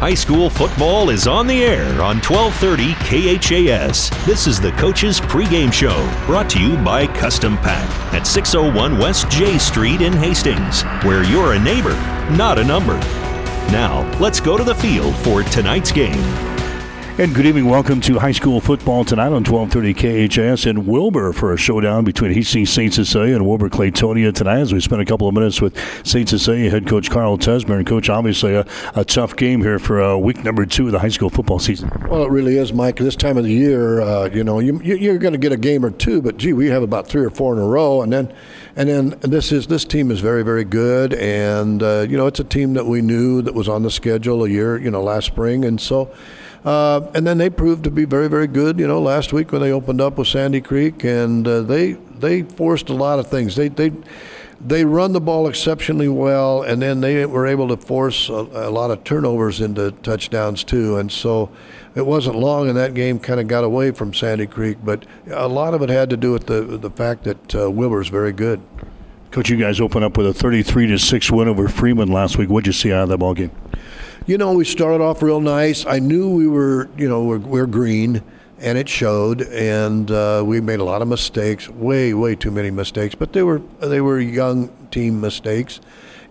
High school football is on the air on 1230 KHAS. This is the Coach's Pregame Show, brought to you by Custom Pack at 601 West J Street in Hastings, where you're a neighbor, not a number. Now, let's go to the field for tonight's game. And good evening. Welcome to high school football tonight on 1230 KHAS in Wilber for a showdown between Hastings St. Cecilia and Wilber Clatonia tonight as we spend a couple of minutes with St. Cecilia head coach Carl Tesmer. And, coach, obviously a, a tough game here for uh, week number two of the high school football season. Well, it really is, Mike. This time of the year, uh, you know, you, you're going to get a game or two, but gee, we have about three or four in a row. And then and then this is this team is very very good, and uh, you know it's a team that we knew that was on the schedule a year you know last spring, and so. Uh, and then they proved to be very, very good. You know, last week when they opened up with Sandy Creek, and uh, they they forced a lot of things. They they they run the ball exceptionally well, and then they were able to force a, a lot of turnovers into touchdowns too. And so it wasn't long, and that game kind of got away from Sandy Creek. But a lot of it had to do with the the fact that uh, Wilber's very good. Coach, you guys opened up with a 33 to six win over Freeman last week. What'd you see out of that ball game? You know, we started off real nice. I knew we were, you know, we're, we're green, and it showed. And uh, we made a lot of mistakes, way, way too many mistakes. But they were they were young team mistakes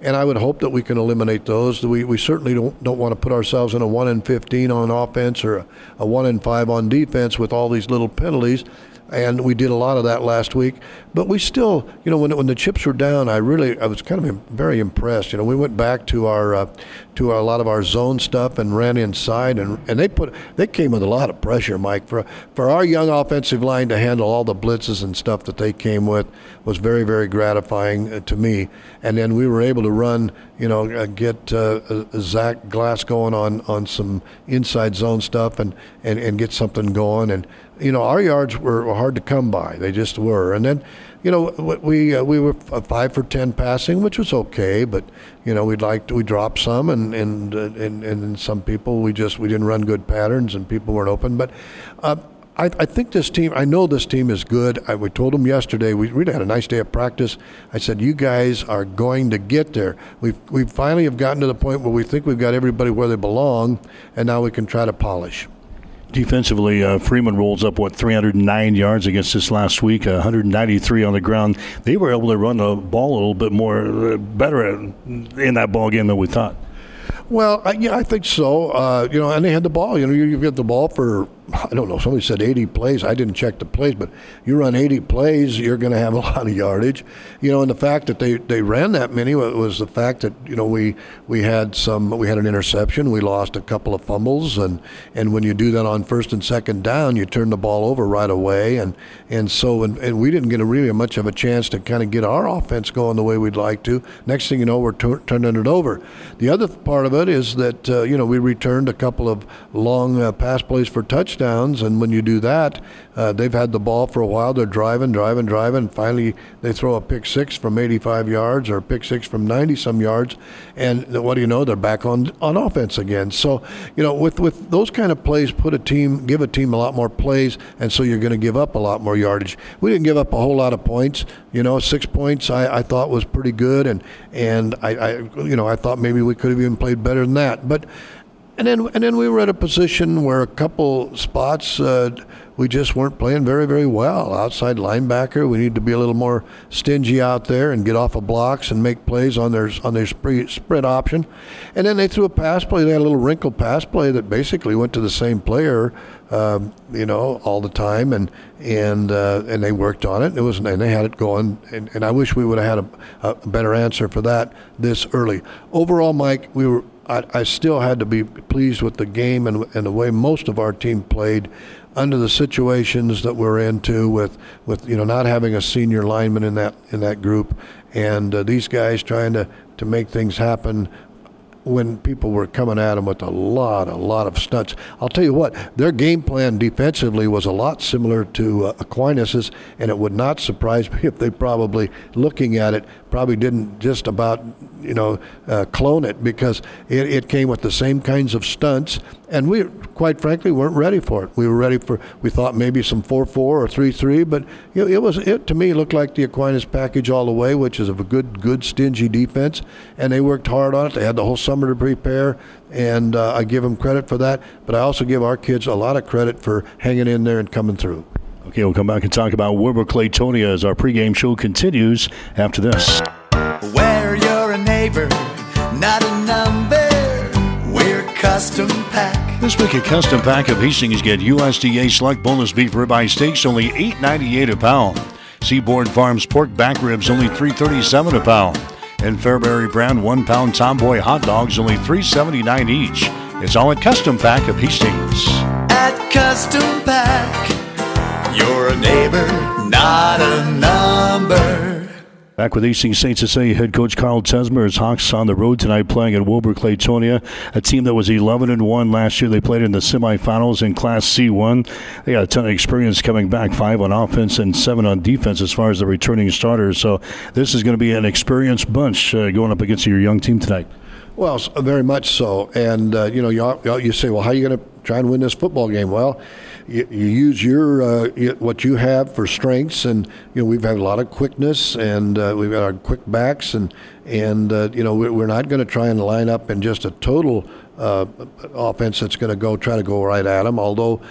and I would hope that we can eliminate those. We, we certainly don't, don't want to put ourselves in a 1 in 15 on offense or a, a 1 in 5 on defense with all these little penalties and we did a lot of that last week. But we still, you know, when when the chips were down, I really I was kind of very impressed. You know, we went back to our uh, to our, a lot of our zone stuff and ran inside, and and they put they came with a lot of pressure, Mike, for for our young offensive line to handle all the blitzes and stuff that they came with was very very gratifying uh, to me. And then we were able to run, you know, uh, get uh, uh Zach Glass going on on some inside zone stuff and and and get something going and you know, our yards were hard to come by. They just were. And then, you know, we uh, we were five for ten passing, which was okay. But you know, we'd like to, we dropped some, and and uh, and and some people we just we didn't run good patterns, and people weren't open. But uh, I, I think this team. I know this team is good. I, we told them yesterday. We really had a nice day of practice. I said, you guys are going to get there. We've we finally have gotten to the point where we think we've got everybody where they belong, and now we can try to polish. Defensively, uh, Freeman rolls up what 309 yards against us last week, uh, 193 on the ground. They were able to run the ball a little bit more uh, better in that ball game than we thought. Well, I, yeah, I think so. Uh, you know, and they had the ball. You know, you, you get the ball for I don't know, somebody said 80 plays. I didn't check the plays, but you run 80 plays, you're going to have a lot of yardage. You know, and the fact that they, they ran that many was the fact that, you know, we we had some we had an interception, we lost a couple of fumbles and and when you do that on first and second down, you turn the ball over right away and and so and, and we didn't get a really much of a chance to kind of get our offense going the way we'd like to. Next thing you know, we're t- turning it over. The other part of it is that uh, you know, we returned a couple of long uh, pass plays for touchdowns touchdowns. And when you do that, uh, they've had the ball for a while. They're driving, driving, driving. Finally, they throw a pick six from 85 yards or a pick six from 90 some yards. And what do you know? They're back on on offense again. So, you know, with with those kind of plays, put a team, give a team a lot more plays, and so you're going to give up a lot more yardage. We didn't give up a whole lot of points. You know, six points I, I thought was pretty good, and and I, I you know I thought maybe we could have even played better than that, but and then and then we were at a position where a couple spots uh, we just weren't playing very very well. Outside linebacker, we need to be a little more stingy out there and get off of blocks and make plays on their on their spread option. And then they threw a pass play. They had a little wrinkle pass play that basically went to the same player, um, you know, all the time. And and uh, and they worked on it. It was and they had it going. And, and I wish we would have had a, a better answer for that this early. Overall, Mike, we were I, I still had to be pleased with the game and, and the way most of our team played under the situations that we're into with, with you know not having a senior lineman in that in that group. And uh, these guys trying to, to make things happen when people were coming at them with a lot, a lot of stunts. I'll tell you what, their game plan defensively was a lot similar to uh, Aquinas's, and it would not surprise me if they probably, looking at it, probably didn't just about, you know, uh, clone it because it, it came with the same kinds of stunts and we, quite frankly, weren't ready for it. We were ready for. We thought maybe some four-four or three-three, but you know, it was. It to me looked like the Aquinas package all the way, which is a good, good, stingy defense, and they worked hard on it. They had the whole summer to prepare, and uh, I give them credit for that. But I also give our kids a lot of credit for hanging in there and coming through. Okay, we'll come back and talk about Wilber Clatonia as our pregame show continues after this. Custom pack. This week, a custom pack of Hastings get USDA select boneless beef ribeye steaks only $8.98 a pound. Seaboard Farms pork back ribs only $3.37 a pound. And Fairbury brand one pound Tomboy hot dogs only $3.79 each. It's all at Custom Pack of Hastings. At Custom Pack, you're a neighbor, not a number. Back with Hastings St. Cecilia head coach Carl Tesmer is Hawks on the road tonight playing at Wilber Clatonia, a team that was 11 and 1 last year. They played in the semifinals in Class C1. They got a ton of experience coming back, five on offense and seven on defense as far as the returning starters. So this is going to be an experienced bunch uh, going up against your young team tonight. Well, very much so. And, uh, you know, you, you say, well, how are you going to try and win this football game? Well, you, you use your uh, what you have for strengths, and you know we've had a lot of quickness, and uh, we've got our quick backs, and and uh, you know we're not going to try and line up in just a total uh, offense that's going to go try to go right at them. Although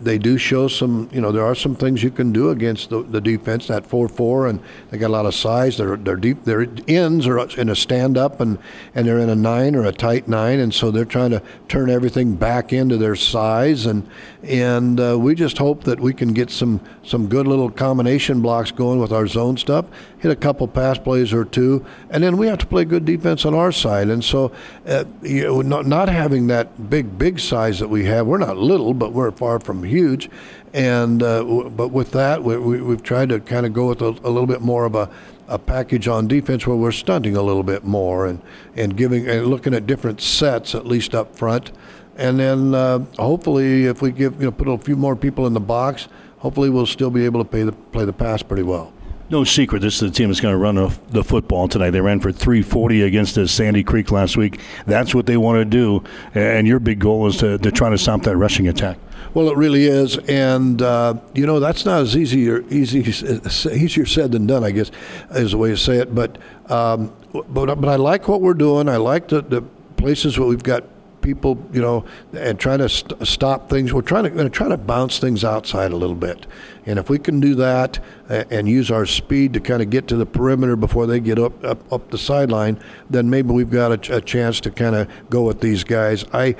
they do show some, you know, there are some things you can do against the, the defense. That four-four, and they got a lot of size. Their their deep their ends are in a stand-up, and and they're in a nine or a tight nine, and so they're trying to turn everything back into their size, and and uh, we just hope that we can get some some good little combination blocks going with our zone stuff. Hit a couple pass plays or two, and then we have to play good defense on our side. And so, uh, you know, not, not having that big big size that we have, we're not little, but we're far from huge. And uh, w- but with that, we, we, have tried to kind of go with a, a, little bit more of a, a package on defense where we're stunting a little bit more and and giving and looking at different sets at least up front. And then uh, hopefully, if we give you know put a few more people in the box, hopefully we'll still be able to play the play the pass pretty well no secret this is the team that's going to run the football tonight. They ran for 340 against the Sandy Creek last week. That's what they want to do, and your big goal is to, to try to stop that rushing attack. Well, it really is, and uh, you know that's not as easy or easy easier said than done. I guess is the way to say it. But um, but but I like what we're doing. I like the, the places where we've got people, you know, and trying to st- stop things. We're trying to going to try to bounce things outside a little bit, and if we can do that uh, and use our speed to kind of get to the perimeter before they get up up, up the sideline, then maybe we've got a, ch- a chance to kind of go with these guys. I,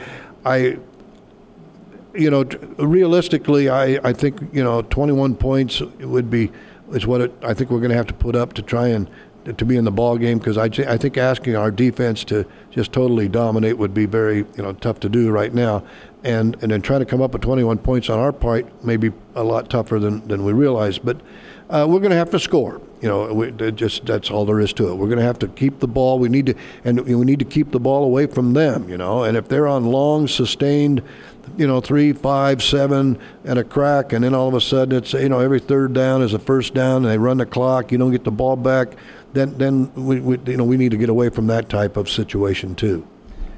I. You know, realistically, I, I think you know 21 points would be is what it, I think we're going to have to put up to try and to be in the ball game because I, I think asking our defense to just totally dominate would be very you know tough to do right now, and and then trying to come up with 21 points on our part may be a lot tougher than, than we realize. But uh, we're going to have to score. You know, we, just that's all there is to it. We're going to have to keep the ball. We need to and we need to keep the ball away from them. You know, and if they're on long sustained you know, three, five, seven, and a crack, and then all of a sudden it's you know every third down is a first down, and they run the clock. You don't get the ball back, then then we, we you know we need to get away from that type of situation too.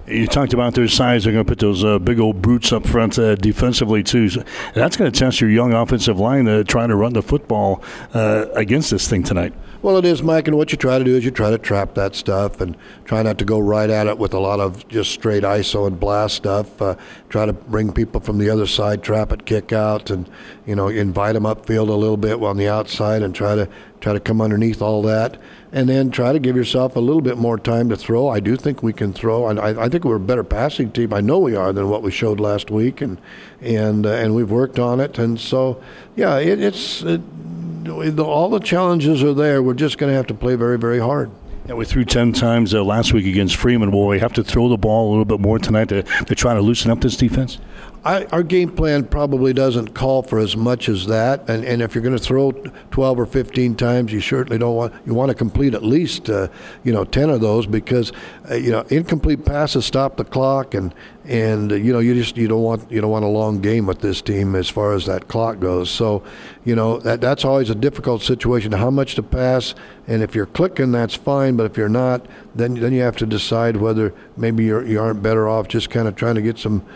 You talked about their size. They're going to put those uh, big old brutes up front uh, defensively too. So that's going to test your young offensive line to try to run the football uh, against this thing tonight. Well, it is, Mike, and what you try to do is you try to trap that stuff and try not to go right at it with a lot of just straight ISO and blast stuff. Uh, try to bring people from the other side, trap it, kick out, and you know invite them upfield a little bit on the outside and try to try to come underneath all that, and then try to give yourself a little bit more time to throw. I do think we can throw, and I, I think we're a better passing team. I know we are than what we showed last week, and and uh, and we've worked on it, and so yeah, it, it's. It, all the challenges are there. We're just going to have to play very, very hard. Yeah, we threw 10 times uh, last week against Freeman. Will we have to throw the ball a little bit more tonight to, to try to loosen up this defense? I, our game plan probably doesn't call for as much as that. And, and if you're going to throw 12 or 15 times, you certainly don't want you want to complete at least uh, you know 10 of those because uh, you know incomplete passes stop the clock and and uh, you know you just you don't want you don't want a long game with this team as far as that clock goes. So you know that that's always a difficult situation. How much to pass, and if you're clicking, that's fine. But if you're not, then then you have to decide whether maybe you're, you aren't better off just kind of trying to get some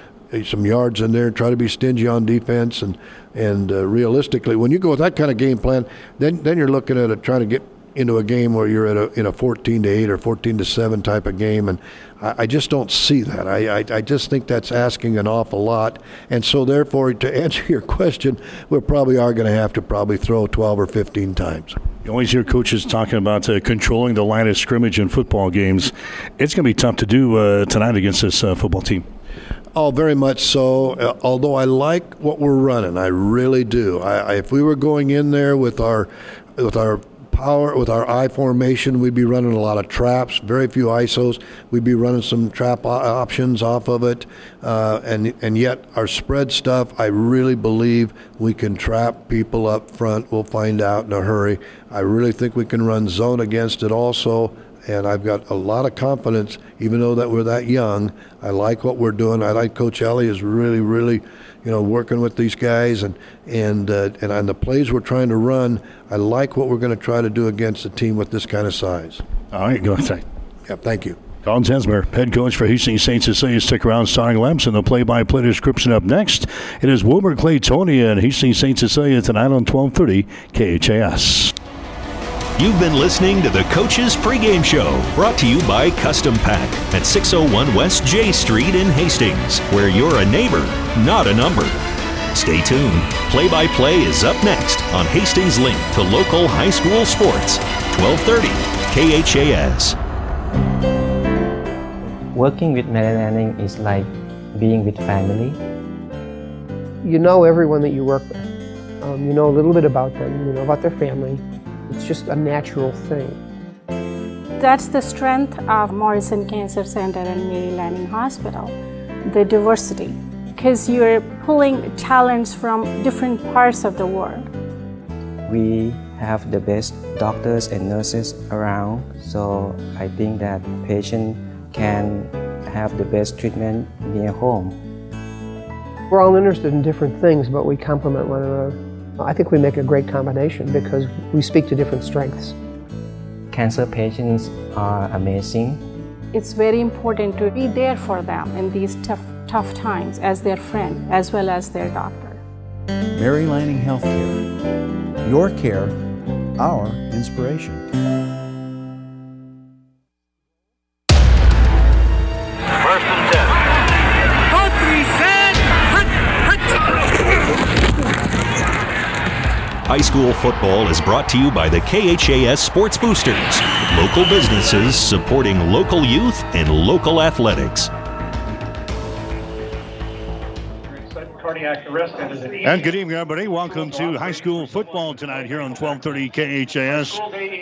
some yards in there, try to be stingy on defense, and and uh, realistically, when you go with that kind of game plan, then then you're looking at it, trying to get into a game where you're at a in a 14 to 8 or 14 to 7 type of game and I, I just don't see that. I, I, I just think that's asking an awful lot and so therefore to answer your question we probably are going to have to probably throw 12 or 15 times. You always hear coaches talking about uh, controlling the line of scrimmage in football games. It's going to be tough to do uh, tonight against this uh, football team Oh, very much so. Uh, although I like what we're running, I really do. I, I, if we were going in there with our with our power with our I formation. We'd be running a lot of traps, very few ISOs. We'd be running some trap options off of it, uh, and and yet our spread stuff. I really believe we can trap people up front. We'll find out in a hurry. I really think we can run zone against it also and I've got a lot of confidence, even though that we're that young. I like what we're doing. I like Coach Ellie is really, really, you know, working with these guys, and and uh, and on the plays we're trying to run, I like what we're going to try to do against a team with this kind of size. All right, go ahead. Yep, thank you. Colin Tesmer, head coach for Hastings St. Cecilia. Stick around, starting lamps and the play-by-play description up next. It is Wilber Clatonia and Hastings St. Cecilia tonight on 1230 KHAS. You've been listening to the Coach's Pregame Show, brought to you by Custom Pack at 601 West J Street in Hastings, where you're a neighbor, not a number. Stay tuned. Play by play is up next on Hastings Link to local high school sports. 1230 KHAS. Working with Mary Lanning is like being with family. You know everyone that you work with. Um, you know a little bit about them, you know about their family it's just a natural thing. That's the strength of Morrison Cancer Center and Mary Lanning Hospital, the diversity, because you're pulling talents from different parts of the world. We have the best doctors and nurses around, so I think that patient can have the best treatment near home. We're all interested in different things, but we complement one another. I think we make a great combination because we speak to different strengths. Cancer patients are amazing. It's very important to be there for them in these tough, tough times as their friend as well as their doctor. Mary Lanning Healthcare. Your care, our inspiration. High school football is brought to you by the KHAS Sports Boosters, local businesses supporting local youth and local athletics. And good evening, everybody. Welcome to high school football tonight here on 1230 KHAS.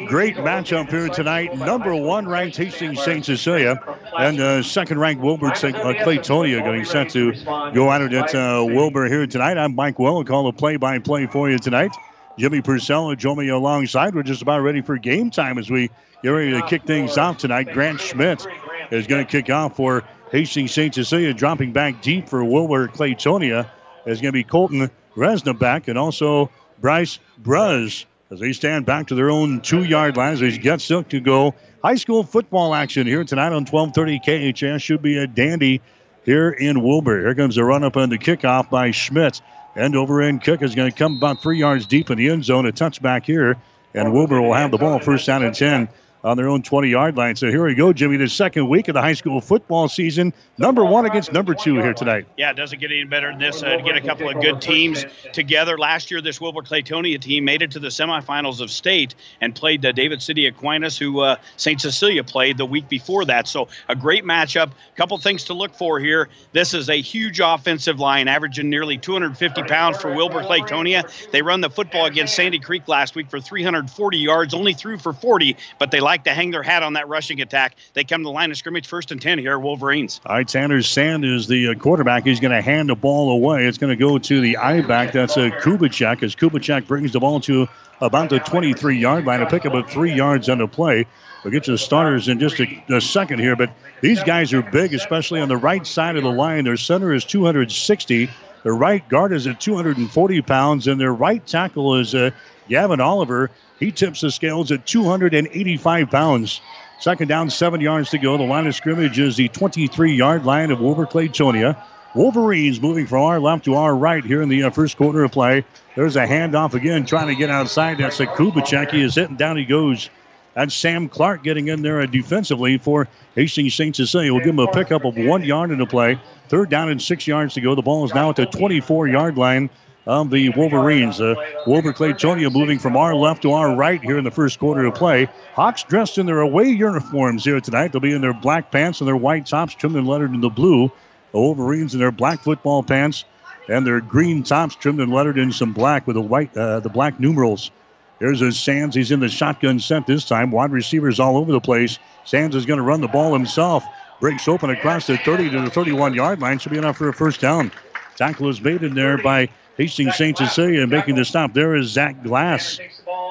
Great matchup here tonight. Number one ranked Hastings St. Cecilia and uh, second ranked Wilber St. Uh, Clatonia getting set to go at it at uh, Wilber here tonight. I'm Mike Will. I'll call the play by play for you tonight. Jimmy Purcell and Joe alongside. We're just about ready for game time as we get ready to kick things off tonight. Grant Schmidt is going to kick off for Hastings St. Cecilia, dropping back deep for Wilber Clatonia. Is going to be Colton Resna back and also Bryce Bruz as they stand back to their own two yard line as they get set to go. High school football action here tonight on 1230 KHAS should be a dandy here in Wilber. Here comes a run up on the kickoff by Schmidt. End over end kick is going to come about three yards deep in the end zone. A touchback here. And Wilbur will have the ball first down and 10 on their own 20 yard line. So here we go, Jimmy, the second week of the high school football season. Number one against number two here tonight. Yeah, it doesn't get any better than this. Uh, to get a couple of good teams together. Last year, this Wilber Clatonia team made it to the semifinals of state and played the David City Aquinas, who uh, St. Cecilia played the week before that. So a great matchup. A couple things to look for here. This is a huge offensive line, averaging nearly 250 pounds for Wilber Clatonia. They run the football against Sandy Creek last week for 340 yards, only threw for 40, but they like to hang their hat on that rushing attack. They come to the line of scrimmage first and 10 here, Wolverines. All right, Sanders Sand is the uh, quarterback. He's going to hand the ball away. It's going to go to the I back. That's a uh, Kubicek as Kubicek brings the ball to about the 23 yard line. A pick up of three yards on the play. We'll get to the starters in just a, a, second here, but these guys are big, especially on the right side of the line. Their center is 260. Their right guard is at 240 pounds, and their right tackle is uh, Gavin Oliver. He tips the scales at 285 pounds. Second down, seven yards to go. The line of scrimmage is the 23 yard line of Wilbur Clatonia. Wolverines moving from our left to our right here in the uh, first quarter of play. There's a handoff again, trying to get outside. That's a Kubicek. He is hitting down. He goes. That's Sam Clark getting in there defensively for Hastings St. Cecilia. We'll give him a pickup of one yard in the play. Third down and six yards to go. The ball is now at the 24 yard line of the Wolverines. Uh, Wilber Clatonia moving from our left to our right here in the first quarter of play. Hawks dressed in their away uniforms here tonight. They'll be in their black pants and their white tops trimmed and lettered in the blue. The Wolverines in their black football pants and their green tops trimmed and lettered in some black with the white, uh, the black numerals. There's a Sands. He's in the shotgun set this time. Wide receivers all over the place. Sands is going to run the ball himself. Breaks open across the 30 to the 31 yard line. Should be enough for a first down. Tackle is made in there by Hastings St. Cecilia and making the stop. There is Zach Glass.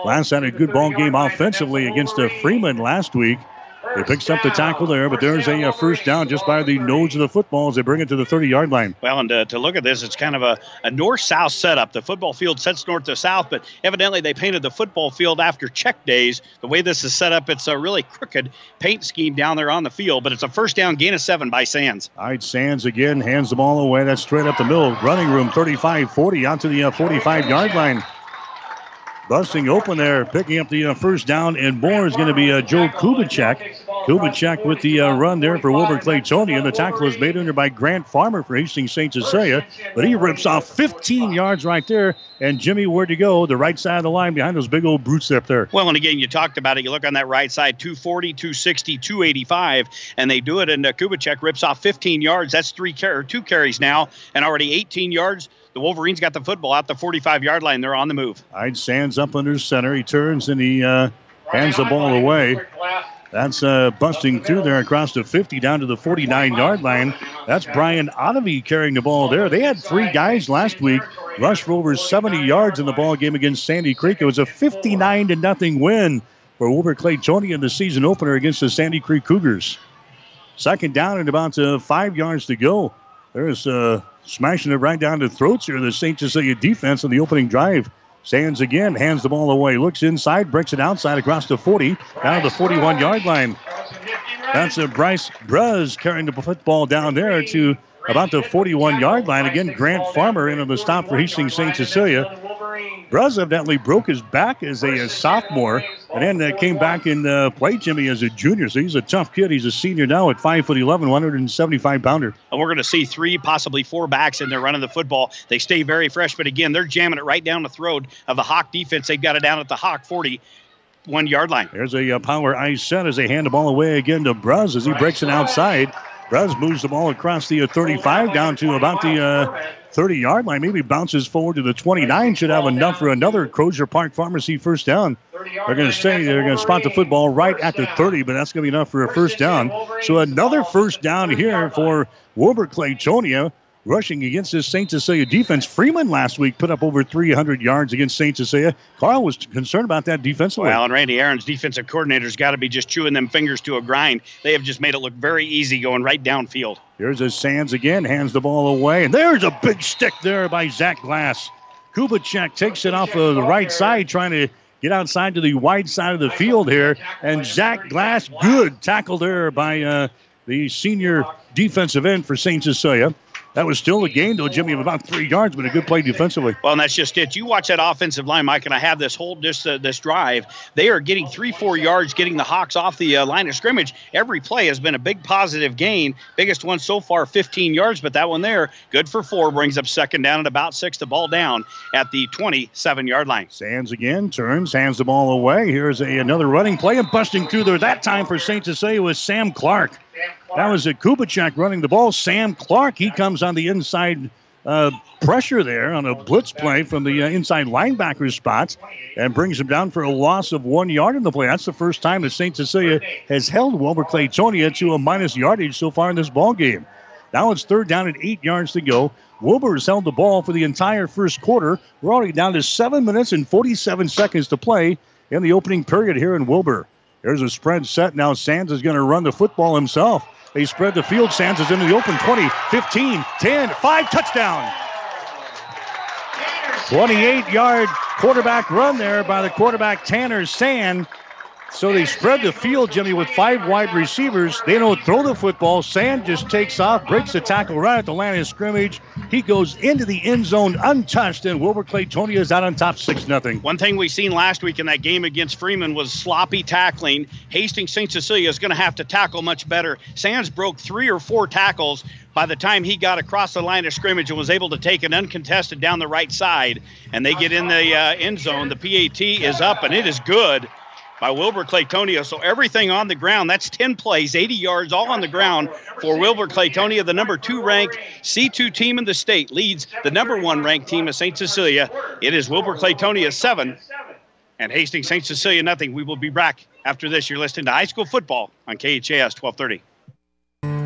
Glass had a good ball game offensively against the Freeman last week. He picks up the tackle there, but there's a, a, first down just by the nose of the football as they bring it to the 30 yard line. Well, and to, to look at this, it's kind of a, a north south setup. The football field sets north to south, but evidently they painted the football field after check days. The way this is set up, it's a really crooked paint scheme down there on the field, but it's a first down gain of seven by Sands. All right, Sands again hands the ball away. That's straight up the middle. Running room 35 40 out to the uh, 45 yard line. Busting open there, picking up the uh, first down, and more is going to be uh, Joe Kubicek. Kubicek with the uh, run there for Wilber Clatonia. The tackle is made under by Grant Farmer for Hastings St. Cecilia, but he rips off 15 yards right there. And Jimmy, where to go? The right side of the line behind those big old brutes up there. Well, and again, you talked about it. You look on that right side, 240, 260, 285, and they do it. And uh, Kubicek rips off 15 yards. That's three car- two carries now, and already 18 yards. The Wolverines got the football out the 45 yard line. They're on the move. Hyde stands up under center. He turns and he uh, hands the ball away. That's uh, busting through there across the 50 down to the 49 yard line. That's Brian Ottovy carrying the ball there. They had three guys last week rush for over 70 yards in the ball game against Sandy Creek. It was a 59 to nothing win for Wilber Clatonia in the season opener against the Sandy Creek Cougars. Second down and about uh, five yards to go. There's uh, smashing it right down to throats here. The St. Cecilia defense on the opening drive. Sands again, hands the ball away, looks inside, breaks it outside across the 40, down to the 41 yard line. That's a Bryce Bruz carrying the football down there to about the 41 yard line. Again, Grant Farmer in on the stop for Hastings St. Cecilia. Bruz evidently broke his back as a, sophomore and then uh, came back and uh, played Jimmy as a junior. So he's a tough kid. He's a senior now at 5 foot 11, 175 pounder. And we're going to see three, possibly four backs in there running the football. They stay very fresh, but again, they're jamming it right down the throat of the Hawk defense. They've got it down at the Hawk 40 one yard line. There's a uh, power ice set as they hand the ball away again to Bruz as he breaks it outside. Bruz moves the ball across the uh, 35 down to about the uh, 30 yard line. Maybe bounces forward to the 29. Should have enough for another Crozier Park Pharmacy first down. They're going to say they're going to spot the football right at the 30, but that's going to be enough for a first down. So another first down here for Wilber Clatonia rushing against this St. Cecilia defense. Freeman last week put up over 300 yards against St. Cecilia. Carl was concerned about that defensively. Well, and Randy Aaron's defensive coordinator's got to be just chewing them fingers to a grind. They have just made it look very easy going right downfield. Here's a Sands again, hands the ball away, and there's a big stick there by Zach Glass. Kubicek takes it off of the right side, trying to get outside to the wide side of the field here, and Zach Glass, good tackle there by uh, the senior defensive end for St. Cecilia. That was still a gain, though, Jimmy, of about three yards, but a good play defensively. Well, and that's just it. You watch that offensive line, Mike, and I have this whole this uh, this drive. They are getting three, four yards, getting the Hawks off the uh, line of scrimmage. Every play has been a big positive gain. Biggest one so far, 15 yards, but that one there, good for four, brings up second down at about six. The ball down at the 27 yard line. Sands again turns, hands the ball away. Here's a, another running play and busting through there. That time for St. Cecilia was Sam Clark. That was a Kubicek running the ball. Sam Clark, he comes on the inside uh, pressure there on a blitz play from the uh, inside linebacker spots and brings him down for a loss of one yard in the play. That's the first time that St. Cecilia has held Wilber Clatonia to a minus yardage so far in this ball game. Now it's third down and eight yards to go. Wilber has held the ball for the entire first quarter. We're already down to seven minutes and 47 seconds to play in the opening period here in Wilber. There's a spread set. Now Sands is going to run the football himself. They spread the field. Sands is into the open 20, 15, 10, 5, touchdown. 28 yard quarterback run there by the quarterback Tanner Sand. So they spread the field, Jimmy, with five wide receivers. They don't throw the football. Sand just takes off, breaks the tackle right at the line of scrimmage. He goes into the end zone untouched, and Wilber Clatonia is out on top 6 0. One thing we seen last week in that game against Freeman was sloppy tackling. Hastings St. Cecilia is going to have to tackle much better. Sands broke three or four tackles by the time he got across the line of scrimmage and was able to take an uncontested down the right side, and they get in the uh, end zone, the PAT is up, and it is good by Wilber Clatonia. So everything on the ground, that's 10 plays, 80 yards, all on the ground for Wilber Clatonia. the number two ranked C2 team in the state, leads the number one ranked team of St. Cecilia. It is Wilber Clatonia seven and Hastings St. Cecilia nothing. We will be back after this. You're listening to high school football on KHAS 1230.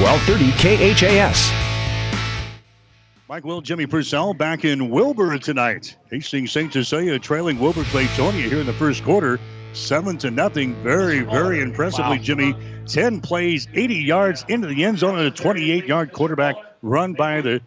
1230 KHAS. Mike Will, Jimmy Purcell back in Wilber tonight. Hastings St. Cecilia trailing Wilber Clatonia here in the first quarter. Seven to nothing. Very, very impressively, wow. Jimmy. 10 plays, 80 yards into the end zone, and a 28 yard quarterback run by the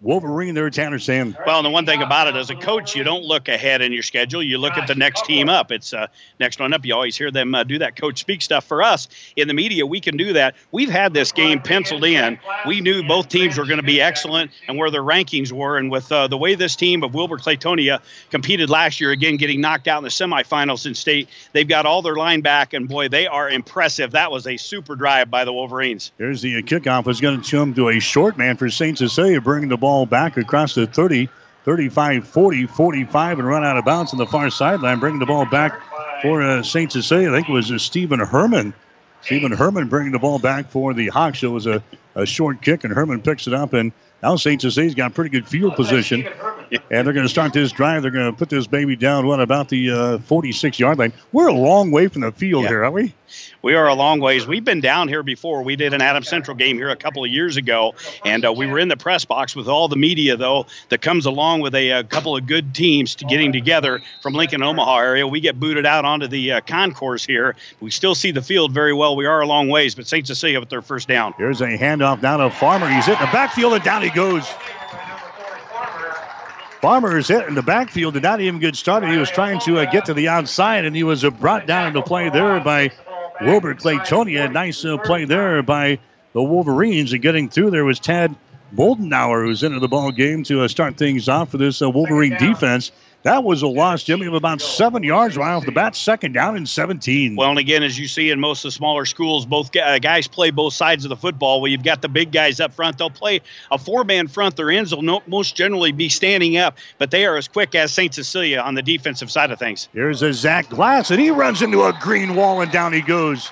Wolverine there, Tanner Sand. Well, and the one thing about it, as a coach, you don't look ahead in your schedule. You look at the next team up. It's uh, next one up. You always hear them uh, do that coach speak stuff. For us in the media, we can do that. We've had this game penciled in. We knew both teams were going to be excellent and where their rankings were. And with uh, the way this team of Wilber Clatonia competed last year, again getting knocked out in the semifinals in state, they've got all their line back, and boy, they are impressive. That was a super drive by the Wolverines. Here's the kickoff. It's going to come to a short man for St. Cecilia, bringing the ball ball back across the 30, 35, 40, 45, and run out of bounds on the far sideline. Bringing the ball back for uh, St. Cecilia. I think it was uh, Stephen Herman. Stephen Herman bringing the ball back for the Hawks. It was a, a short kick, and Herman picks it up. And now St. Cecilia's got pretty good field position. And they're going to start this drive. They're going to put this baby down, what, about the 46 uh, yard line. We're a long way from the field yeah. here, aren't we? we are a long ways. We've been down here before. We did an Adams Central game here a couple of years ago, and uh, we were in the press box with all the media, though, that comes along with a, a couple of good teams to getting together from Lincoln, Omaha area. We get booted out onto the uh, concourse here. We still see the field very well. We are a long ways, but St. Cecilia with their first down. Here's a handoff down to Farmer. He's hit the backfield, and down he goes. Farmer is hit in the backfield, did not even get started. He was trying to uh, get to the outside, and he was uh, brought down into play there by Wilber Clatonia. Nice uh, play there by the Wolverines. And getting through there was Tad Boldenauer, who's into the ball game to uh, start things off for this uh, Wolverine defense. That was a loss, Jimmy, of about seven yards right off the bat. Second down and 17. Well, and again, as you see in most of the smaller schools, both uh, guys play both sides of the football. Well, you've got the big guys up front. They'll play a four-man front. Their ends will most generally be standing up, but they are as quick as St. Cecilia on the defensive side of things. Here's a Zach Glass, and he runs into a green wall, and down he goes.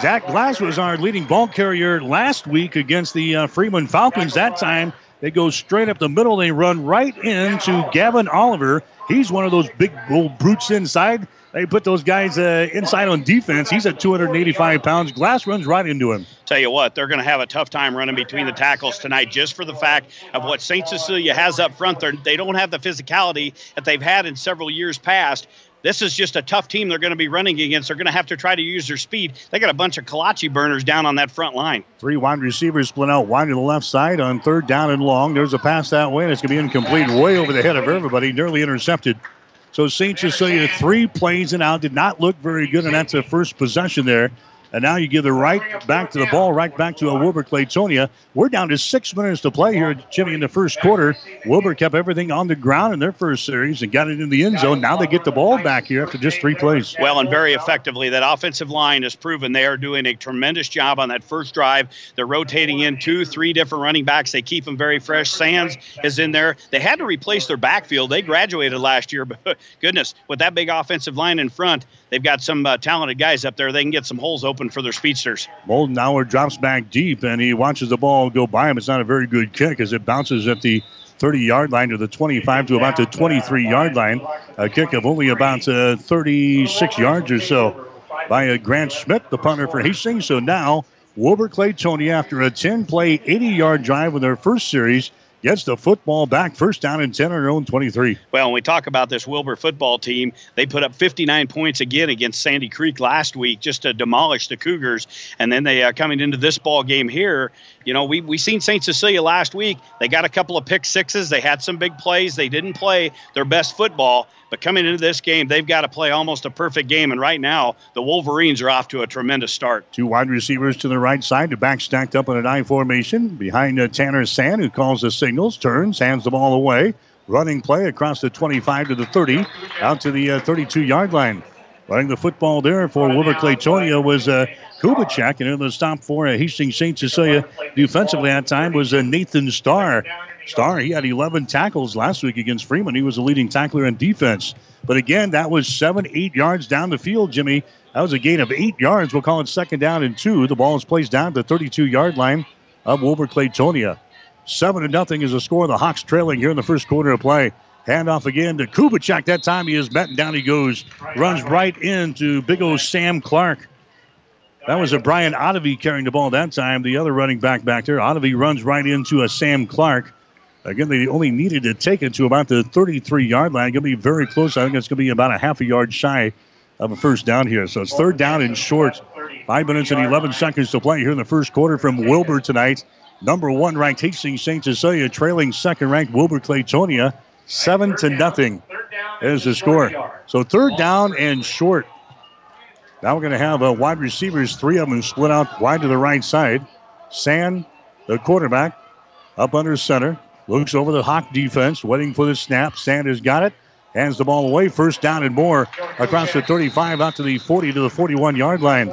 Zach Glass was our leading ball carrier last week against the uh, Freeman Falcons. That time, they go straight up the middle. They run right into Gavin Oliver. He's one of those big old brutes inside. They put those guys uh, inside on defense. He's at 285 pounds. Glass runs right into him. Tell you what, they're going to have a tough time running between the tackles tonight just for the fact of what St. Cecilia has up front. They're, they don't have the physicality that they've had in several years past this is just a tough team they're going to be running against. They're going to have to try to use their speed. They got a bunch of Kalachi burners down on that front line. Three wide receivers split out wide to the left side on third down and long. There's a pass that way, and it's going to be incomplete way over the head of everybody, nearly intercepted. So St. Cecilia, three plays and out, did not look very good, and that's a first possession there. And now you give the right back to the ball, right back to a Wilber Clatonia. We're down to six minutes to play here, Jimmy, in the first quarter. Wilber kept everything on the ground in their first series and got it in the end zone. Now they get the ball back here after just three plays. Well, and very effectively. That offensive line has proven they are doing a tremendous job on that first drive. They're rotating in two, three different running backs. They keep them very fresh. Sands is in there. They had to replace their backfield. They graduated last year, but goodness, with that big offensive line in front, they've got some uh, talented guys up there. They can get some holes open for their speedsters. Moldenauer drops back deep and he watches the ball go by him. It's not a very good kick as it bounces at the 30 yard line to the 25 to about the 23 yard line. A kick of only about uh, 36 yards or so by uh, Grant Schmidt, the punter for Hastings. So now Wilber Clatonia, after a 10 play, 80 yard drive in their first series, gets the football back first down and 10 on their own 23. Well, when we talk about this Wilber football team, they put up 59 points again against Sandy Creek last week just to demolish the Cougars. And then they are uh, coming into this ball game here. You know, we we seen St. Cecilia last week. They got a couple of pick sixes. They had some big plays. They didn't play their best football, but coming into this game, they've got to play almost a perfect game. And right now, the Wolverines are off to a tremendous start. Two wide receivers to the right side, the back stacked up in an I formation behind uh, Tanner Sand, who calls the signals, turns, hands the ball away. Running play across the 25 to the 30, out to the uh, 32 yard line. Running the football there for Wilber Clatonia was uh, Kubicek, and in the stop for uh, Hastings St. Cecilia defensively that time was uh, Nathan Starr. Starr, he had 11 tackles last week against Freeman. He was the leading tackler in defense. But again, that was seven, eight yards down the field, Jimmy. That was a gain of eight yards. We'll call it second down and two. The ball is placed down the 32 yard line of Wilber Clatonia. Seven to nothing is the score. The Hawks trailing here in the first quarter of play. Handoff again to Kubicek. That time he is met and down he goes. Runs right into big old Sam Clark. That was a Brian Ottovy carrying the ball that time. The other running back back there. Ottovy runs right into a Sam Clark. Again, they only needed to take it to about the 33 yard line. Going to be very close. I think it's going to be about a half a yard shy of a first down here. So it's third down and short. Five minutes and 11 seconds to play here in the first quarter from Wilber tonight. Number one ranked Hastings St. Cecilia trailing second ranked Wilber Clatonia. Seven to nothing is the score. So third down and short. Now we're going to have uh, wide receivers, three of them split out wide to the right side. Sand, the quarterback, up under center. Looks over the Hawk defense, waiting for the snap. Sand has got it. Hands the ball away. First down and more across the 35 out to the 40 to the 41 yard line.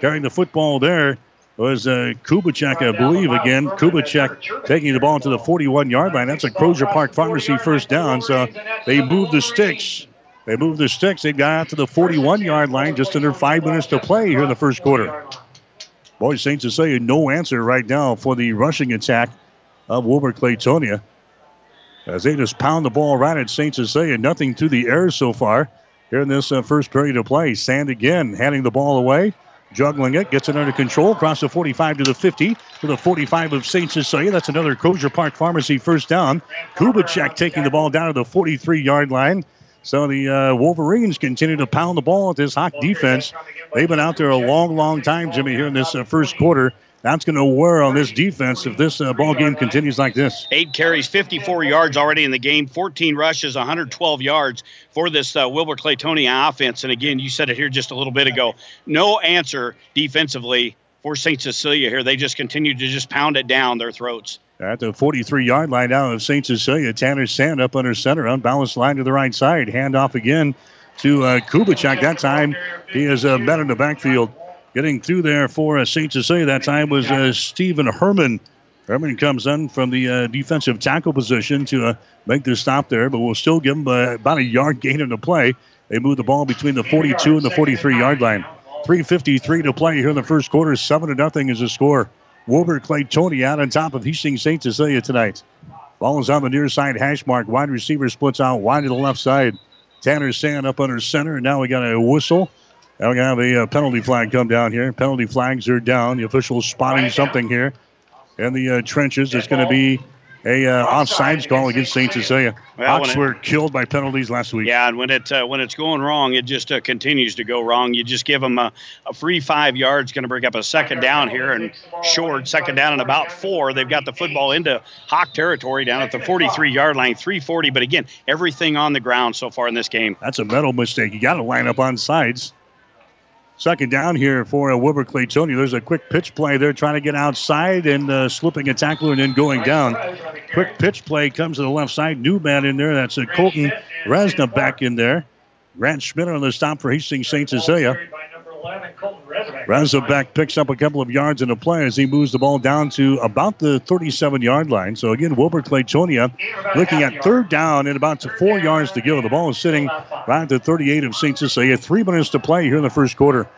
Carrying the football there was uh, I believe, again. Kubicek taking the ball to the 41 yard line. That's a Crozier Park Pharmacy first down. So they move the sticks. They move the sticks. They got out to the 41 yard line just under five minutes to play here in the first quarter. Boys, Saints St. Cecilia, no answer right now for the rushing attack of Wilber Clatonia. As they just pound the ball right at St. Cecilia, nothing to the air so far here in this uh, first period of play. Sand again, handing the ball away juggling it, gets it under control, across the 45 to the 50 to the 45 of St. Cecilia. That's another Crozier Park Pharmacy first down. Kubicek taking the ball down to the 43 yard line. So the uh, Wolverines continue to pound the ball at this Hawk defense. They've been out there a long, long time, Jimmy, here in this uh, first quarter. That's going to wear on this defense if this uh, ball game continues like this. Eight carries, 54 yards already in the game, 14 rushes, 112 yards for this uh, Wilber Clatonia offense. And again, you said it here just a little bit ago. No answer defensively for St. Cecilia here. They just continue to just pound it down their throats. At the 43 yard line now of St. Cecilia, Tanner Sand up under center, unbalanced line to the right side. Hand off again to uh. That time he is uh, met in the backfield. Getting through there for uh, St. Cecilia that time was uh, Stephen Herman. Herman comes in from the uh, defensive tackle position to uh, make the stop there, but we'll still give him uh, about a yard gain in the play. They move the ball between the 42 and the 43 yard line. 3.53 to play here in the first quarter. 7 to nothing is the score. Wilber Clatonia out on top of Hastings St. Cecilia tonight. Ball is on the near side hash mark. Wide receiver splits out wide to the left side. Tanner Sand up under center, now we got a whistle now to have a uh, penalty flag come down here. Penalty flags are down. The official's spotting something here in the uh, trenches. It's going to be a uh, offsides call against St. Cecilia. Well, Hawks it, were killed by penalties last week. Yeah, and when it uh, when it's going wrong, it just uh, continues to go wrong. You just give them a, a free five yards, going to bring up a second down here, and short second down and about four. They've got the football into Hawk territory down at the 43 yard line, 340. But again, everything on the ground so far in this game. That's a mental mistake. You got to line up on sides. Second down here for uh, Wilber Clatonia. There's a quick pitch play there trying to get outside and uh, slipping a tackler and then going down. Quick pitch play comes to the left side. New man in there. That's a Colton Resna back in there. Grant Schmidt on the stop for Hastings St. Cecilia. Razovek picks up a couple of yards in the play as he moves the ball down to about the 37 yard line. So again, Wilber Clatonia looking at third down and about four yards to go. The ball is sitting right at the 38 of St. Cecilia. Three minutes to play here in the first quarter.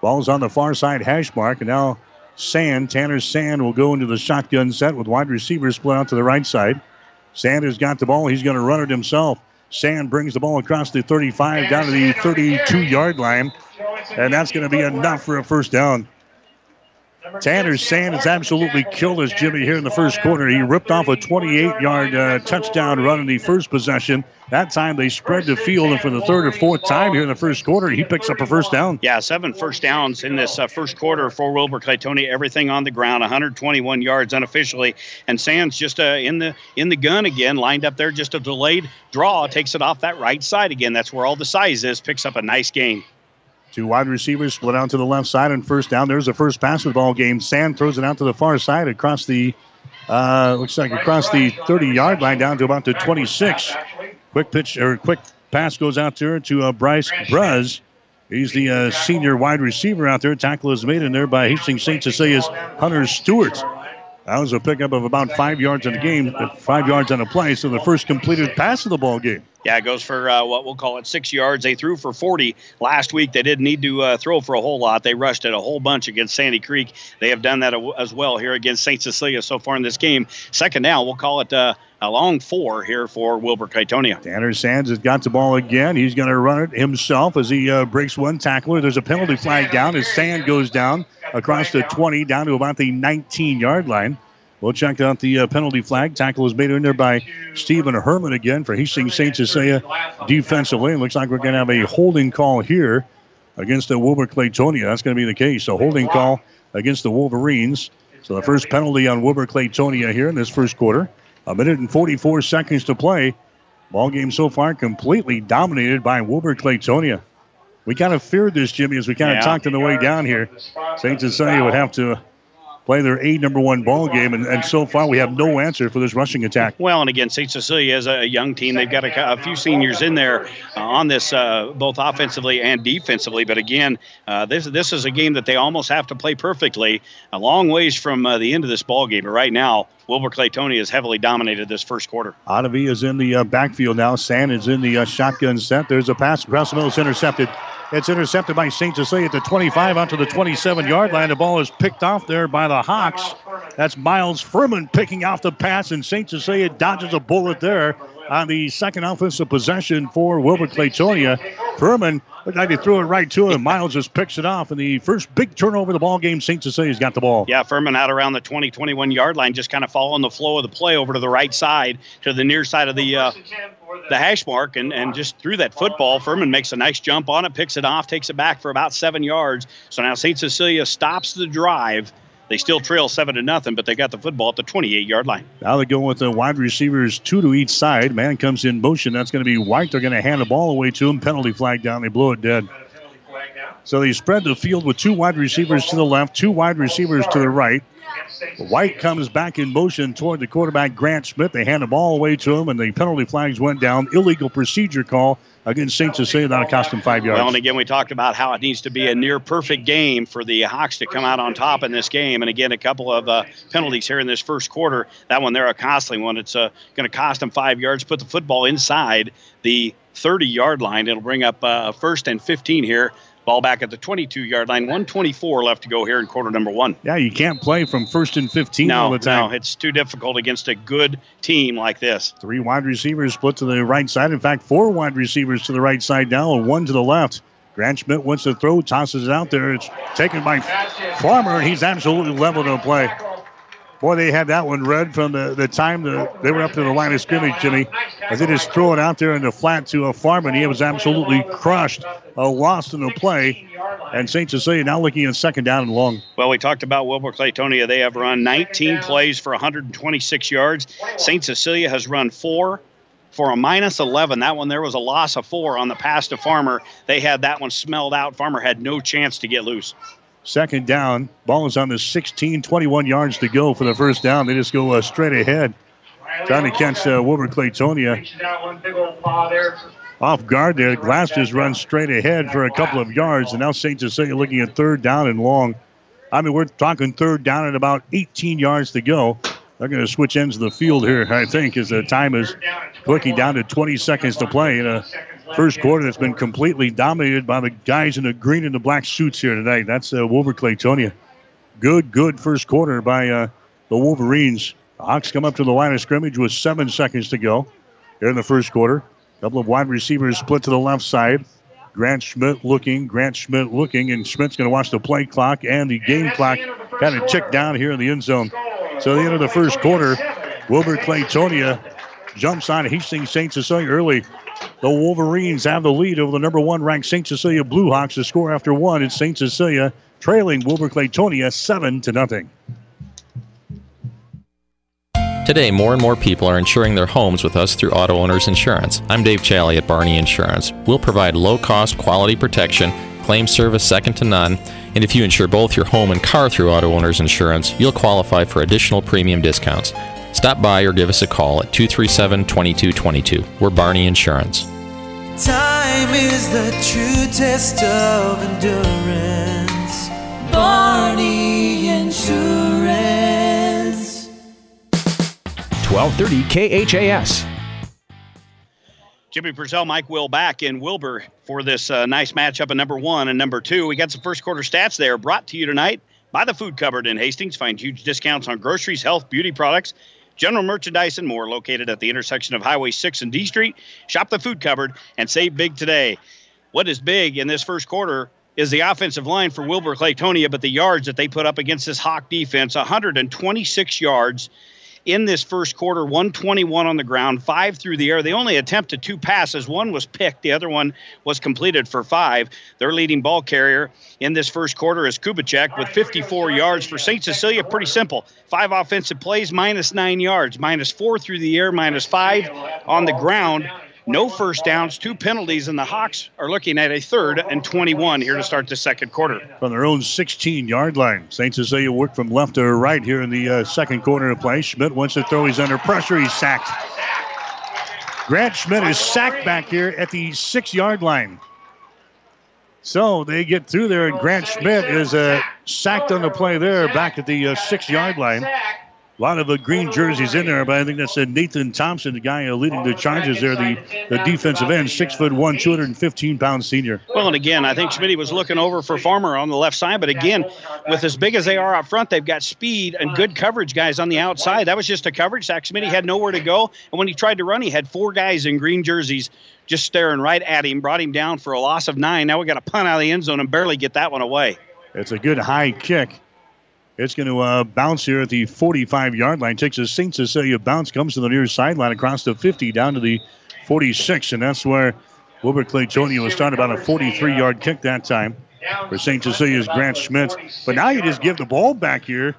Ball's on the far side hash mark, and now Sand, Tanner Sand will go into the shotgun set with wide receivers split out to the right side. Sanders got the ball. He's going to run it himself. Sand brings the ball across the 35 down to the 32 yard line. And that's going to be enough for a first down. Tanner Sand absolutely killed us, Jimmy, here in the first quarter. He ripped off a 28 yard uh, touchdown run in the first possession. That time they spread the field, and for the third or fourth time here in the first quarter, he picks up a first down. Yeah, seven first downs in this uh, first quarter for Wilber Clatonia. Everything on the ground, 121 yards unofficially, and Sands just uh, in the in the gun again, lined up there, just a delayed draw, takes it off that right side again. That's where all the size is. Picks up a nice gain. Two wide receivers split out to the left side and first down. There's the first pass of the ball game. Sand throws it out to the far side across the uh, looks like across the 30 yard line down to about the 26. Quick pitch or quick pass goes out there to uh, Bryce Bruz. He's the uh, senior wide receiver out there. Tackle is made in there by Hastings St. Cecilia's Hunter Stewart. That was a pickup of about five yards in the game, five yards on a play. So the first completed pass of the ball game. Yeah, it goes for uh, what we'll call it six yards. They threw for 40 last week. They didn't need to uh, throw for a whole lot. They rushed it a whole bunch against Sandy Creek. They have done that as well here against St. Cecilia so far in this game. Second down, we'll call it uh, a long four here for Wilber Clatonia. Tanner Sands has got the ball again. He's going to run it himself as he uh, breaks one tackler. There's a penalty flag down as Sand goes down across the 20 down to about the 19 yard line. We'll check out the uh, penalty flag. Tackle is made in there by Stephen Herman again for Hastings St. Cecilia defensively. It looks like we're going to have a holding call here against the Wilber Clatonia. That's going to be the case. A holding call against the Wolverines. So the first penalty on Wilber Clatonia here in this first quarter. A minute and 44 seconds to play. Ball game so far completely dominated by Wilber Clatonia. We kind of feared this, Jimmy, as we kind of talked on the way down here. St. Cecilia would have to play their A number one ball game, and, and so far we have no answer for this rushing attack. Well, and again, St. Cecilia is a young team. They've got a, a few seniors in there uh, on this, uh, both offensively and defensively. But again, uh, this this is a game that they almost have to play perfectly. A long ways from uh, the end of this ball game, but right now. Wilber Clatonia has heavily dominated this first quarter. Ottavy is in the uh, backfield now. Sand is in the uh, shotgun set. There's a pass across the middle. It's intercepted. It's intercepted by St. Cecilia at the 25 out to the 27 yard line. The ball is picked off there by the Hawks. That's Miles Furman picking off the pass, and St. Cecilia dodges a bullet there on the second offensive possession for Wilber Clatonia. Furman looked like they threw it right to him. Miles just picks it off, and the first big turnover of the ball game, St. Cecilia's got the ball. Yeah, Furman out around the 20, 21 yard line, just kind of following the flow of the play over to the right side, to the near side of the uh, the hash mark and, and just threw that football. Furman makes a nice jump on it, picks it off, takes it back for about seven yards. So now St. Cecilia stops the drive. They still trail seven to nothing, but they got the football at the 28 yard line. Now they're going with the wide receivers two to each side. Man comes in motion. That's going to be White. They're going to hand the ball away to him. Penalty flag down. They blow it dead. So they spread the field with two wide receivers to the left, two wide receivers to the right. White comes back in motion toward the quarterback, Grant Schmidt. They hand the ball away to him, and the penalty flags went down. Illegal procedure call against St. Cecilia. That'll cost them five yards. Well, and again, we talked about how it needs to be a near perfect game for the Hawks to come out on top in this game. And again, a couple of uh, penalties here in this first quarter. That one there, a costly one. It's uh, going to cost them five yards. Put the football inside the 30 yard line. It'll bring up uh, first and 15 here Ball back at the 22 yard line. 124 left to go here in quarter number one. Yeah, you can't play from first and 15 no, all the time. No, it's too difficult against a good team like this. Three wide receivers split to the right side. In fact, four wide receivers to the right side now and one to the left. Grant Schmidt wants to throw, tosses it out there. It's taken by Farmer, and he's absolutely level to play. Boy, they had that one read from the, the time the, they were up to the line of scrimmage, Jimmy. As they just throw it out there in the flat to a Farman. He was absolutely crushed, uh, lost in the play. And St. Cecilia now looking at second down and long. Well, we talked about Wilber Clatonia. They have run 19 plays for 126 yards. St. Cecilia has run four for a minus 11. That one there was a loss of four on the pass to Farmer. They had that one smelled out. Farmer had no chance to get loose. Second down. Ball is on the 16, 21 yards to go for the first down. They just go uh, straight ahead. Trying to catch uh, Wilber Clatonia. Off guard there. Glass just runs straight ahead for a couple of yards. And now St. Cecilia looking at third down and long. I mean, we're talking third down and about 18 yards to go. They're going to switch ends of the field here, I think, as the time is clicking down to 20 seconds to play in a first quarter that's been completely dominated by the guys in the green and the black suits here tonight. That's uh, Wilber Clatonia. Good, good first quarter by uh, the Wolverines. The Hawks come up to the line of scrimmage with seven seconds to go here in the first quarter. Couple of wide receivers split to the left side. Grant Schmidt looking, Grant Schmidt looking, and Schmidt's going to watch the play clock and the game clock kind of tick down here in the end zone. So, the end of the first quarter, Wilber Clatonia jumps on Hastings St. Cecilia early. The Wolverines have the lead over the number one ranked St. Cecilia Bluehawks. The score after one is St. Cecilia trailing Wilber Clatonia seven to nothing. Today, more and more people are insuring their homes with us through Auto Owners Insurance. I'm Dave Challey at Barney Insurance. We'll provide low cost, quality protection, claim service second to none, and if you insure both your home and car through Auto Owners Insurance, you'll qualify for additional premium discounts. Stop by or give us a call at 237 2222. We're Barney Insurance. Time is the true test of endurance. Barney Insurance. 1230 KHAS. Jimmy Purcell, Mike Will back in Wilber for this uh, nice matchup of number one and number two. We got some first quarter stats there brought to you tonight by the Food Cupboard in Hastings. Find huge discounts on groceries, health, beauty products, general merchandise, and more located at the intersection of Highway 6 and D Street. Shop the Food Cupboard and save big today. What is big in this first quarter is the offensive line for Wilber Clatonia, but the yards that they put up against this Hawk defense 126 yards in this first quarter 121 on the ground, five through the air. They only attempted two passes. One was picked, the other one was completed for five. Their leading ball carrier in this first quarter is Kubicek with 54 yards for St. Cecilia. Pretty simple. Five offensive plays, minus nine yards, minus four through the air, minus five on the ground. No first downs, two penalties, and the Hawks are looking at a third and 21 here to start the second quarter. From their own 16 yard line. St. Cecilia work from left to right here in the uh, second quarter of play. Schmidt wants to throw. He's under pressure. He's sacked. Grant Schmidt is sacked back here at the six yard line. So they get through there, and Grant Schmidt is uh, sacked on the play there back at the uh, six yard line. A lot of the green jerseys in there, but I think that's uh, Nathan Thompson, the guy uh, leading the charges there, the, the defensive end, six foot one, 215 pound senior. Well, and again, I think Schmidt was looking over for Farmer on the left side, but again, with as big as they are up front, they've got speed and good coverage guys on the outside. That was just a coverage. sack. Schmidt had nowhere to go, and when he tried to run, he had four guys in green jerseys just staring right at him, brought him down for a loss of nine. Now we got a punt out of the end zone and barely get that one away. It's a good high kick. It's going to uh, bounce here at the 45 yard line. Takes a St. Cecilia bounce, comes to the near sideline across the 50 down to the 46, and that's where Wilber Clatonia was starting about a 43 yard kick that time for St. Cecilia's Grant Schmidt. But now you just give the ball back here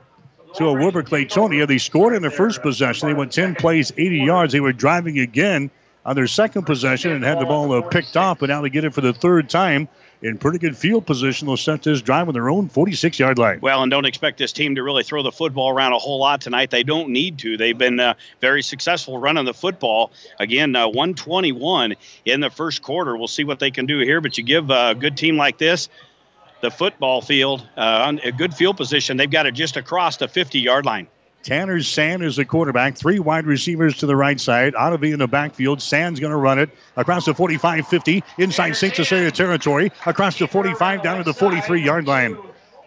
to a Wilber Clatonia. They scored in their first possession. They went 10 plays, 80 yards. They were driving again on their second possession and had the ball uh, picked off, but now they get it for the third time in pretty good field position. They'll set this drive on their own 46 yard line. Well, and don't expect this team to really throw the football around a whole lot tonight. They don't need to. They've been uh, very successful running the football. Again, uh, 121 in the first quarter. We'll see what they can do here, but you give a good team like this the football field, uh, a good field position, they've got it just across the 50 yard line. Tanner Sand is the quarterback. Three wide receivers to the right side. Ottavy in the backfield. Sand's going to run it across the 45 50 inside St. Cecilia territory. Across the 45 down to the 43 yard line.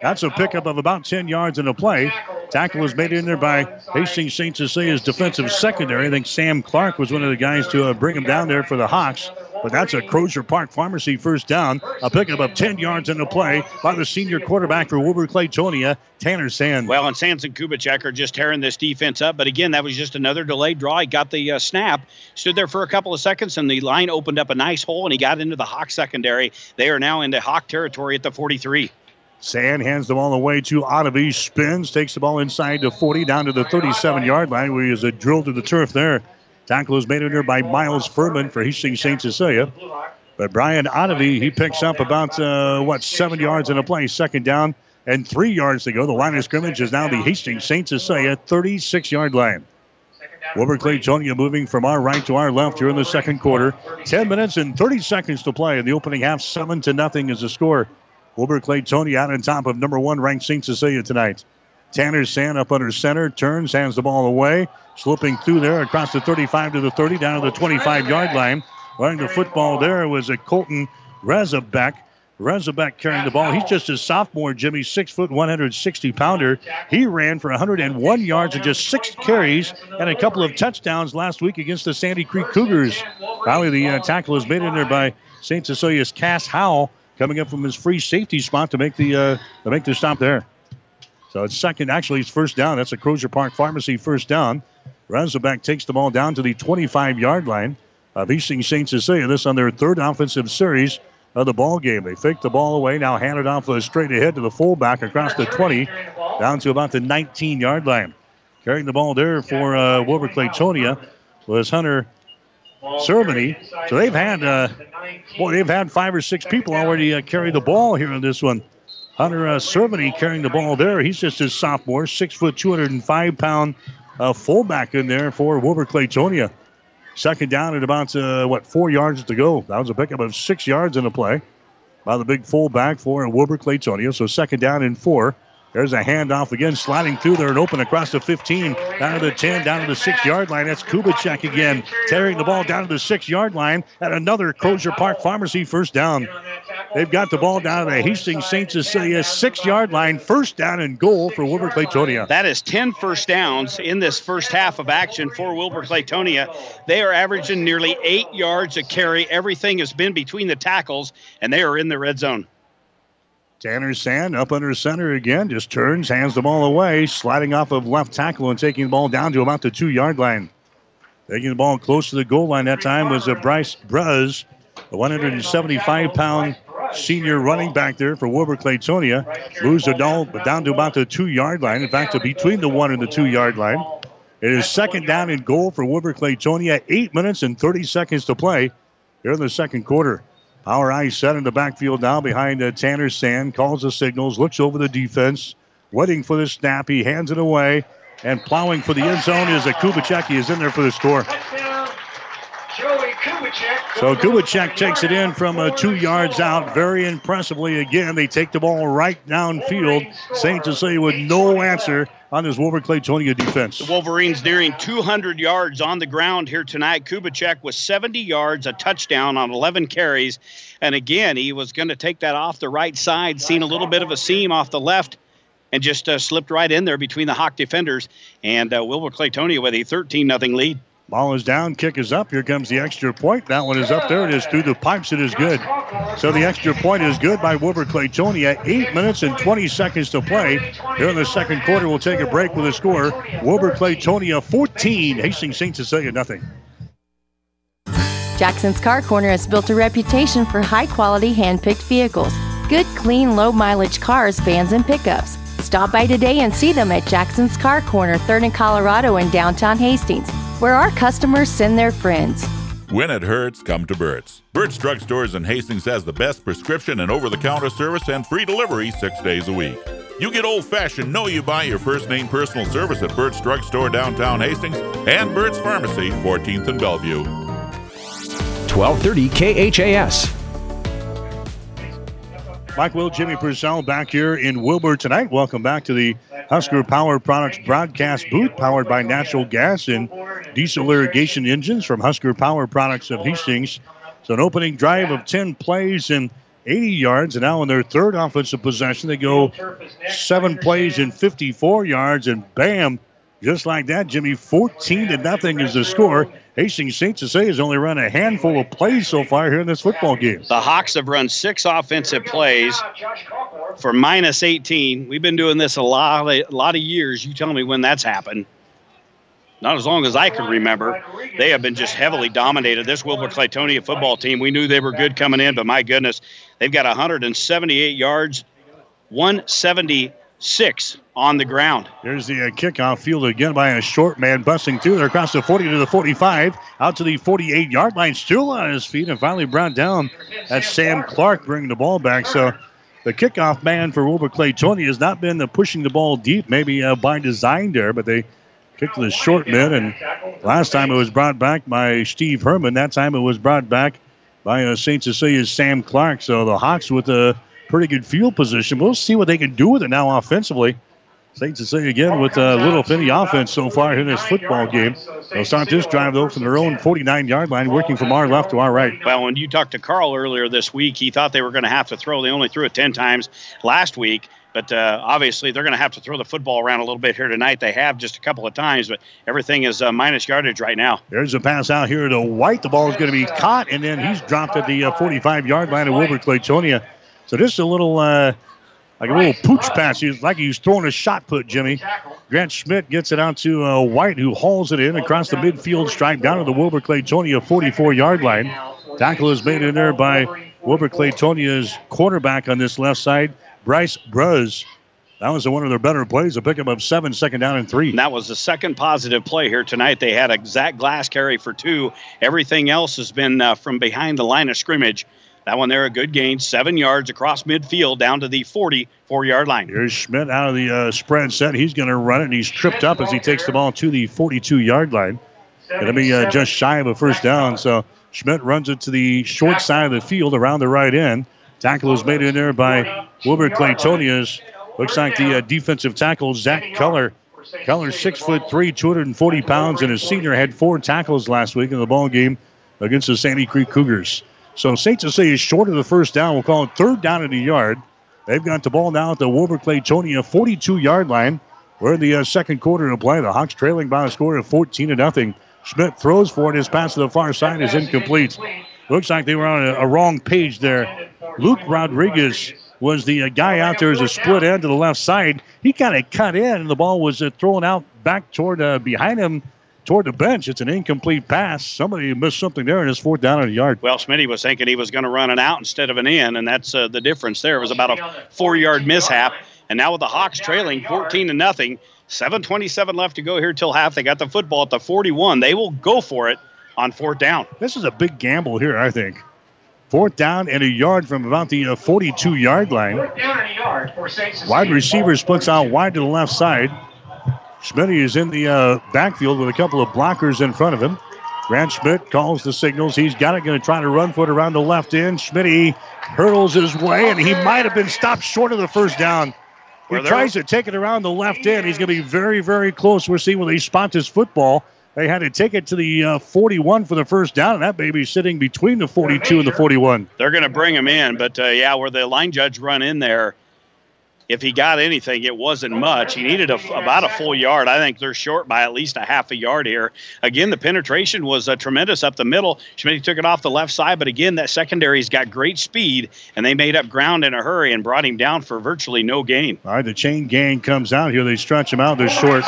That's a pickup of about 10 yards in a play. Tackle was made in there by Hastings St. Cecilia's defensive secondary. I think Sam Clark was one of the guys to uh, bring him down there for the Hawks. But that's a Crozier Park Pharmacy first down. A pickup of 10 yards in the play by the senior quarterback for Wilber Clatonia, Tanner Sand. Well, and Sands and Kubicek are just tearing this defense up. But again, that was just another delayed draw. He got the uh, snap, stood there for a couple of seconds, and the line opened up a nice hole, and he got into the Hawk secondary. They are now into Hawk territory at the 43. Sand hands the ball away to Ottavy, spins, takes the ball inside the 40, down to the 37 yard line, where he is a drill to the turf there. Tackle is made in there by Miles Furman for Hastings St. Cecilia. But Brian Ottavy, he picks up about, uh, what, seven yards in a play, second down, and three yards to go. The line of scrimmage is now the Hastings St. Cecilia 36 yard line. Wilber Clatonia moving from our right to our left here in the second quarter. 10 minutes and 30 seconds to play in the opening half. 7 to nothing is the score. Wilber Clatonia out on top of number one ranked St. Cecilia tonight. Tanner Sand up under center, turns, hands the ball away, slipping through there across the 35 to the 30, down to the 25 yard line. Running the football there was a Colton Rezabek. Razorback carrying the ball. He's just a sophomore, Jimmy, six foot, 160 pounder. He ran for 101 yards and just six carries and a couple of touchdowns last week against the Sandy Creek Cougars. Finally, the uh, tackle is made in there by St. Cecilia's Cass Howell coming up from his free safety spot to make the uh, to make the stop there. So it's second, actually, it's first down. That's a Crozier Park Pharmacy first down. Rezabek takes the ball down to the 25 yard line of Hastings St. Cecilia. This on their third offensive series of the ball game. They fake the ball away, now hand it off straight ahead to the fullback across the 20, down to about the 19 yard line. Carrying the ball there for uh, Wilber Clatonia was Hunter Cerveny. So they've had, uh, boy, they've had five or six people already uh, carry the ball here in this one. Hunter uh, Cerveny carrying the ball there. He's just his sophomore, six foot, 205 pound uh, fullback in there for Wilber Clatonia. Second down at about, uh, what, four yards to go. That was a pickup of six yards in the play by the big fullback for Wilber Clatonia. So second down and four. There's a handoff again, sliding through there and open across the 15, down to the 10, down to the six yard line. That's Kubicek again, tearing the ball down to the six yard line at another Crozier Park Pharmacy first down. They've got the ball down to the Hastings St. Cecilia six yard line, first down and goal for Wilber Clatonia. That is 10 first downs in this first half of action for Wilber Clatonia. They are averaging nearly eight yards a carry. Everything has been between the tackles, and they are in the red zone. Tanner Sand up under center again, just turns, hands the ball away, sliding off of left tackle and taking the ball down to about the two yard line. Taking the ball close to the goal line that time was a Bryce Bruz, a 175 pound senior running back there for Wilber Clatonia. Moves the ball down to about the two yard line, in fact, between the one and the two yard line. It is second down and goal for Wilber Clatonia, eight minutes and 30 seconds to play here in the second quarter. Power ice set in the backfield now behind uh, Tanner Sand. Calls the signals, looks over the defense, waiting for the snap. He hands it away, and plowing for the end zone is a Kubicek. He is in there for the score. So Kubicek takes it in from uh, two yards out very impressively. Again, they take the ball right downfield. St. Cecilia with no answer on this Wilber Clatonia defense. The Wolverines nearing 200 yards on the ground here tonight. Kubicek was 70 yards, a touchdown on 11 carries. And again, he was going to take that off the right side, seen a little bit of a seam off the left, and just uh, slipped right in there between the Hawk defenders. And uh, Wilber Clatonia with a 13 0 lead. Ball is down, kick is up. Here comes the extra point. That one is up there. It is through the pipes. It is good. So the extra point is good by Wilber Clatonia. Eight minutes and 20 seconds to play. Here in the second quarter, we'll take a break with a score. Wilber Clatonia 14, Hastings St. Cecilia nothing. Jackson's Car Corner has built a reputation for high quality hand picked vehicles. Good, clean, low mileage cars, vans, and pickups. Stop by today and see them at Jackson's Car Corner, 3rd and Colorado in downtown Hastings where our customers send their friends. When it hurts, come to Burt's. Burt's Drugstores in Hastings has the best prescription and over the counter service and free delivery six days a week. You get old fashioned, know you buy your first name personal service at Burt's Drugstore downtown Hastings and Burt's Pharmacy, 14th and Bellevue. 1230 KHAS. Mike Will, Jimmy Purcell back here in Wilber tonight. Welcome back to the Husker Power Products broadcast booth powered by natural gas and diesel irrigation engines from Husker Power Products of Hastings. So an opening drive of 10 plays and 80 yards, and now in their third offensive possession, they go seven plays and 54 yards, and bam, just like that, Jimmy, 14 to nothing is the score. Hastings St. Cecilia has only run a handful of plays so far here in this football game. The Hawks have run six offensive plays for minus 18. We've been doing this a lot, a lot of years. You tell me when that's happened. Not as long as I can remember. They have been just heavily dominated. This Wilber Clatonia football team, we knew they were good coming in, but my goodness, they've got 178 yards, 170 six on the ground. There's the uh, kickoff field again by a short man busting through there across the 40 to the 45, out to the 48 yard line, still on his feet, and finally brought down. That's Sam Clark bringing the ball back. So the kickoff man for Wilber Clatonia has not been the pushing the ball deep, maybe uh, by design there, but they kicked the short man. And last time it was brought back by Steve Herman. That time it was brought back by uh, St. Cecilia's Sam Clark. So the Hawks with a pretty good field position. We'll see what they can do with it now offensively. St. Cecilia again with a little finny offense so far in this football game. They'll start this drive, though, from their own 49 yard line, working from our left to our right. Well, when you talked to Carl earlier this week, he thought they were going to have to throw. They only threw it 10 times last week. But uh, obviously, they're going to have to throw the football around a little bit here tonight. They have just a couple of times, but everything is uh, minus yardage right now. There's a pass out here to White. The ball is going to be caught, and then he's dropped at the 45 uh, yard line of Wilber Clatonia. So just a little uh, like a little pooch pass. He's like he's throwing a shot put, Jimmy. Grant Schmidt gets it out to uh, White, who hauls it in across the midfield stripe down to the Wilber Clatonia 44 yard line. Tackle is made in there by Wilber Clatonia's quarterback on this left side, Bryce Bruz. That was one of their better plays, a pickup of seven, second down and three. And that was the second positive play here tonight. They had a exact glass carry for two. Everything else has been uh, from behind the line of scrimmage. That one there, a good gain, seven yards across midfield down to the 44 yard line. Here's Schmidt out of the uh, spread set. He's going to run it, and he's tripped up as he takes the ball to the 42 yard line. Going to be uh, just shy of a first down. So Schmidt runs it to the short side of the field around the right end. Tackle is made in there by Wilber Clatonia's. Looks like the uh, defensive tackle, Zach Keller. Keller, six foot three, 240 pounds, and a senior had four tackles last week in the ball game against the Sandy Creek Cougars. So St. Cecilia is short of the first down. We'll call it third down in the yard. They've got the ball now at the Wilber Clatonia 42 yard line. We're in the uh, second quarter of play. The Hawks trailing by a score of 14 to nothing. Schmidt throws for it. His pass to the far side is incomplete. Looks like they were on a, a wrong page there. Luke Rodriguez was the uh, guy out there as a split end to the left side. He kind of cut in, and the ball was uh, thrown out back toward uh, behind him toward the bench. It's an incomplete pass. Somebody missed something there, and it's fourth down in the yard. Well, Smitty was thinking he was going to run an out instead of an in, and that's uh, the difference there. It was about a four-yard mishap, and now with the Hawks trailing 14 to nothing, 7:27 left to go here till half. They got the football at the 41. They will go for it on fourth down. This is a big gamble here, I think. Fourth down and a yard from about the uh, 42 yard line. Wide receiver splits out wide to the left side. Schmidt is in the uh, backfield with a couple of blockers in front of him. Grant Schmidt calls the signals. He's got it, going to try to run for it around the left end. Schmidt hurdles his way, and he might have been stopped short of the first down. He tries to take it around the left end. He's going to be very, very close. We're seeing when they spot his football. They had to take it to the uh, 41 for the first down, and that baby's sitting between the 42 and the 41. They're going to bring him in, but uh, yeah, where the line judge run in there, if he got anything, it wasn't much. He needed a, about a full yard. I think they're short by at least a half a yard here. Again, the penetration was uh, tremendous up the middle. Schmidt took it off the left side, but again, that secondary's got great speed, and they made up ground in a hurry and brought him down for virtually no gain. All right, the chain gang comes out here. They stretch him out. They're short.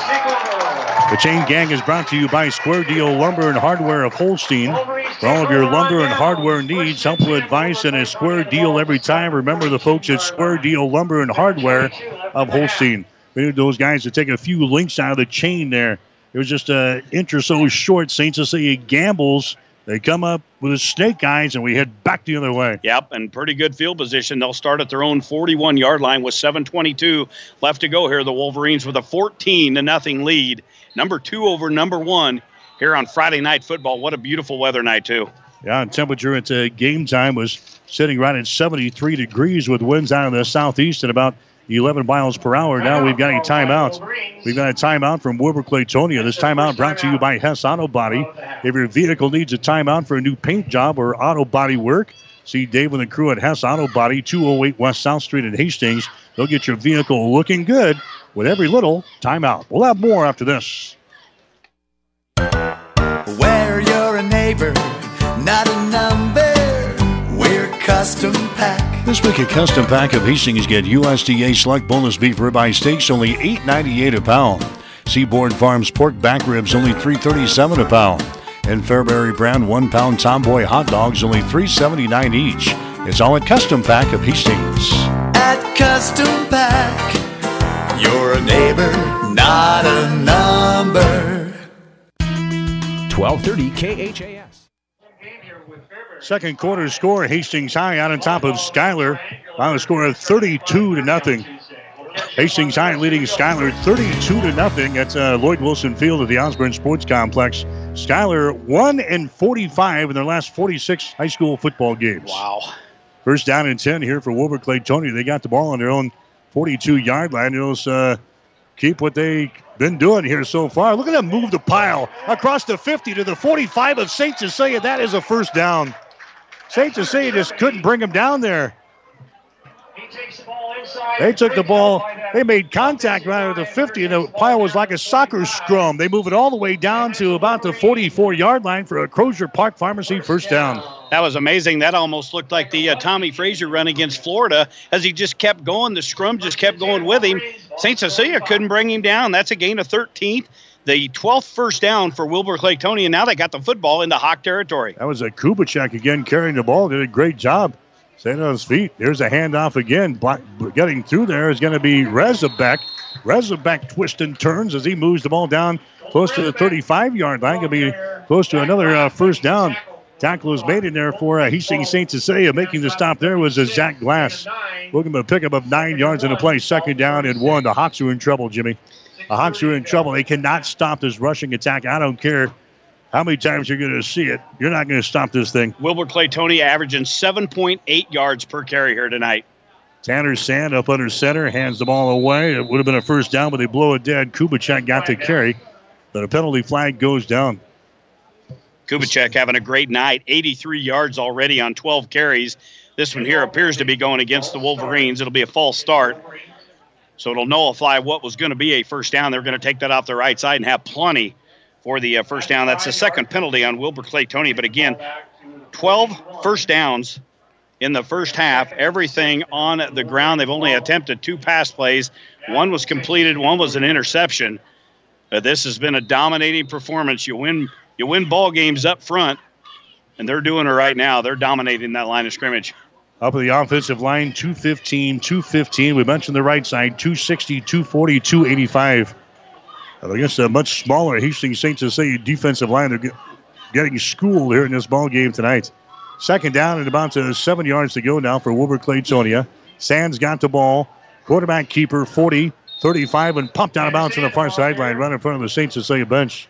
The Chain Gang is brought to you by Square Deal Lumber and Hardware of Holstein. For all of your lumber and hardware needs, helpful advice and a square deal every time. Remember the folks at Square Deal Lumber and Hardware of Holstein. We need those guys to take a few links out of the chain there. It was just an inch or so short. St. Cecilia gambles they come up with a snake eyes, and we head back the other way. Yep, and pretty good field position. They'll start at their own 41 yard line with 7:22 left to go here. The Wolverines with a 14 to nothing lead, number two over number one here on Friday night football. What a beautiful weather night too. Yeah, and temperature at uh, game time was sitting right at 73 degrees with winds out of the southeast at about 11 miles per hour. Now we've got a timeout. We've got a timeout from Wilber Clatonia. This timeout brought to you by Hess Auto Body. If your vehicle needs a timeout for a new paint job or auto body work, see Dave and the crew at Hess Auto Body, 208 West South Street in Hastings. They'll get your vehicle looking good with every little timeout. We'll have more after this. Where you're a neighbor, not a number, we're custom pack. This week, a custom pack of Hastings get USDA select bonus beef ribeye steaks only $8.98 a pound. Seaboard Farms pork back ribs only $3.37 a pound. And Fairbury brand one pound Tomboy hot dogs only $3.79 each. It's all at Custom Pack of Hastings. At Custom Pack, you're a neighbor, not a number. 1230 KHAS. Second quarter score, Hastings High out on top of Schuyler on a score of 32 to nothing. Hastings High leading Schuyler 32 to nothing. That's uh, Lloyd Wilson Field at the Osborne Sports Complex. Schuyler 1 and 45 in their last 46 high school football games. Wow. First down and 10 here for Wilber Clatonia. They got the ball on their own 42 yard line. Those uh, keep what they've been doing here so far. Look at them move the pile across the 50 to the 45 of St. Cecilia. That is a first down. St. Cecilia just couldn't bring him down there. They took the ball. They made contact right at the 50, and the pile was like a soccer scrum. They move it all the way down to about the 44 yard line for a Crozier Park Pharmacy first down. That was amazing. That almost looked like the uh, Tommie Frazier run against Florida as he just kept going. The scrum just kept going with him. St. Cecilia couldn't bring him down. That's a gain of 13th. The 12th first down for Wilber Clatonia. and now they got the football into Hawk territory. That was a Kubicek again carrying the ball. Did a great job. Staying on his feet. There's a handoff again. Getting through there is going to be Rezabek. Rezabek twists and turns as he moves the ball down close to the 35 yard line. Going to be close to another uh, first down. Tackle was made in there for uh, Hastings St. Cecilia. Making the stop there was a uh, Zach Glass. Looking to pick up of nine yards in the play. Second down and one. The Hawks are in trouble, Jimmy. The Hawks are in trouble. They cannot stop this rushing attack. I don't care how many times you're going to see it. You're not going to stop this thing. Wilber Clatonia averaging 7.8 yards per carry here tonight. Tanner Sand up under center, hands the ball away. It would have been a first down, but they blow it dead. Kubicek got to carry, but a penalty flag goes down. Kubicek having a great night, 83 yards already on 12 carries. This one here appears to be going against the Wolverines. It'll be a false start. So it'll nullify what was going to be a first down. They're going to take that off the right side and have plenty for the uh, first down. That's the second penalty on Wilber Clatonia. But again, 12 first downs in the first half. Everything on the ground. They've only attempted two pass plays. One was completed. One was an interception. Uh, this has been a dominating performance. You win you win ball games up front, and they're doing it right now. They're dominating that line of scrimmage. Up at the offensive line, 215, 215. We mentioned the right side, 260, 240, 285. Against a much smaller Hastings St. Cecilia defensive line, they're getting schooled here in this ball game tonight. Second down and about seven yards to go now for Wilber Clatonia. Sands got the ball. Quarterback keeper 40, 35, and popped out of bounds on the far sideline right in front of the St. Cecilia bench.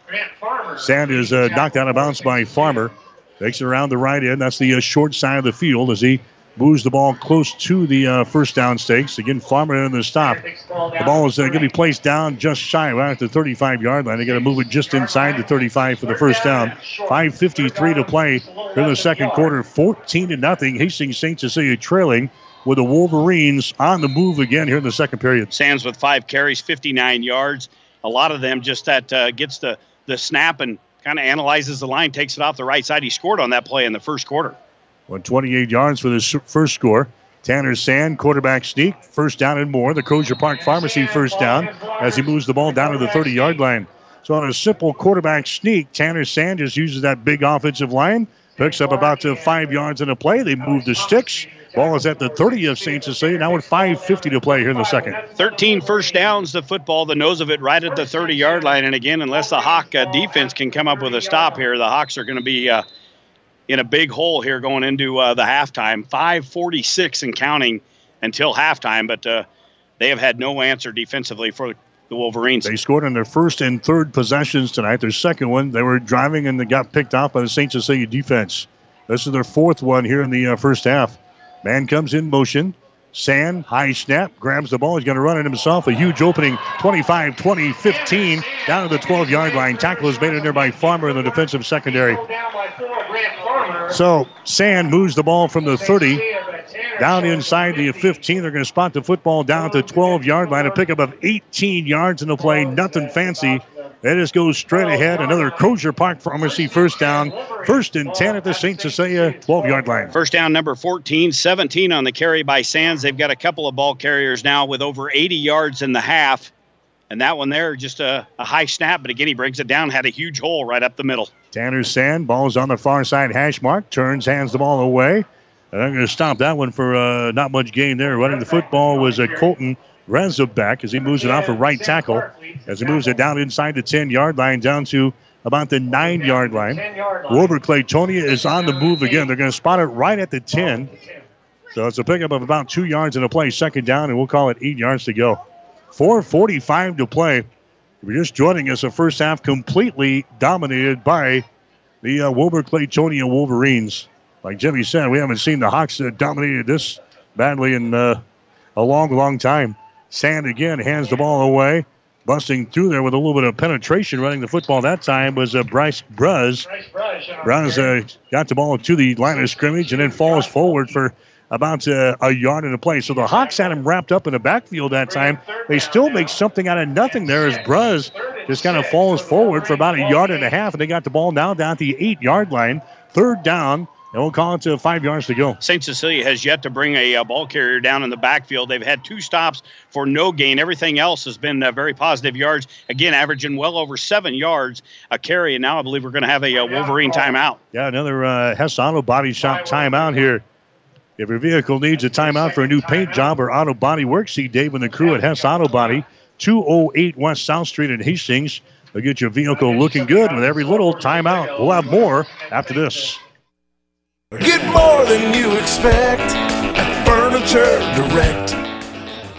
Sand is uh, knocked out of bounds by Farmer. Takes it around the right end. That's the uh, short side of the field as he moves the ball close to the uh, first down stakes. Again, Farmer in the stop. The ball is uh, going to be placed down just shy, right at the 35 yard line. They got to move it just inside the 35 for the first down. 5:53 to play in the second quarter. 14 to nothing. Hastings St. Cecilia trailing with the Wolverines on the move again here in the second period. Sands with five carries, 59 yards. A lot of them just that uh, gets the the snap and kind of analyzes the line, takes it off the right side. He scored on that play in the first quarter. 28 yards for the first score. Tanner Sand, quarterback sneak, first down and more. The Crozier Park Pharmacy first down as he moves the ball down to the 30 yard line. So on a simple quarterback sneak, Tanner Sand just uses that big offensive line, picks up about to five yards in a play. They move the sticks. Ball is at the 30 of St. Cecilia. Now with 5.50 to play here in the second. 13 first downs to football, the nose of it right at the 30 yard line. And again, unless the Hawk uh, defense can come up with a stop here, the Hawks are going to be. Uh, in a big hole here going into uh, the halftime. 5:46 and counting until halftime, but uh, they have had no answer defensively for the Wolverines. They scored on their first and third possessions tonight. Their second one, they were driving and they got picked off by the St. Cecilia defense. This is their fourth one here in the uh, first half. Man comes in motion. Sand, high snap, grabs the ball. He's going to run it himself. A huge opening 25 20 15 down to the 12 yard line. Tackle is made in there by Farmer in the defensive secondary. So Sand moves the ball from the 30 down inside the 15. They're going to spot the football down to 12 yard line. A pickup of 18 yards in the play. Nothing fancy. They just go straight ahead. Another Crozier Park Pharmacy first down. First and 10 at the St. Cecilia 12 yard line. First down, number 14, 17 on the carry by Sands. They've got a couple of ball carriers now with over 80 yards in the half. And that one there, just a, a high snap, but again, he brings it down, had a huge hole right up the middle. Tanner Sand, ball's on the far side hash mark, turns, hands the ball away. And I'm going to stop that one for uh, not much gain there. Running the football was a Colton Rezabek as he moves it off a right tackle. As he moves it down inside the 10 yard line down to about the nine yard line. Wilber Clatonia is on the move again. They're going to spot it right at the 10. So it's a pickup of about two yards in a play, second down, and we'll call it eight yards to go. 4.45 to play. If you're just joining us, the first half completely dominated by the uh, Wilber Clatonia Wolverines. Like Jimmy said, we haven't seen the Hawks uh, dominated this badly in uh, a long, long time. Sand again hands the ball away. busting through there with a little bit of penetration running the football that time was uh, Bryce Bruz. Bruz uh, got the ball to the line of scrimmage and then falls forward for about uh, a yard in the play. So the Hawks had him wrapped up in the backfield that time. They still make something out of nothing there as Bruz just kind of falls forward for about a yard and a half, and they got the ball now down at the eight yard line. Third down and we'll call it to five yards to go. St. Cecilia has yet to bring a, a, ball carrier down in the backfield. They've had two stops for no gain. Everything else has been uh, very positive yards. Again, averaging well over seven yards a carry. And now I believe we're going to have a, a, Wolverine timeout. Yeah, another uh, Hess Auto Body Shop timeout here. If your vehicle needs a timeout for a new paint job or auto body work, see Dave and the crew at Hess Auto Body, 208 West South Street in Hastings. They'll get your vehicle looking good with every little timeout. We'll have more after this. Get more than you expect at Furniture Direct.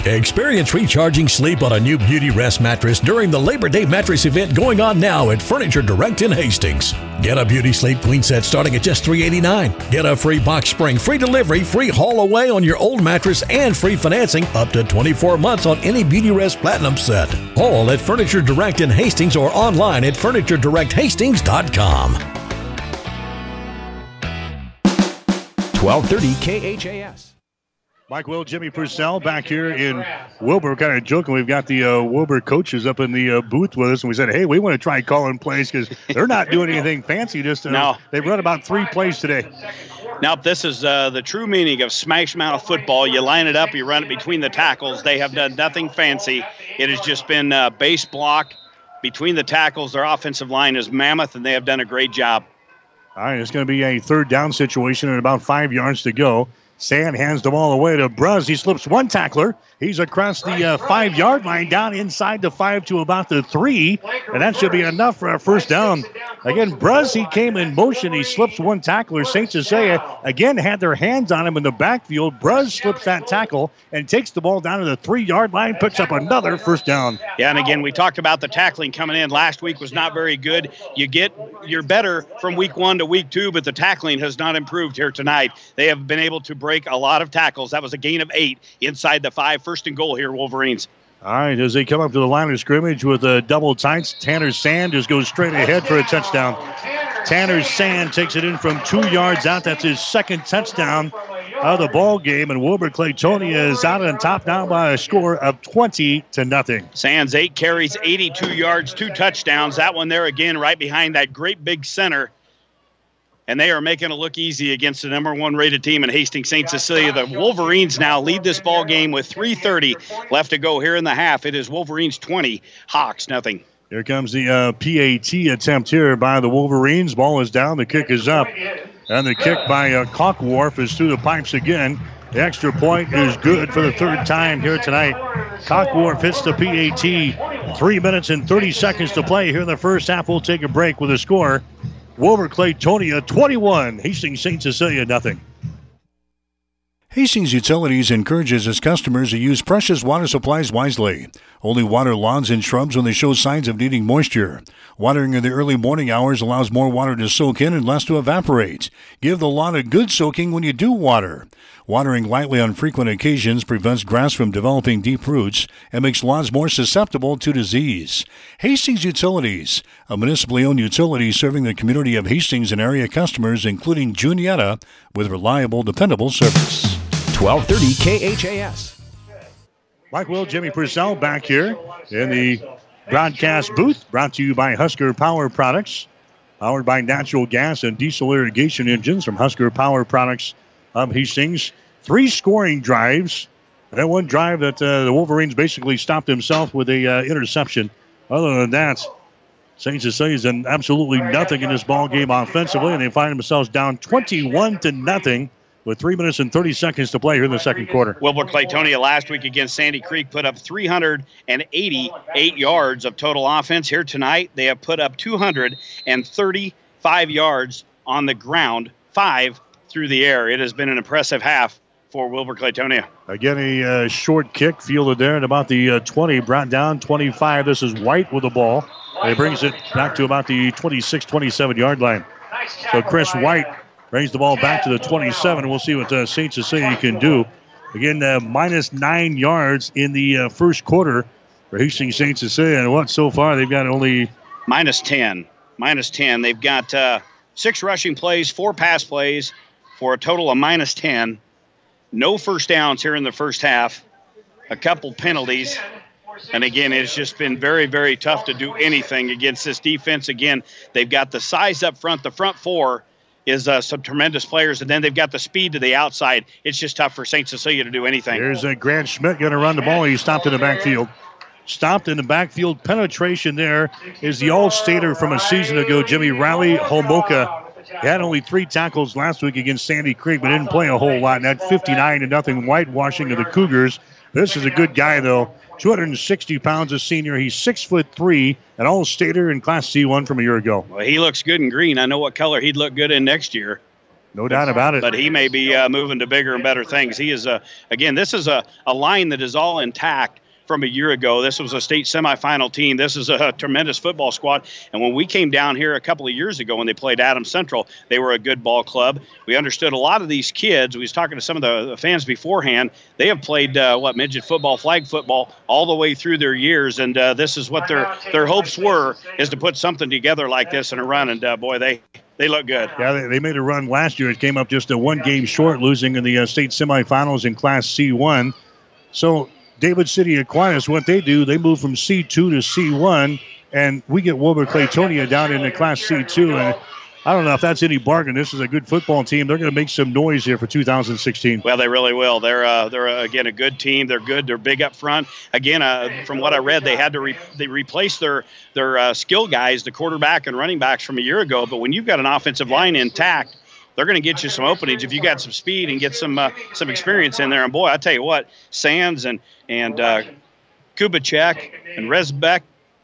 Experience recharging sleep on a new Beauty Rest mattress during the Labor Day mattress event going on now at Furniture Direct in Hastings. Get a Beauty Sleep Queen set starting at just 389. Get a free box spring, free delivery, free haul away on your old mattress, and free financing up to 24 months on any Beauty Rest Platinum set. All at Furniture Direct in Hastings or online at FurnitureDirectHastings.com. 1230 KHAS. Mike Will, Jimmy Purcell back here in Wilber. We're kind of joking. We've got the uh, Wilber coaches up in the uh, booth with us, and we said, hey, we want to try calling plays because they're not doing anything fancy. Just uh, no. They've run about three plays today. Now, this is uh, the true meaning of smash mouth football. You line it up, you run it between the tackles. They have done nothing fancy. It has just been uh, base block between the tackles. Their offensive line is mammoth, and they have done a great job. All right, it's going to be a third down situation and about five yards to go. Sand hands the ball away to Bruz. He slips one tackler. He's across the uh, five yard line, down inside the five to about the three, and that should be enough for a first down. Again, Bruz, he came in motion. He slips one tackler. St. Cecilia again had their hands on him in the backfield. Bruz slips that tackle and takes the ball down to the three yard line, picks up another first down. Yeah, and again, we talked about the tackling coming in last week was not very good. You get you're better from week one to week two, but the tackling has not improved here tonight. They have been able to break a lot of tackles. That was a gain of eight inside the five. First and goal here, Wolverines. All right, as they come up to the line of scrimmage with a double tights, Tanner Sand just goes straight ahead for a touchdown. Tanner Sand takes it in from two yards out. That's his second touchdown of the ball game, and Wilber Clatonia is out on top now by a score of 20 to nothing. Sands eight carries, 82 yards, two touchdowns. That one there again, right behind that great big center and they are making it look easy against the number one rated team in Hastings St. Cecilia. The Wolverines now lead this ball game with 3:30 left to go here in the half. It is Wolverines 20, Hawks nothing. Here comes the uh, PAT attempt here by the Wolverines. Ball is down, the kick is up, and the kick by uh, Cockwarf is through the pipes again. The extra point is good for the third time here tonight. Cockwarf hits the PAT. Three minutes and 30 seconds to play here in the first half. We'll take a break with a score Wilber Clatonia 21, Hastings St. Cecilia nothing. Hastings Utilities encourages its customers to use precious water supplies wisely. Only water lawns and shrubs when they show signs of needing moisture. Watering in the early morning hours allows more water to soak in and less to evaporate. Give the lawn a good soaking when you do water. Watering lightly on frequent occasions prevents grass from developing deep roots and makes lawns more susceptible to disease. Hastings Utilities, a municipally owned utility serving the community of Hastings and area customers, including Juniata, with reliable, dependable service. 1230 KHAS. Mike Will, Jimmy Purcell back here in the broadcast booth, brought to you by Husker Power Products, powered by natural gas and diesel irrigation engines from Husker Power Products of Hastings. Three scoring drives. That one drive that uh, the Wolverines basically stopped himself with a uh, interception. Other than that, St. Cecilia's done absolutely nothing in this ball game offensively, and they find themselves down 21 to nothing with three minutes and 30 seconds to play here in the second quarter. Wilber Clatonia last week against Sandy Creek put up 388 yards of total offense. Here tonight, they have put up 235 yards on the ground, five through the air. It has been an impressive half for Wilber Clatonia. Again, a uh, short kick fielded there at about the uh, 20, brought down 25. This is White with the ball. He brings it back to about the 26, 27 yard line. So Chris White brings the ball back to the 27. We'll see what uh, St. Cecilia can do. Again, uh, minus nine yards in the uh, first quarter for Hastings St. Cecilia. And what so far? They've got only minus 10. Minus 10. They've got uh, six rushing plays, four pass plays for a total of minus 10. No first downs here in the first half. A couple penalties. And again, it's just been very, very tough to do anything against this defense. Again, they've got the size up front, the front four is uh, some tremendous players, and then they've got the speed to the outside. It's just tough for St. Cecilia to do anything. There's a Grant Schmidt going to run the ball. He stopped in the backfield. Stopped in the backfield. Penetration there is the All-Stater from a season ago, Jimmy Riley Homoka. He had only three tackles last week against Sandy Creek, but didn't play a whole lot. And that 59 to nothing whitewashing of the Cougars. This is a good guy, though. 260 pounds, a senior. He's six foot three, an all stater in Class C1 from a year ago. Well, he looks good in green. I know what color he'd look good in next year. No doubt about it. But he may be uh, moving to bigger and better things. He is, uh, again, this is a, a line that is all intact from a year ago. This was a state semifinal team. This is a, tremendous football squad. And when we came down here a couple of years ago when they played Adams Central, they were a good ball club. We understood a lot of these kids. We was talking to some of the fans beforehand. They have played uh, what midget football, flag football, all the way through their years, and uh, this is what their their hopes were is to put something together like this in a run. And uh, boy, they they look good. Yeah, they, they, made a run last year. It came up just a one game short, losing in the uh, state semifinals in Class C1. So David City Aquinas, what they do, they move from C2 to C1, and we get Wilber Clatonia down in the Class C2. And I don't know if that's any bargain. This is a good football team. They're going to make some noise here for 2016. Well, they really will. They're uh, they're uh, again a good team. They're good. They're big up front. Again, uh, from what I read, they had to re- they replace their their uh, skill guys, the quarterback and running backs from a year ago. But when you've got an offensive line intact they're going to get you some openings if you got some speed and get some uh, some experience in there. And boy, I tell you what, Sands and and uh, Kubicek and Rezabek,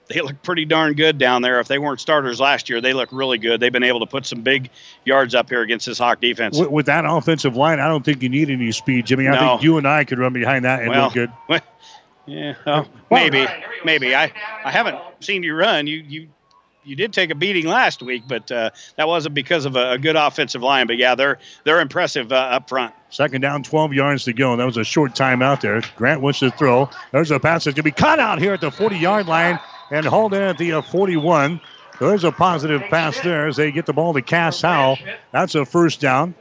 they look pretty darn good down there. If they weren't starters last year, they look really good. They've been able to put some big yards up here against this Hawk defense. With, with that offensive line, I don't think you need any speed, Jimmy. I no. think you and I could run behind that and well, look good. Yeah, well, maybe, maybe. I, I haven't seen you run. You you you did take a beating last week, but uh, that wasn't because of a, a, good offensive line. But yeah, they're they're impressive uh, up front. Second down, 12 yards to go. And That was a short time out there. Grant wants to throw. There's a pass that's going to be cut out here at the 40 yard line and hauled in at the uh, 41. So there's a positive pass there as they get the ball to Cass Howell. That's a first down.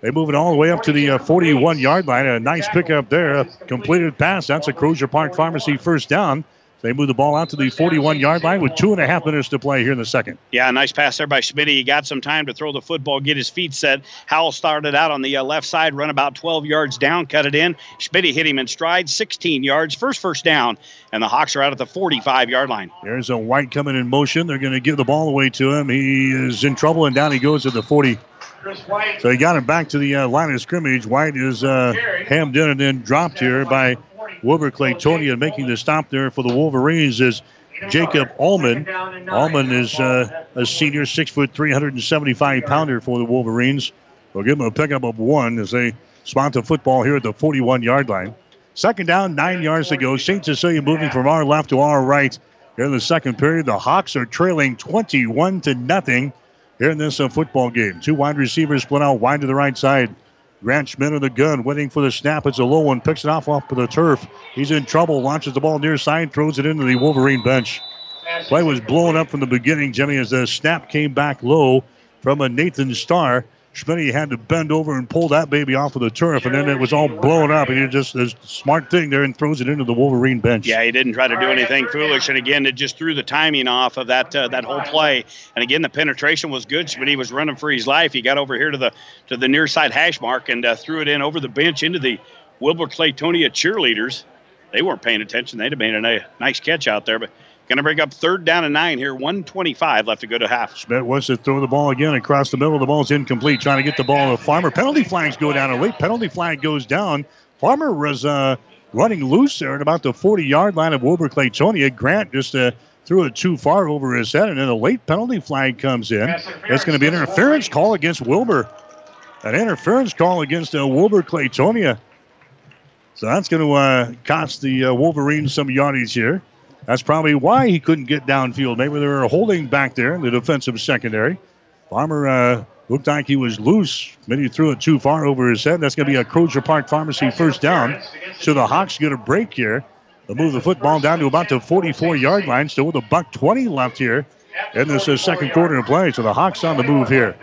They move it all the way up to the uh, 41 yard line. A nice pickup there. A completed pass. That's a Crozier Park Pharmacy first down. They move the ball out to the 41 yard line with two and a half minutes to play here in the second. Yeah, nice pass there by Schmidt. He got some time to throw the football, get his feet set. Howell started out on the uh, left side, run about 12 yards down, cut it in. Schmidt hit him in stride, 16 yards, first first down, and the Hawks are out at the 45 yard line. There's a White coming in motion. They're going to give the ball away to him. He is in trouble, and down he goes at the 40. So he got him back to the uh, line of scrimmage. White is uh, hammed in and then dropped here by Wilber Clatonia making the stop there for the Wolverines is Jacob Allman. Allman is uh, a senior, six foot, 375 pounder for the Wolverines. We'll give them a pickup of one as they spot the football here at the 41 yard line. Second down, nine yards to go. St. Cecilia moving from our left to our right. Here in the second period, the Hawks are trailing 21 to nothing here in this uh, football game. Two wide receivers split out wide to the right side. Grant Schmidt in the gun, waiting for the snap. It's a low one, picks it off off of the turf. He's in trouble, launches the ball near side, throws it into the Wolverine bench. Play was blown up from the beginning, Jimmy, as the snap came back low from a Nathan Starr. Schmidt he had to bend over and pull that baby off of the turf, and then it was all blown up. And he just a smart thing there and throws it into the Wolverine bench. Yeah, he didn't try to do anything foolish, and again, it just threw the timing off of that uh, that whole play. And again, the penetration was good. Schmidt was running for his life. He got over here to the to the near side hash mark and uh, threw it in over the bench into the Wilber Clatonia cheerleaders. They weren't paying attention. They'd have made a nice catch out there, but Going to bring up third down and nine here. 125 left to go to half. Schmidt wants to throw the ball again across the middle. The ball's incomplete. Trying to get the ball to Farmer. Penalty flags go down. A late penalty flag goes down. Farmer was uh, running loose there at about the 40 yard line of Wilber Clatonia. Grant just uh, threw it too far over his head, and then a late penalty flag comes in. It's going to be an interference call against Wilber. An interference call against uh, Wilber Clatonia. So that's going to uh, cost the uh, Wolverines some yardage here. That's probably why he couldn't get downfield. Maybe they were holding back there in the defensive secondary. Farmer uh, looked like he was loose. Maybe he threw it too far over his head. That's going to be a Crozier Park Pharmacy first down. So the Hawks get a break here. They'll move the football down to about the 44 yard line, still with a buck 20 left here And this is second quarter of play. So the Hawks on the move here.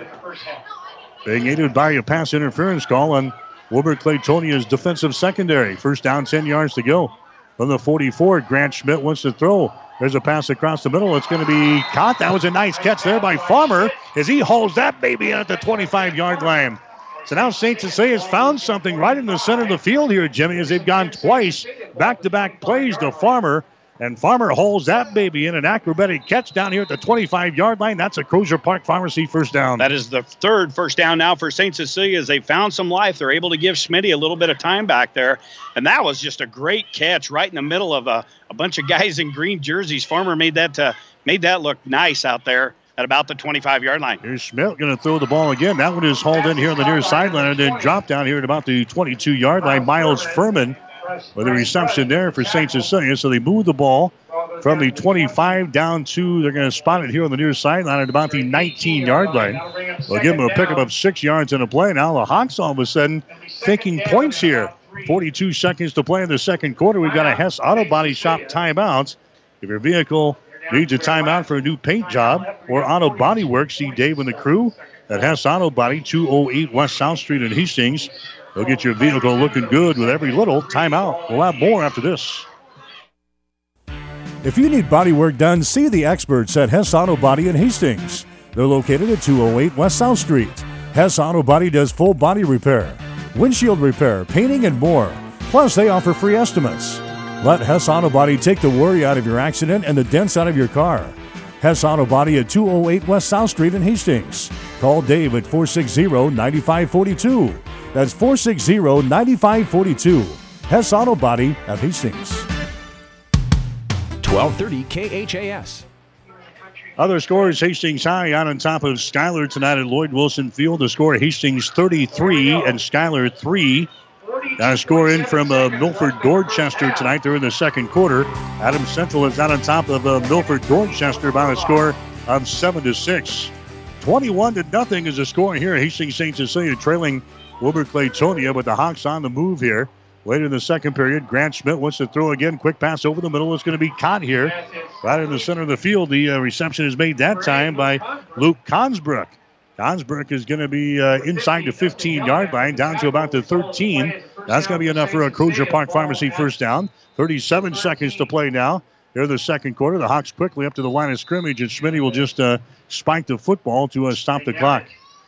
Being aided by a pass interference call on Wilber Clatonia's defensive secondary. First down, 10 yards to go. From the 44, Grant Schmidt wants to throw. There's a pass across the middle. It's going to be caught. That was a nice catch there by Farmer as he holds that baby in at the 25 yard line. So now St. Cecilia has found something right in the center of the field here, Jimmy, as they've gone twice back to back plays to Farmer. And Farmer holds that baby in an acrobatic catch down here at the 25 yard line. That's a Crozier Park Pharmacy first down. That is the third first down now for St. Cecilia as they found some life. They're able to give Smitty a little bit of time back there. And that was just a great catch right in the middle of a, a bunch of guys in green jerseys. Farmer made that uh, made that look nice out there at about the 25 yard line. Here's Schmidt going to throw the ball again. That one is hauled in here on the near sideline and then dropped down here at about the 22 yard line. Miles Furman with a reception there for St. Cecilia. So they move the ball from the 25 down to, they're going to spot it here on the near sideline at about the 19 yard line. They'll give them a pickup of six yards in a play. Now the Hawks all of a sudden thinking points here. 42 seconds to play in the second quarter. We've got a Hess Auto Body Shop timeout. If your vehicle needs a timeout for a new paint job or auto body work, see Dave and the crew at Hess Auto Body, 208 West South Street in Hastings. They'll get your vehicle looking good with every little timeout. We'll have more after this. If you need body work done, see the experts at Hess Auto Body in Hastings. They're located at 208 West South Street. Hess Auto Body does full body repair, windshield repair, painting, and more. Plus, they offer free estimates. Let Hess Auto Body take the worry out of your accident and the dents out of your car. Hess Auto Body at 208 West South Street in Hastings. Call Dave at 460 9542. That's 460 9542. Hess Auto Body at Hastings. 1230 KHAS. Other scores Hastings High out on top of Schuyler tonight at Lloyd Wilson Field. The score Hastings 33 and Schuyler 3. Got a score in from uh, Milford Dorchester tonight. They're in the second quarter. Adams Central is out on top of uh, Milford Dorchester by a score of 7 to 6. 21 to nothing is the score here. Hastings St. Cecilia trailing Wilber Clatonia, but the Hawks on the move here. Later in the second period, Grant Schmidt wants to throw again. Quick pass over the middle. It's going to be caught here. Right in the center of the field. The uh, reception is made that time by Luke Consbrook. Consbrook is going to be uh, inside the 15 yard line, down to about the 13. That's going to be enough for a Crozier Park Pharmacy first down. 37 seconds to play now. Here in the second quarter, the Hawks quickly up to the line of scrimmage, and Smitty will just uh, spike the football to uh, stop the clock.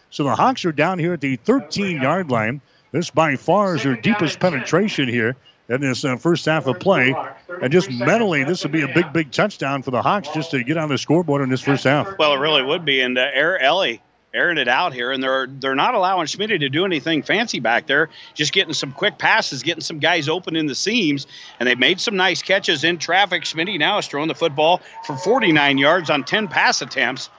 So the Hawks are down here at the 13 yard line. This by far is their deepest penetration here in this uh, first half of play. And just mentally, this would be a big, big touchdown for the Hawks just to get on the scoreboard in this first half. Well, it really would be. And uh, Air Ellie airing it out here, and they're they're not allowing Schmidt to do anything fancy back there. Just getting some quick passes, getting some guys open in the seams, and they've made some nice catches in traffic. Schmidt now is throwing the football for 49 yards on 10 pass attempts.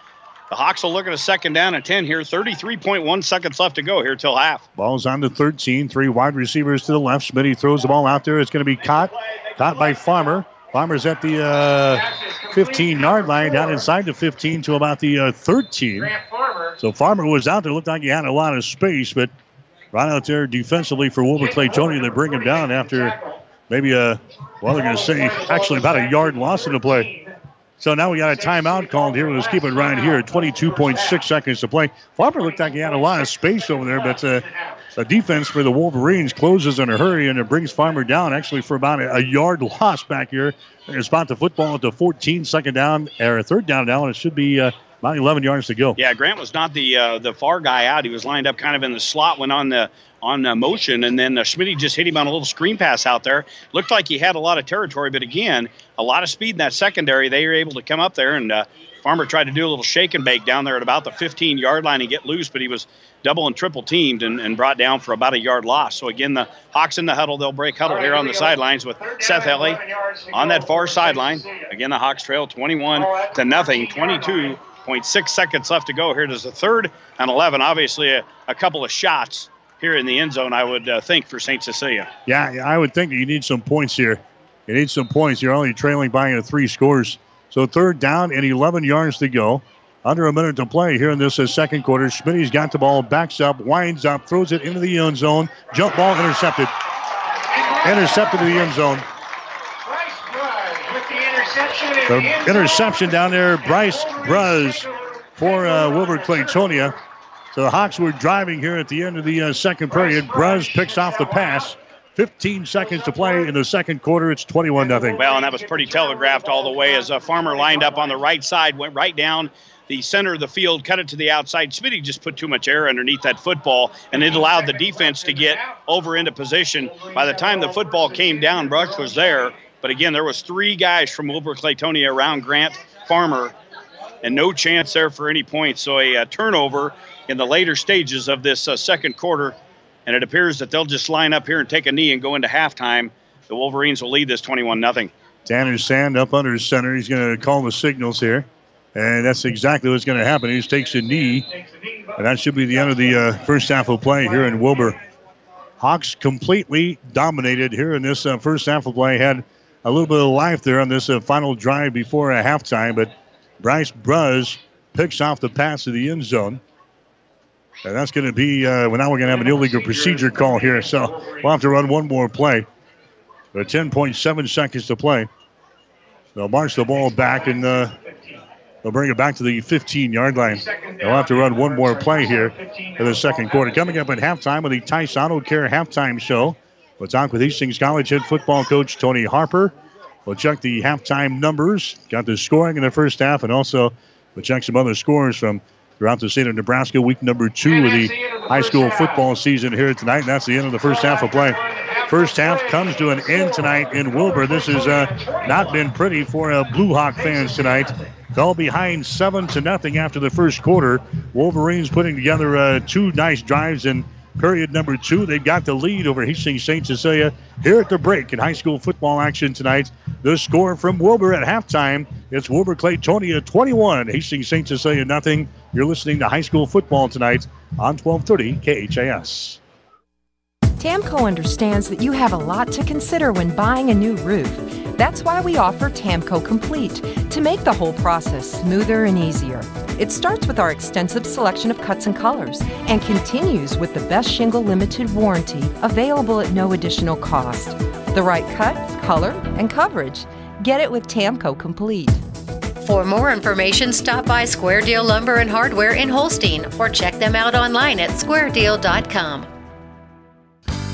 The Hawks will look at a second down and 10 here. 33.1 seconds left to go here till half. Ball's on to 13. Three wide receivers to the left. Smitty throws the ball out there. It's going to be caught. Caught by Farmer. Farmer's at the uh, 15 yard line, down inside the 15 to about the uh, 13. So Farmer was out there. Looked like he had a lot of space, but right out there defensively for Wilber Clatonia. They bring him down after maybe a, well, they're going to say actually about a yard loss in the play. So now we got a timeout called here. Let's keep it right here. 22.6 seconds to play. Farmer looked like he had a lot of space over there, but uh, the defense for the Wolverines closes in a hurry and it brings Farmer down actually for about a, yard loss back here. They're spot the football at the 14, second down, or third down now, and it should be. Uh, about 11 yards to go. Yeah, Grant was not the uh, the far guy out. He was lined up kind of in the slot when on the on uh, motion, and then uh, Schmidt just hit him on a little screen pass out there. Looked like he had a lot of territory, but again, a lot of speed in that secondary. They were able to come up there, and uh, Farmer tried to do a little shake and bake down there at about the 15 yard line and get loose, but he was double and triple teamed and, and brought down for about a yard loss. So again, the Hawks in the huddle. They'll break huddle here on the sidelines with Seth Ellie on that far sideline. Again, the Hawks trail 21 to nothing, 22 6 seconds left to go. Here there's a third and 11. Obviously, a, a couple of shots here in the end zone, I would uh, think, for St. Cecilia. Yeah, I would think you need some points here. You need some points. You're only trailing by uh, three scores. So third down and 11 yards to go. Under a minute to play here in this uh, second quarter. Smitty's got the ball, backs up, winds up, throws it into the end zone. Jump ball intercepted. Intercepted to the end zone. The interception down there, Bryce Bruz for uh, Wilber Clatonia. So the Hawks were driving here at the end of the uh, second period. Bruz picks off the pass. 15 seconds to play in the second quarter. It's 21 0. Well, and that was pretty telegraphed all the way as a farmer lined up on the right side, went right down the center of the field, cut it to the outside. Smitty just put too much air underneath that football, and it allowed the defense to get over into position. By the time the football came down, Brush was there. But again, there was three guys from Wilber Clatonia around Grant Farmer, and no chance there for any points. So a, a turnover in the later stages of this uh, second quarter, and it appears that they'll just line up here and take a knee and go into halftime. The Wolverines will lead this 21 0. Tanner Sand up under his center. He's going to call the signals here. And that's exactly what's going to happen. He just takes a knee. And that should be the end of the uh, first half of play here in Wilber. Hawks completely dominated here in this uh, first half of play. Had a little bit of life there on this uh, final drive before a halftime, but Bryce Bruz picks off the pass to the end zone. And that's going to be, uh, well, now we're going to have an illegal procedure call here. So we'll have to run one more play. But 10.7 seconds to play. They'll march the ball back and uh, They'll bring it back to the 15 yard line. They'll have to run one more play here in the second quarter. Coming up at halftime with the Tice Auto Care halftime show. We'll talk with Hastings College head football coach Tony Harper. We'll check the halftime numbers. Got the scoring in the first half, and also we'll check some other scores from throughout the state of Nebraska. Week number two of the high school football season here tonight. And that's the end of the first half of play. First half comes to an end tonight in Wilber. This has uh, not been pretty for uh, Blue Hawk fans tonight. Fell behind seven to nothing after the first quarter. Wolverines putting together uh, two nice drives in period number two. They've got the lead over Hastings St. Cecilia here at the break in high school football action tonight. The score from Wilber at halftime. It's Wilber Clatonia 21, Hastings St. Cecilia nothing. You're listening to high school football tonight on 1230 KHAS. TAMKO understands that you have a lot to consider when buying a new roof. That's why we offer TAMKO Complete to make the whole process smoother and easier. It starts with our extensive selection of cuts and colors and continues with the best shingle limited warranty available at no additional cost. The right cut, color, and coverage. Get it with TAMKO Complete. For more information, stop by Square Deal Lumber and Hardware in Holstein or check them out online at squaredeal.com.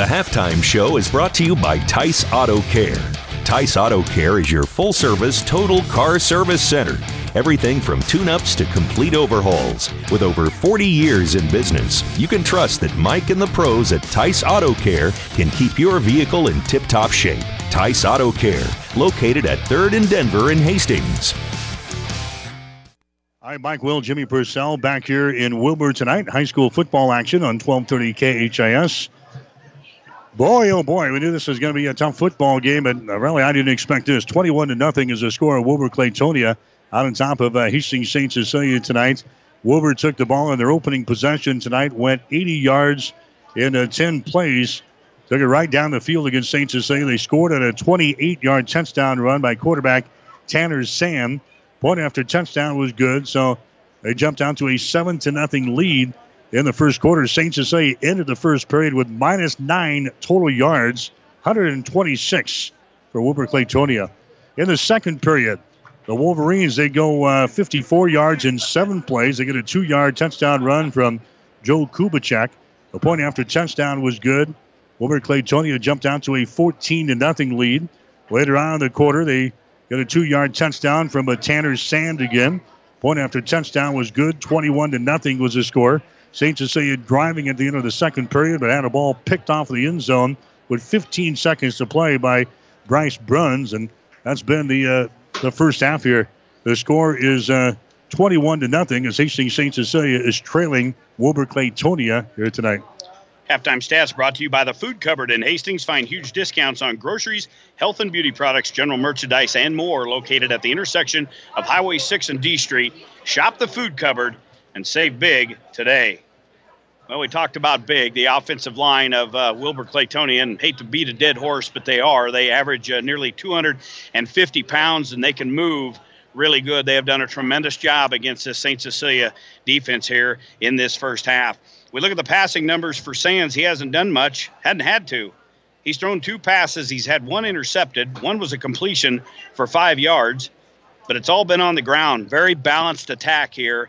The halftime show is brought to you by Tice Auto Care. Tice Auto Care is your full service total car service center. Everything from tune ups to complete overhauls. With over 40 years in business, you can trust that Mike and the pros at Tice Auto Care can keep your vehicle in tip top shape. Tice Auto Care, located at 3rd and Denver in Hastings. Hi, Mike Will, Jimmy Purcell back here in Wilber tonight. High school football action on 1230 KHAS. Boy, oh boy, we knew this was going to be a tough football game, but uh, really I didn't expect this. 21 to nothing is the score of Wilber Clatonia out on top of uh, Hastings St. Cecilia tonight. Wilber took the ball in their opening possession tonight, went 80 yards in uh, 10 plays, took it right down the field against St. Cecilia. They scored on a 28 yard touchdown run by quarterback Tanner Sand. Point after touchdown was good, so they jumped out to a 7 to nothing lead in the first quarter. St. Cecilia ended the first period with minus nine total yards, 126 for Wilber Clatonia. In the second period, the Wolverines, they go uh, 54 yards in seven plays. They get a two yard touchdown run from Joe Kubicek. The point after touchdown was good. Wilber Clatonia jumped out to a 14 to nothing lead. Later on in the quarter, they get a two yard touchdown from a Tanner Sand again. Point after touchdown was good. 21 to nothing was the score. St. Cecilia driving at the end of the second period, but had a ball picked off the end zone with 15 seconds to play by Bryce Bruns, and that's been the uh, the first half here. The score is uh, 21 to nothing as Hastings St. Cecilia is trailing Wilber Clatonia here tonight. Halftime stats brought to you by the Food Cupboard in Hastings. Find huge discounts on groceries, health and beauty products, general merchandise, and more located at the intersection of Highway 6 and D Street. Shop the Food Cupboard and save big today. Well, we talked about big, the offensive line of uh, Wilber Clatonian. Hate to beat a dead horse, but they are. They average uh, nearly 250 pounds and they can move really good. They have done a tremendous job against this St. Cecilia defense here in this first half. We look at the passing numbers for Sands. He hasn't done much, hadn't had to. He's thrown two passes. He's had one intercepted. One was a completion for five yards, but it's all been on the ground. Very balanced attack here.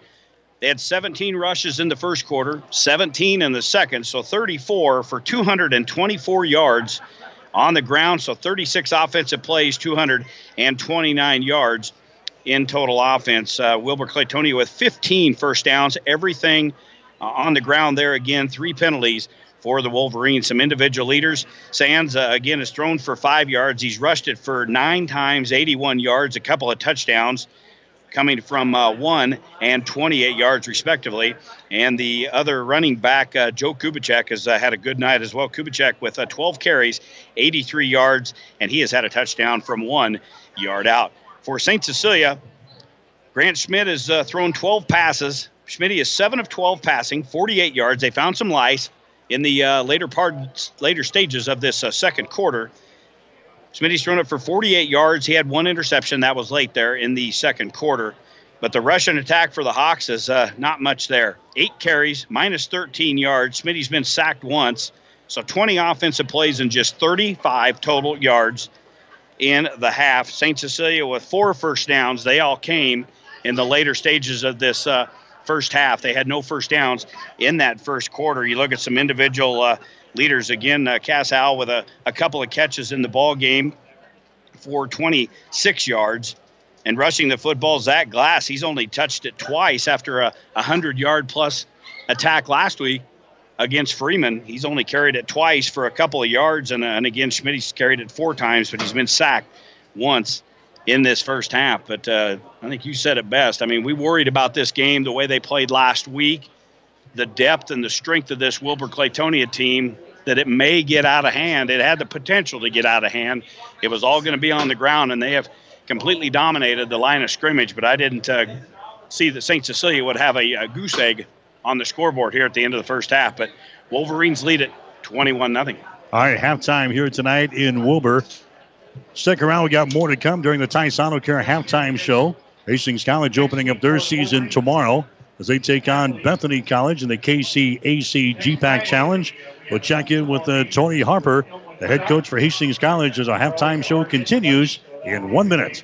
They had 17 rushes in the first quarter, 17 in the second, so 34 for 224 yards on the ground. So 36 offensive plays, 229 yards in total offense. Uh, Wilber Clatonia with 15 first downs, everything uh, on the ground there again, three penalties for the Wolverines. Some individual leaders. Sands, uh, again, is thrown for five yards. He's rushed it for nine times, 81 yards, a couple of touchdowns coming from uh, one and 28 yards, respectively. And the other running back, uh, Joe Kubicek, has uh, had a good night as well. Kubicek with uh, 12 carries, 83 yards, and he has had a touchdown from one yard out. For St. Cecilia, Grant Schmidt has uh, thrown 12 passes. Schmidt is 7 of 12 passing, 48 yards. They found some lice in the uh, later part, later stages of this second quarter. Smitty's thrown it for 48 yards. He had one interception that was late there in the second quarter. But the Russian attack for the Hawks is uh, not much there. Eight carries, minus 13 yards. Smitty's been sacked once. So 20 offensive plays and just 35 total yards in the half. St. Cecilia with four first downs. They all came in the later stages of this uh, first half. They had no first downs in that first quarter. You look at some individual uh, leaders again. Uh, Cass Howell with a, a couple of catches in the ball game for 26 yards. And rushing the football, Zach Glass, he's only touched it twice after a 100 yard plus attack last week against Freeman. He's only carried it twice for a couple of yards, and, uh, and again, Schmidt's carried it four times, but he's been sacked once in this first half. But uh, I think you said it best. I mean, we worried about this game the way they played last week the depth and the strength of this Wilber Clatonia team that it may get out of hand. It had the potential to get out of hand. It was all going to be on the ground, and they have completely dominated the line of scrimmage. But I didn't uh, see that St. Cecilia would have a, a, goose egg on the scoreboard here at the end of the first half. But Wolverines lead it 21 0. All right, halftime here tonight in Wilber. Stick around. We got more to come during the Auto Care halftime show. Hastings College opening up their season tomorrow as they take on Bethany College in the KCAC GPAC Challenge. We'll check in with uh, Tony Harper, the head coach for Hastings College, as our halftime show continues in one minute.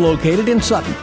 located in Sutton.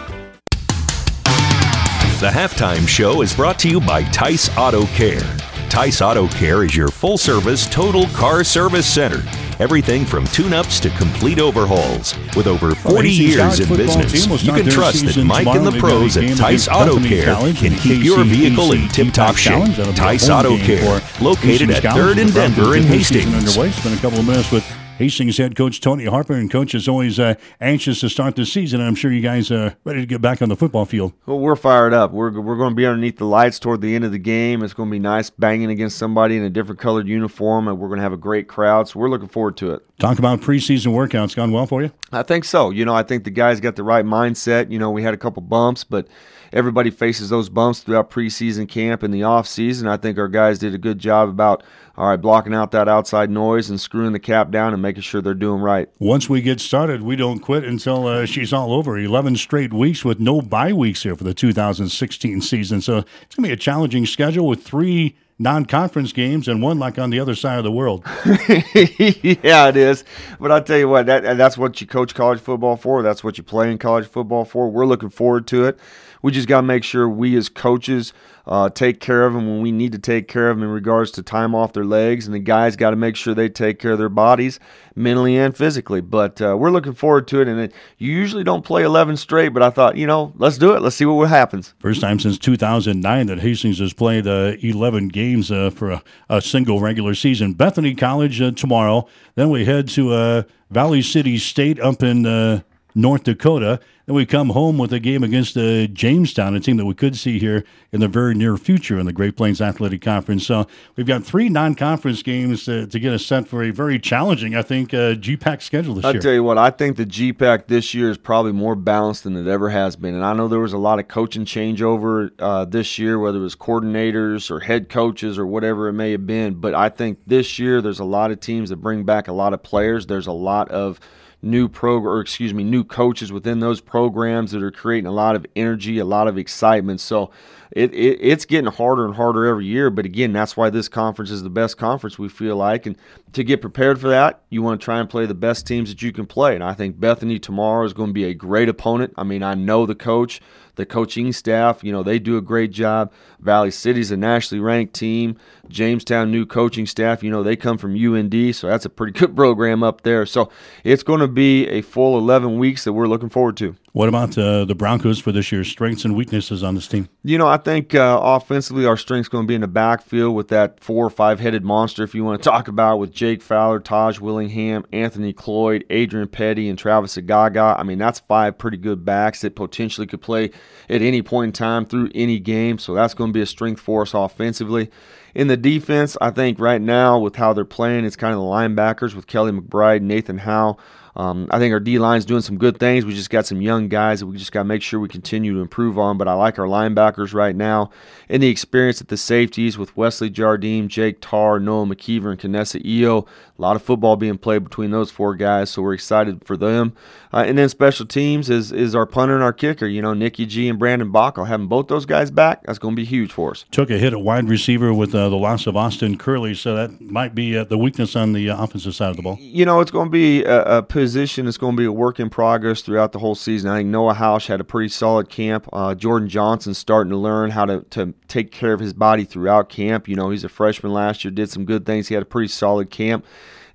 The halftime show is brought to you by Tice Auto Care. Tice Auto Care is your full service total car service center. Everything from tune ups to complete overhauls. With over 40 years in business, you can trust that Mike and the pros at Tice Auto Care can keep your vehicle in tip top shape. Tice Auto Care, located at 3rd and Denver in Hastings. Underway. Spend a couple of minutes with Hastings head coach Tony Harper. And coach is always uh, anxious to start the season. I'm sure you guys are ready to get back on the football field. Well, we're fired up. We're, we're going to be underneath the lights toward the end of the game. It's going to be nice banging against somebody in a different colored uniform, and we're going to have a great crowd. So we're looking forward to it. Talk about preseason workouts. Gone well for you? I think so. You know, I think the guys got the right mindset. You know, we had a couple bumps, but everybody faces those bumps throughout preseason camp and the off season. I think our guys did a good job about all right, blocking out that outside noise and screwing the cap down and making sure they're doing right. Once we get started, we don't quit until uh, she's all over. 11 straight weeks with no bye weeks here for the 2016 season. So it's going to be a challenging schedule with three non-conference games and one like on the other side of the world. yeah, it is. But I'll tell you what, that that's what you coach college football for. That's what you play in college football for. We're looking forward to it. We just got to make sure we as coaches – uh, take care of them when we need to take care of them in regards to time off their legs, and the guys got to make sure they take care of their bodies mentally and physically. But uh, we're looking forward to it, and it, you usually don't play 11 straight, but I thought, you know, let's do it. Let's see what happens. First time since 2009 that Hastings has played uh, 11 games uh, for a, a, single regular season. Bethany College uh, tomorrow. Then we head to uh, Valley City State up in North Dakota. Then we come home with a game against uh, Jamestown, a team that we could see here in the very near future in the Great Plains Athletic Conference. So we've got three non-conference games to, to get us set for a very challenging, I think, uh, GPAC schedule this I'll year. I'll tell you what, I think the GPAC this year is probably more balanced than it ever has been. And I know there was a lot of coaching changeover uh, this year, whether it was coordinators or head coaches or whatever it may have been. But I think this year there's a lot of teams that bring back a lot of players. There's a lot of – new pro or excuse me new coaches within those programs that are creating a lot of energy a lot of excitement. So it, it, it's getting harder and harder every year but again that's why this conference is the best conference we feel like. And to get prepared for that you want to try and play the best teams that you can play. And i think bethany tomorrow is going to be a great opponent. I mean i know the coach the coaching staff, you know, they do a great job. Valley City's a nationally ranked team. Jamestown new coaching staff, you know, they come from UND, so that's a pretty good program up there. So it's going to be a full 11 weeks that we're looking forward to. What about uh, the Broncos for this year's strengths and weaknesses on this team? You know, I think uh, offensively our strength's going to be in the backfield with that four or five headed monster, if you want to talk about, with Jake Fowler, Taj Willingham, Anthony Cloyd, Adrian Petty, and Travis Agaga. I mean, that's five pretty good backs that potentially could play at any point in time through any game. So that's going to be a strength for us offensively. In the defense, I think right now with how they're playing, it's kind of the linebackers with Kelly McBride, Nathan Howe. Um, I think our D line's doing some good things. We just got some young guys that we just got to make sure we continue to improve on. But I like our linebackers right now and the experience at the safeties with Wesley Jardine, Jake Tarr, Noah McKeever, and Kanessa Eo. A lot of football being played between those four guys, so we're excited for them. Uh, and then special teams is is our punter and our kicker. You know, Nikki G and Brandon bach Bockel. Having both those guys back, that's going to be huge for us. Took a hit at wide receiver with uh, the loss of Austin Curley, so that might be uh, the weakness on the uh, offensive side of the ball. You know, it's going to be a, a position. It's going to be a work in progress throughout the whole season. I think Noah Hausch had a pretty solid camp. Uh, Jordan Johnson starting to learn how to, to take care of his body throughout camp. You know, he's a freshman last year, did some good things. He had a pretty solid camp.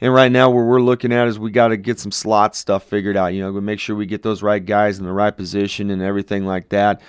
And right now, where we're looking at is we got to get some slot stuff figured out. You know, we make sure we get those right guys in the right position and everything like that.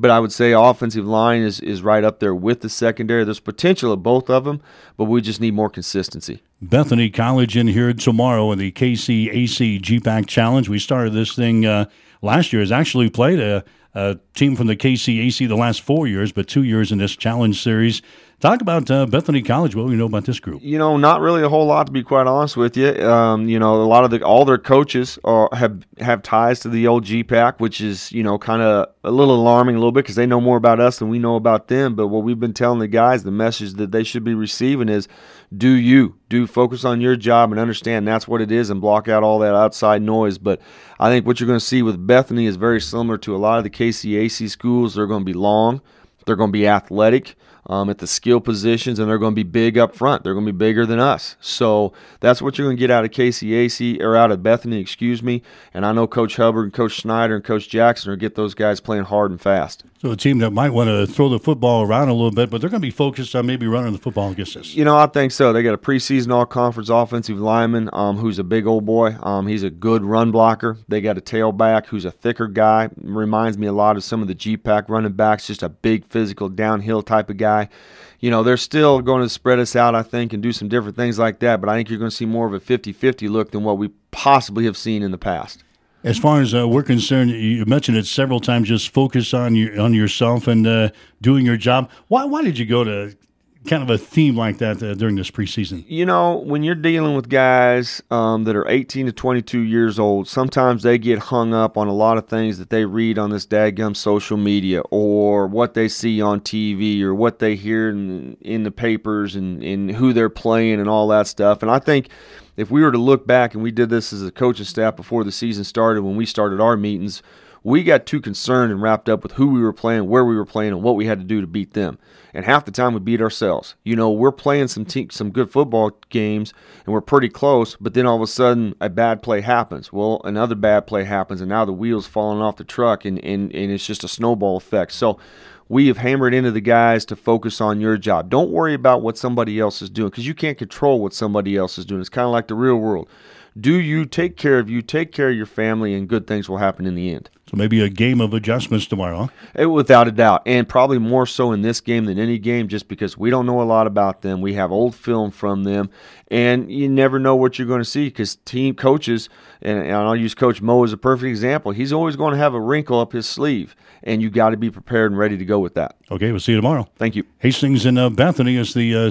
But I would say offensive line is, is right up there with the secondary. There's potential of both of them, but we just need more consistency. Bethany College in here tomorrow in the KCAC GPAC Challenge. We started this thing uh, last year. Has actually played a, a team from the KCAC the last four years, but two years in this challenge series. Talk about uh, Bethany College. What do we know about this group? You know, not really a whole lot to be quite honest with you. Um, you know, a lot of the all their coaches are, have have ties to the old GPAC, which is you know kind of a little alarming a little bit because they know more about us than we know about them. But what we've been telling the guys, the message that they should be receiving is, do you do focus on your job and understand that's what it is and block out all that outside noise. But I think what you're going to see with Bethany is very similar to a lot of the KCAC schools. They're going to be long. They're going to be athletic um, at the skill positions, and they're going to be big up front. They're going to be bigger than us. So that's what you're going to get out of KCAC or out of Bethany, excuse me. And I know Coach Hubbard and Coach Snyder and Coach Jackson are get those guys playing hard and fast. So a team that might want to throw the football around a little bit, but they're going to be focused on maybe running the football against us. You know, I think so. They got a preseason all-conference offensive lineman um, who's a big old boy. Um, he's a good run blocker. They got a tailback who's a thicker guy. Reminds me a lot of some of the GPAC running backs, just a big physical downhill type of guy guy. You know, they're still going to spread us out, I think, and do some different things like that. But I think you're going to see more of a 50 50 look than what we possibly have seen in the past. As far as uh, we're concerned, you mentioned it several times. Just focus on your on yourself and uh, doing your job. Why why did you go to kind of a theme like that uh, during this preseason? You know, when you're dealing with guys um, that are 18 to 22 years old, sometimes they get hung up on a lot of things that they read on this dadgum social media or what they see on TV or what they hear in, in the papers and, and who they're playing and all that stuff. And I think if we were to look back and we did this as a coaching staff before the season started, when we started our meetings, we got too concerned and wrapped up with who we were playing, where we were playing, and what we had to do to beat them. And half the time we beat ourselves. You know, we're playing some te- some good football games and we're pretty close, but then all of a sudden a bad play happens. Well, another bad play happens, and now the wheels falling off the truck, and, and, and it's just a snowball effect. So we have hammered into the guys to focus on your job. Don't worry about what somebody else is doing because you can't control what somebody else is doing. It's kind of like the real world. Do you take care of you, take care of your family, and good things will happen in the end. So maybe a game of adjustments tomorrow. It, without a doubt, and probably more so in this game than any game, just because we don't know a lot about them. We have old film from them, and you never know what you're going to see because team coaches, and, and I'll use Coach Mo as a perfect example. He's always going to have a wrinkle up his sleeve, and you got to be prepared and ready to go with that. Okay, we'll see you tomorrow. Thank you. Hastings and uh, Bethany is the uh,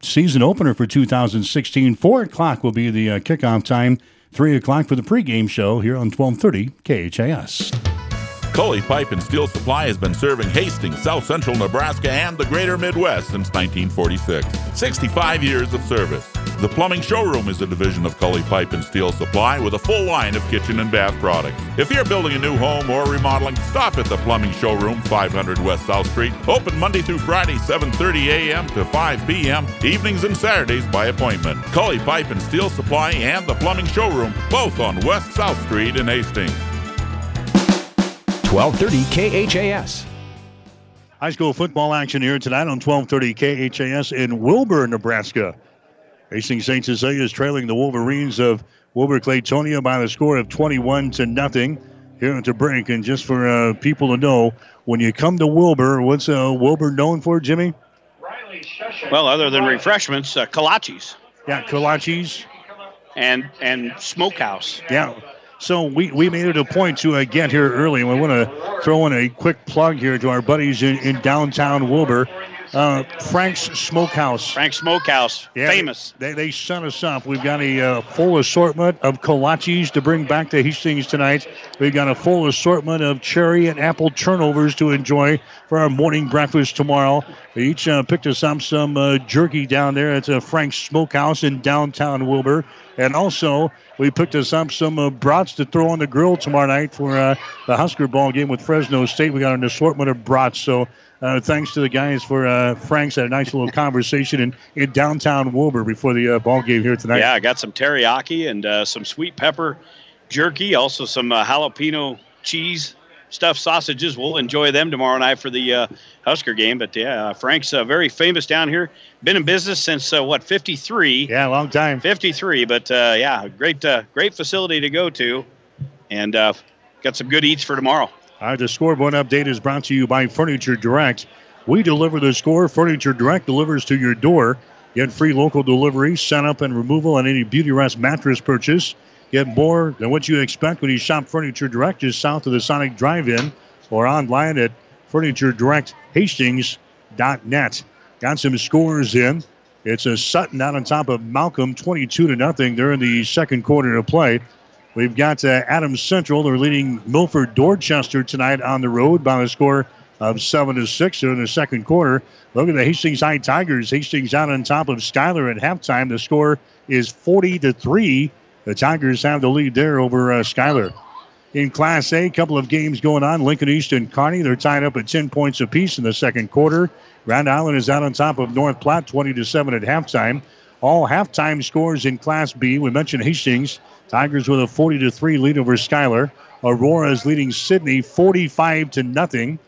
season opener for 2016. Four o'clock will be the uh, kickoff time. 3 o'clock for the pregame show here on 1230 KHAS. Cully Pipe and Steel Supply has been serving Hastings, South Central Nebraska, and the greater Midwest since 1946. 65 years of service. The Plumbing Showroom is a division of Cully Pipe and Steel Supply with a full line of kitchen and bath products. If you're building a new home or remodeling, stop at the Plumbing Showroom, 500 West South Street. Open Monday through Friday, 7:30 a.m. to 5 p.m. Evenings and Saturdays by appointment. Cully Pipe and Steel Supply and the Plumbing Showroom, both on West South Street in Hastings. 1230 KHAS. High school football action here tonight on 1230 KHAS in Wilber, Nebraska. Racing St. Cecilia is trailing the Wolverines of Wilber Clatonia by the score of 21 to nothing here at the break. And just for uh, people to know, when you come to Wilber, what's uh, Wilber known for, Jimmy? Well, other than refreshments, uh, kolaches. Yeah, kolaches. And and smokehouse. Yeah. So we, we made it a point to uh, get here early, and we want to throw in a quick plug here to our buddies in, in downtown Wilber. Uh, Frank's Smokehouse. Frank's Smokehouse, Yeah, famous. They, they sent us up. We've got a uh, full assortment of kolaches to bring back to Hastings tonight. We've got a full assortment of cherry and apple turnovers to enjoy for our morning breakfast tomorrow. They each uh, picked us up some uh, jerky down there at uh, Frank's Smokehouse in downtown Wilber. And also, we picked us up some uh, brats to throw on the grill tomorrow night for uh, the Husker ball game with Fresno State. We got an assortment of brats. So uh, thanks to the guys for uh, Frank's had a nice little conversation in, in downtown Wilber before the uh, ball game here tonight. Yeah, I got some teriyaki and uh, some sweet pepper jerky, also some uh, jalapeno cheese stuffed sausages. We'll enjoy them tomorrow night for the uh, Husker game. But yeah, uh, Frank's uh, very famous down here. Been in business since uh, what 53? Yeah, long time. 53. But uh, yeah, great uh, great facility to go to, and uh, got some good eats for tomorrow. All right, the scoreboard update is brought to you by Furniture Direct. We deliver the score. Furniture Direct delivers to your door. Get free local delivery, setup, and removal on any Beauty Rest mattress purchase. Get more than what you expect when you shop Furniture Direct just south of the Sonic Drive-In or online at FurnitureDirectHastings.net. Got some scores in. It's a Sutton out on top of Malcolm, 22 to nothing. In the second quarter of play. We've got uh, Adams Central. They're leading Milford Dorchester tonight on the road by a score of seven to six in the second quarter. Look at the Hastings High Tigers. Hastings out on top of Schuyler at halftime. The score is 40 to three. The Tigers have the lead there over uh. In Class A, a couple of games going on. Lincoln East and Kearney, they're tied up at 10 points apiece in the second quarter. Grand Island is out on top of North Platte, 20 to 7 at halftime. All halftime scores in Class B. We mentioned Hastings. Tigers with a 40 to 3 lead over Schuyler. Aurora is leading Sidney 45 to nothing.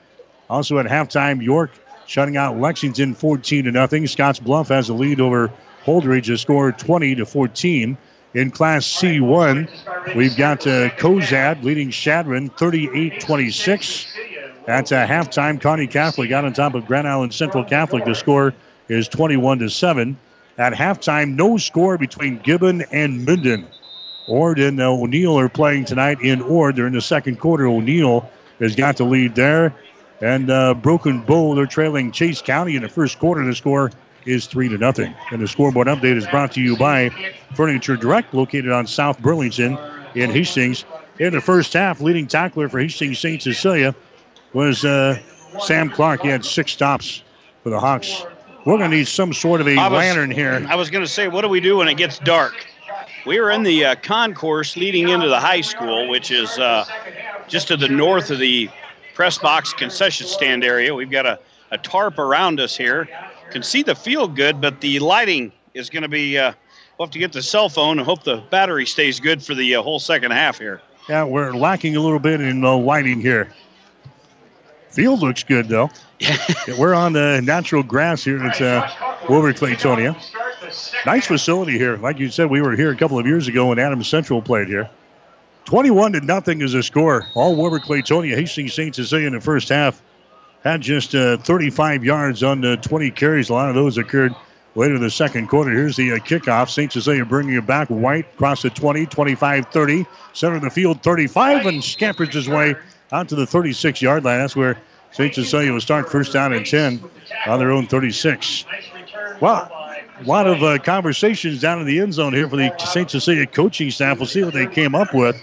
Also at halftime, York shutting out Lexington 14 to nothing. Scottsbluff has a lead over Holdrege, a score 20 to 14. In Class C1, we've got uh, Cozad leading Chadron 38 26. At uh, halftime, Kearney Catholic got on top of Grand Island Central Catholic. The score is 21 to 7. At halftime, no score between Gibbon and Minden. Ord and uh, O'Neill are playing tonight in Ord. They're in the second quarter. O'Neill has got the lead there. And uh, Broken Bow, they're trailing Chase County in the first quarter. The score is 3 to nothing. And the scoreboard update is brought to you by Furniture Direct, located on South Burlington in Hastings. In the first half, leading tackler for Hastings St. Cecilia was uh, Sam Clark. He had six stops for the Hawks. We're going to need some sort of a was, lantern here. I was going to say, what do we do when it gets dark? We are in the uh, concourse leading into the high school, which is uh, just to the north of the press box concession stand area. We've got a, a tarp around us here. Can see the field good, but the lighting is going to be. Uh, we'll have to get the cell phone and hope the battery stays good for the uh, whole second half here. Yeah, we're lacking a little bit in the lighting here. Field looks good though. we're on the natural grass here at uh, over Clatonia. Nice facility here. Like you said, we were here a couple of years ago when Adams Central played here. 21 to nothing is a score. All Wilber Clatonia. Hastings St. Cecilia in the first half had just uh, 35 yards on the 20 carries. A lot of those occurred later in the second quarter. Here's the uh, kickoff. St. Cecilia bringing it back. White across the 20, 25, 30. Center of the field, 35, and scampers his way out to the 36 yard line. That's where St. Cecilia will start first down and 10 on their own 36. Well, a lot of uh, conversations down in the end zone here for the St. Cecilia coaching staff. We'll see what they came up with.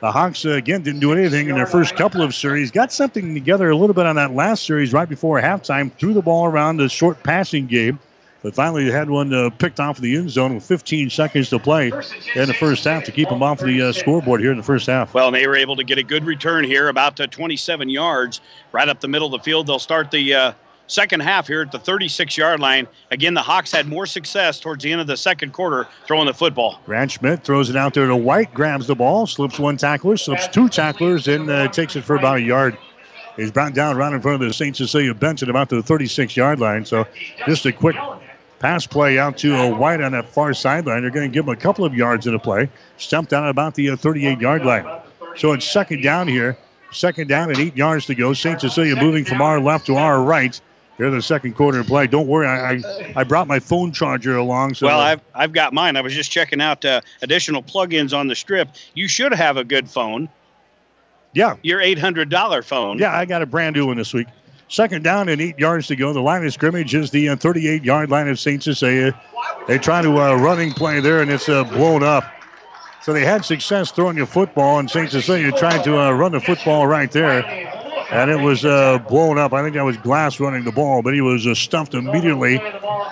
The Hawks, uh, again, didn't do anything in their first couple of series. Got something together a little bit on that last series right before halftime. Threw the ball around a short passing game. But finally, had one uh, picked off of the end zone with 15 seconds to play in the first half to keep them off the uh, scoreboard here in the first half. Well, and they were able to get a good return here, about uh, 27 yards, right up the middle of the field. They'll start the uh, second half here at the 36 yard line. Again, the Hawks had more success towards the end of the second quarter throwing the football. Grant Schmidt throws it out there to White, grabs the ball, slips one tackler, slips two tacklers, and uh, takes it for about a yard. He's brought down right in front of the St. Cecilia bench at about the 36 yard line. So just a quick pass play out to a White on that far sideline. They're going to give him a couple of yards in the play. Stumped out at about the 38 yard line. So it's second down here. Second down and eight yards to go. St. Cecilia moving from our left to our right. Here in the second quarter play. Don't worry, I, I, I brought my phone charger along. So well, I've I've got mine. I was just checking out uh, additional plugins on the strip. You should have a good phone. Yeah, your eight hundred dollar phone. Yeah, I got a brand new one this week. Second down and eight yards to go. The line of scrimmage is the 38 yard line of St. Cecilia. They try to uh, running play there, and it's uh, blown up. So they had success throwing the football, and St. Cecilia tried to uh, run the football right there. And it was uh, blown up. I think that was Glass running the ball, but he was uh, stuffed immediately.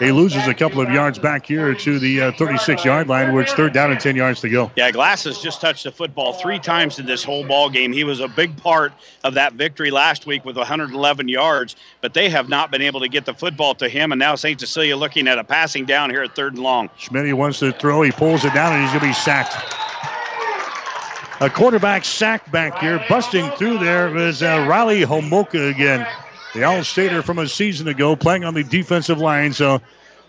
He loses a couple of yards back here to the 36 yard line, where it's third down and 10 yards to go. Yeah, Glass has just touched the football three times in this whole ball game. He was a big part of that victory last week with 111 yards, but they have not been able to get the football to him. And now St. Cecilia looking at a passing down here at third and long. Schmidt wants to throw. He pulls it down, and he's going to be sacked. A quarterback sack back here. Busting through there is uh, Riley Homoka again. The All-Stater from a season ago playing on the defensive line. So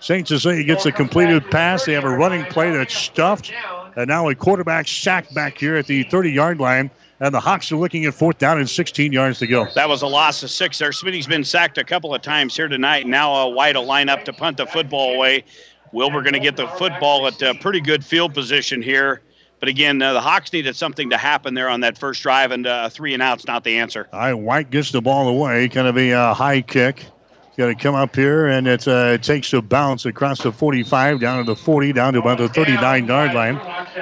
St. Cecilia gets a completed pass. They have a running play that's stuffed. And now a quarterback sack back here at the 30-yard line. And the Hawks are looking at fourth down and 16 yards to go. That was a loss of six there. Smitty's been sacked a couple of times here tonight. Now uh, White will line up to punt the football away. Wilber going to get the football at a pretty good field position here. But again, uh, the Hawks needed something to happen there on that first drive, and uh, three and out's not the answer. All right, White gets the ball away, kind of a uh, high kick. Got to come up here, and it, uh, takes a bounce across the 45, down to the 40, down to about the 39 yard line.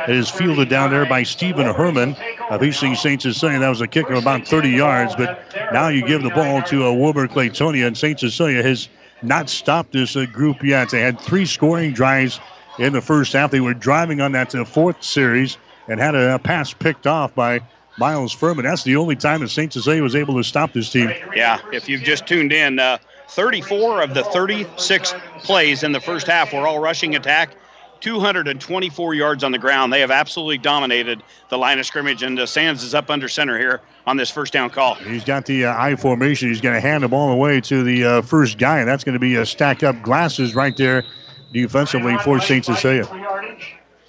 It is fielded down there by Stephen Herman of Hastings St. Cecilia. That was a kick of about 30 yards, but now you give the ball to a uh, Wilber Clatonia, and St. Cecilia has not stopped this uh, group yet. They had three scoring drives in the first half. They were driving on that fourth series and had a, pass picked off by Miles Furman. That's the only time that St. Cecilia was able to stop this team. Yeah, if you've just tuned in, uh, 34 of the 36 plays in the first half were all rushing attack. 224 yards on the ground. They have absolutely dominated the line of scrimmage, and uh, Sands is up under center here on this first down call. He's got the uh, I formation. He's going to hand the ball away to the uh, first guy, and that's going to be a stack up glasses right there defensively for St. Cecilia.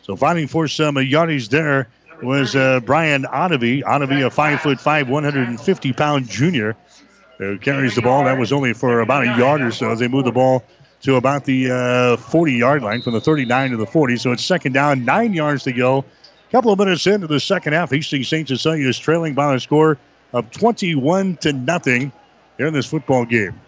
So fighting for some yardage there was uh, Brian Onavy. Onavy, a five foot five, 150 pound junior who carries the ball. That was only for about a yard or so as they moved the ball to about the uh, 40 yard line from the 39 to the 40. So it's second down, nine yards to go. A couple of minutes into the second half, Hastings St. Cecilia is trailing by a score of 21 to nothing here in this football game.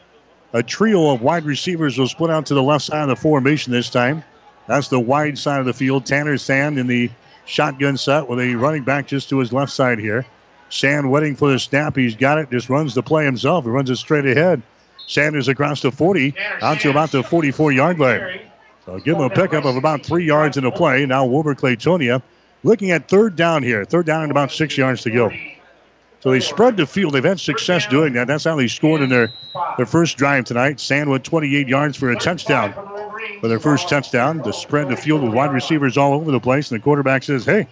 A trio of wide receivers will split out to the left side of the formation this time. That's the wide side of the field. Tanner Sand in the shotgun set with a running back just to his left side here. Sand waiting for the snap. He's got it. Just runs the play himself. He runs it straight ahead. Sanders across the 40, out to about the 44 yard line. So give him a pickup of about three yards in the play. Now Wilber Clatonia looking at third down here. Third down and about six yards to go. So they spread the field. They've had success doing that. That's how they scored in their, their first drive tonight. Sandwood 28 yards for a touchdown. For their first touchdown, to spread the field with wide receivers all over the place. And the quarterback says, hey,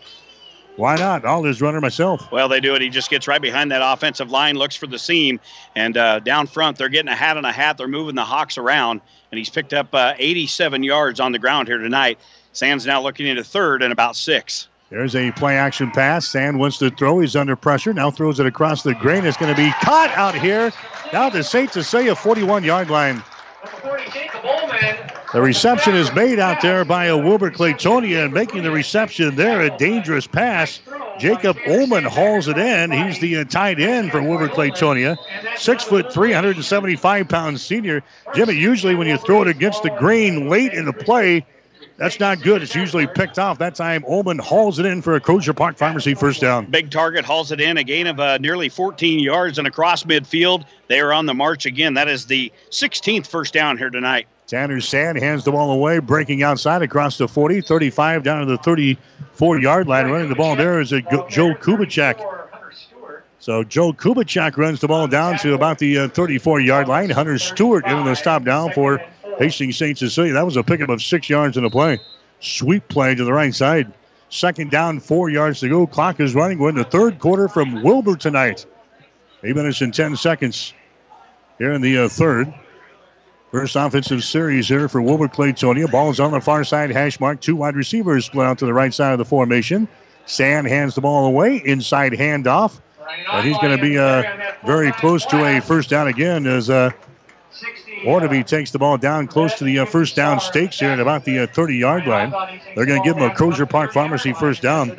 why not? I'll just run her myself. Well, they do it. He just gets right behind that offensive line, looks for the seam, and uh, down front, they're getting a hat on a hat. They're moving the Hawks around, and he's picked up uh, 87 yards on the ground here tonight. Sand's now looking into third and about six. There's a play action pass. Sand wants to throw. He's under pressure. Now throws it across the grain. It's going to be caught out here. Down to St. Cecilia, 41 yard line. The reception is made out there by a Wilber Clatonia and making the reception there a dangerous pass. Jacob Ullman hauls it in. He's the tight end for Wilber Clatonia. Six foot, 375 pound senior. Jimmy, usually when you throw it against the grain late in the play, that's not good. It's usually picked off. That time, Ullman hauls it in for a Crozier Park Pharmacy first down. Big target hauls it in, a gain of uh, nearly 14 yards and across midfield. They are on the march again. That is the 16th first down here tonight. Tanner Sand hands the ball away, breaking outside across the 40, 35 down to the 34 yard line. Running the ball there is a Joe Kubicek. So Joe Kubicek runs the ball down to about the uh, 34 yard line. Hunter Stewart giving the stop down for Hastings St. Cecilia. That was a pickup of six yards in the play. Sweep play to the right side. Second down, four yards to go. Clock is running. We're in the third quarter from Wilber tonight. Eight minutes and 10 seconds here in the uh, third. First offensive series here for Wilber Clatonia. Ball is on the far side, hash mark. Two wide receivers split out to the right side of the formation. Sand hands the ball away. Inside handoff. But he's going to be uh, very close to a first down again as uh, Ornaby takes the ball down close to the uh, first down stakes here at about the 30 uh, yard line. They're going to give him a Crozier Park Pharmacy first down.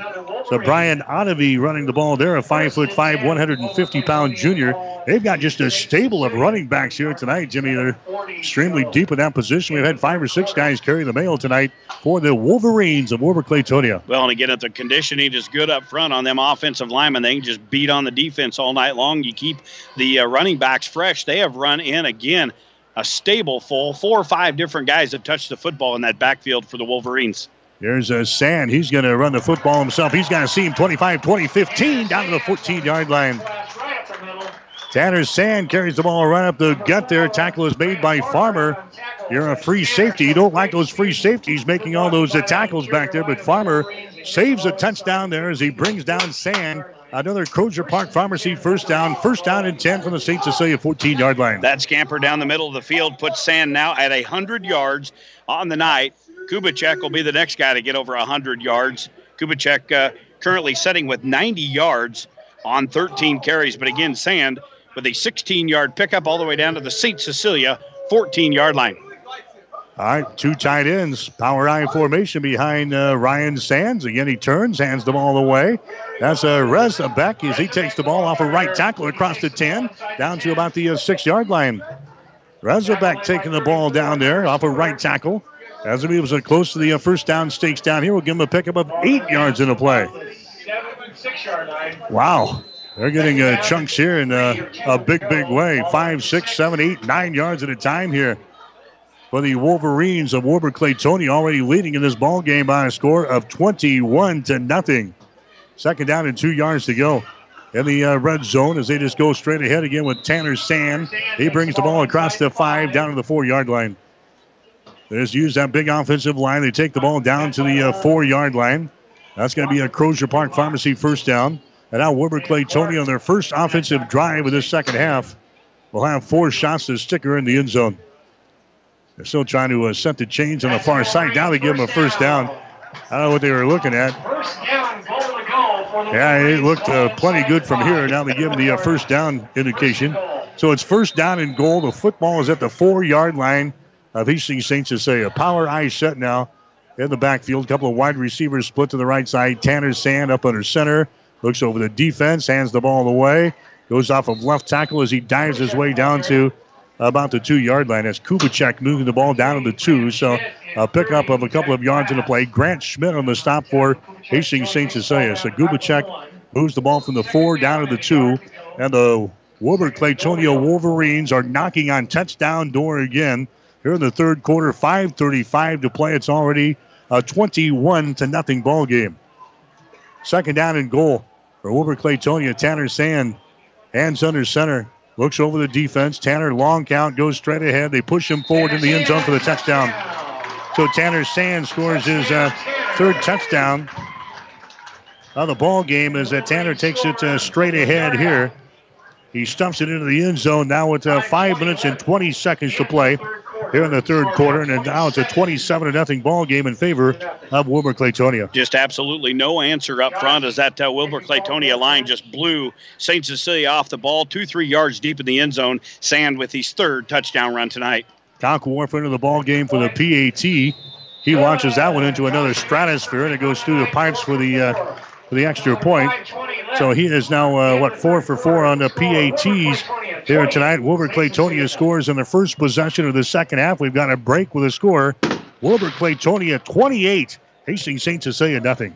So Brian Onavy running the ball there, a five foot five, 150 pound junior. They've got just a stable of running backs here tonight, Jimmy. They're extremely deep in that position. We've had five or six guys carry the mail tonight for the Wolverines of Wilber Clatonia. Well, and again, if the conditioning is good up front on them offensive linemen, they can just beat on the defense all night long. You keep the uh, running backs fresh. They have run in again a stable full, four or five different guys have touched the football in that backfield for the Wolverines. There's a Sand. He's going to run the football himself. He's got to see him 25 20 15 down to the 14 yard line. Tanner Sand carries the ball right up the gut there. Tackle is made by Farmer. You're a free safety. You don't like those free safeties making all those tackles back there, but Farmer saves a touchdown there as he brings down Sand. Another Crozier Park Pharmacy first down. First down and 10 from the St. Cecilia 14 yard line. That scamper down the middle of the field puts Sand now at 100 yards on the night. Kubicek will be the next guy to get over 100 yards. Kubicek uh, currently setting with 90 yards on 13 carries. But again, Sand with a 16 yard pickup all the way down to the St. Cecilia 14 yard line. All right, two tight ends, power I formation behind uh, Ryan Sands. Again, he turns, hands the ball away. That's a uh, Rezabek as he takes the ball off a right tackle across the 10, down to about the uh, six yard line. Rezabek taking the ball down there off a right tackle. As he moves close to the uh, first down stakes down here, we'll give him a pickup of eight yards in the play. Wow. They're getting uh, chunks here in uh, a big, big way. Five, six, seven, eight, nine yards at a time here for the Wolverines of Wilber Clatonia, already leading in this ball game by a score of 21 to nothing. Second down and two yards to go in the uh, red zone as they just go straight ahead again with Tanner Sand. He brings the ball across the five down to the four yard line. They just use that big offensive line. They take the ball down to the uh, four yard line. That's going to be a Crozier Park Pharmacy first down. And now Wilber Clatonia on their first offensive drive of this second half will have four shots to stick her in the end zone. They're still trying to uh, set the chains on the far side. Now they give them a first down. I don't know what they were looking at. Yeah, it looked uh, plenty good from here. Now they give him the uh, first down indication. So it's first down and goal. The football is at the four yard line of Hastings St. Cecilia. Power eye set now in the backfield. A couple of wide receivers split to the right side. Tanner Sand up under center. Looks over the defense, hands the ball away. Goes off of left tackle as he dives his way down to about the two yard line. As Kubicek moving the ball down to the two. So a pickup of a couple of yards in the play. Grant Schmidt on the stop for Hastings St. Cecilia. So Kubicek moves the ball from the four down to the two. And the Wilber Clatonia Wolverines are knocking on touchdown door again here in the third quarter. 5.35 to play. It's already a 21 to nothing ball game. Second down and goal for Wilber Clatonia. Tanner Sand hands under center. Looks over the defense. Tanner, long count, goes straight ahead. They push him forward in the end zone for the touchdown. So Tanner Sand scores his uh, third touchdown on the ball game as uh, Tanner takes it uh, straight ahead here. He stumps it into the end zone now with uh, five minutes and 20 seconds to play here in the third quarter, and now it's a 27 to nothing ball game in favor of Wilber Clatonia. Just absolutely no answer up front as that uh, Wilber Clatonia line just blew St. Cecilia off the ball, two three yards deep in the end zone. Sand with his third touchdown run tonight. Kyle Wharf into the ball game for the PAT. He launches that one into another stratosphere, and it goes through the pipes for the uh, for the extra point. So he is now, uh, what, four for four on the PATs here tonight. Wilber Clatonia scores in the first possession of the second half. We've got a break with a score. Wilber Clatonia 28, Hastings St. Cecilia nothing.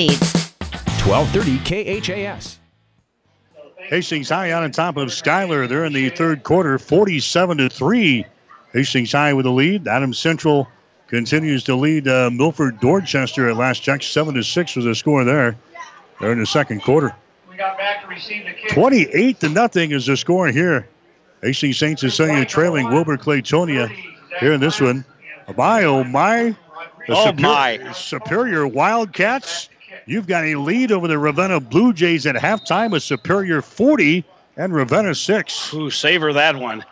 needs. 1230 KHAS. Hastings High on top of Schuyler. They're in the third quarter, 47 to 3. Hastings High with the lead. Adams Central continues to lead uh, Milford Dorchester at last check. 7 to 6 was the score there. They're in the second quarter. 28 to nothing is the score here. Hastings St. Cecilia trailing Wilber Clatonia here in this one. My, oh my. The oh superior, my. Superior Wildcats You've got a lead over the Ravenna Blue Jays at halftime, a superior 40 and Ravenna 6. Ooh, savor that one.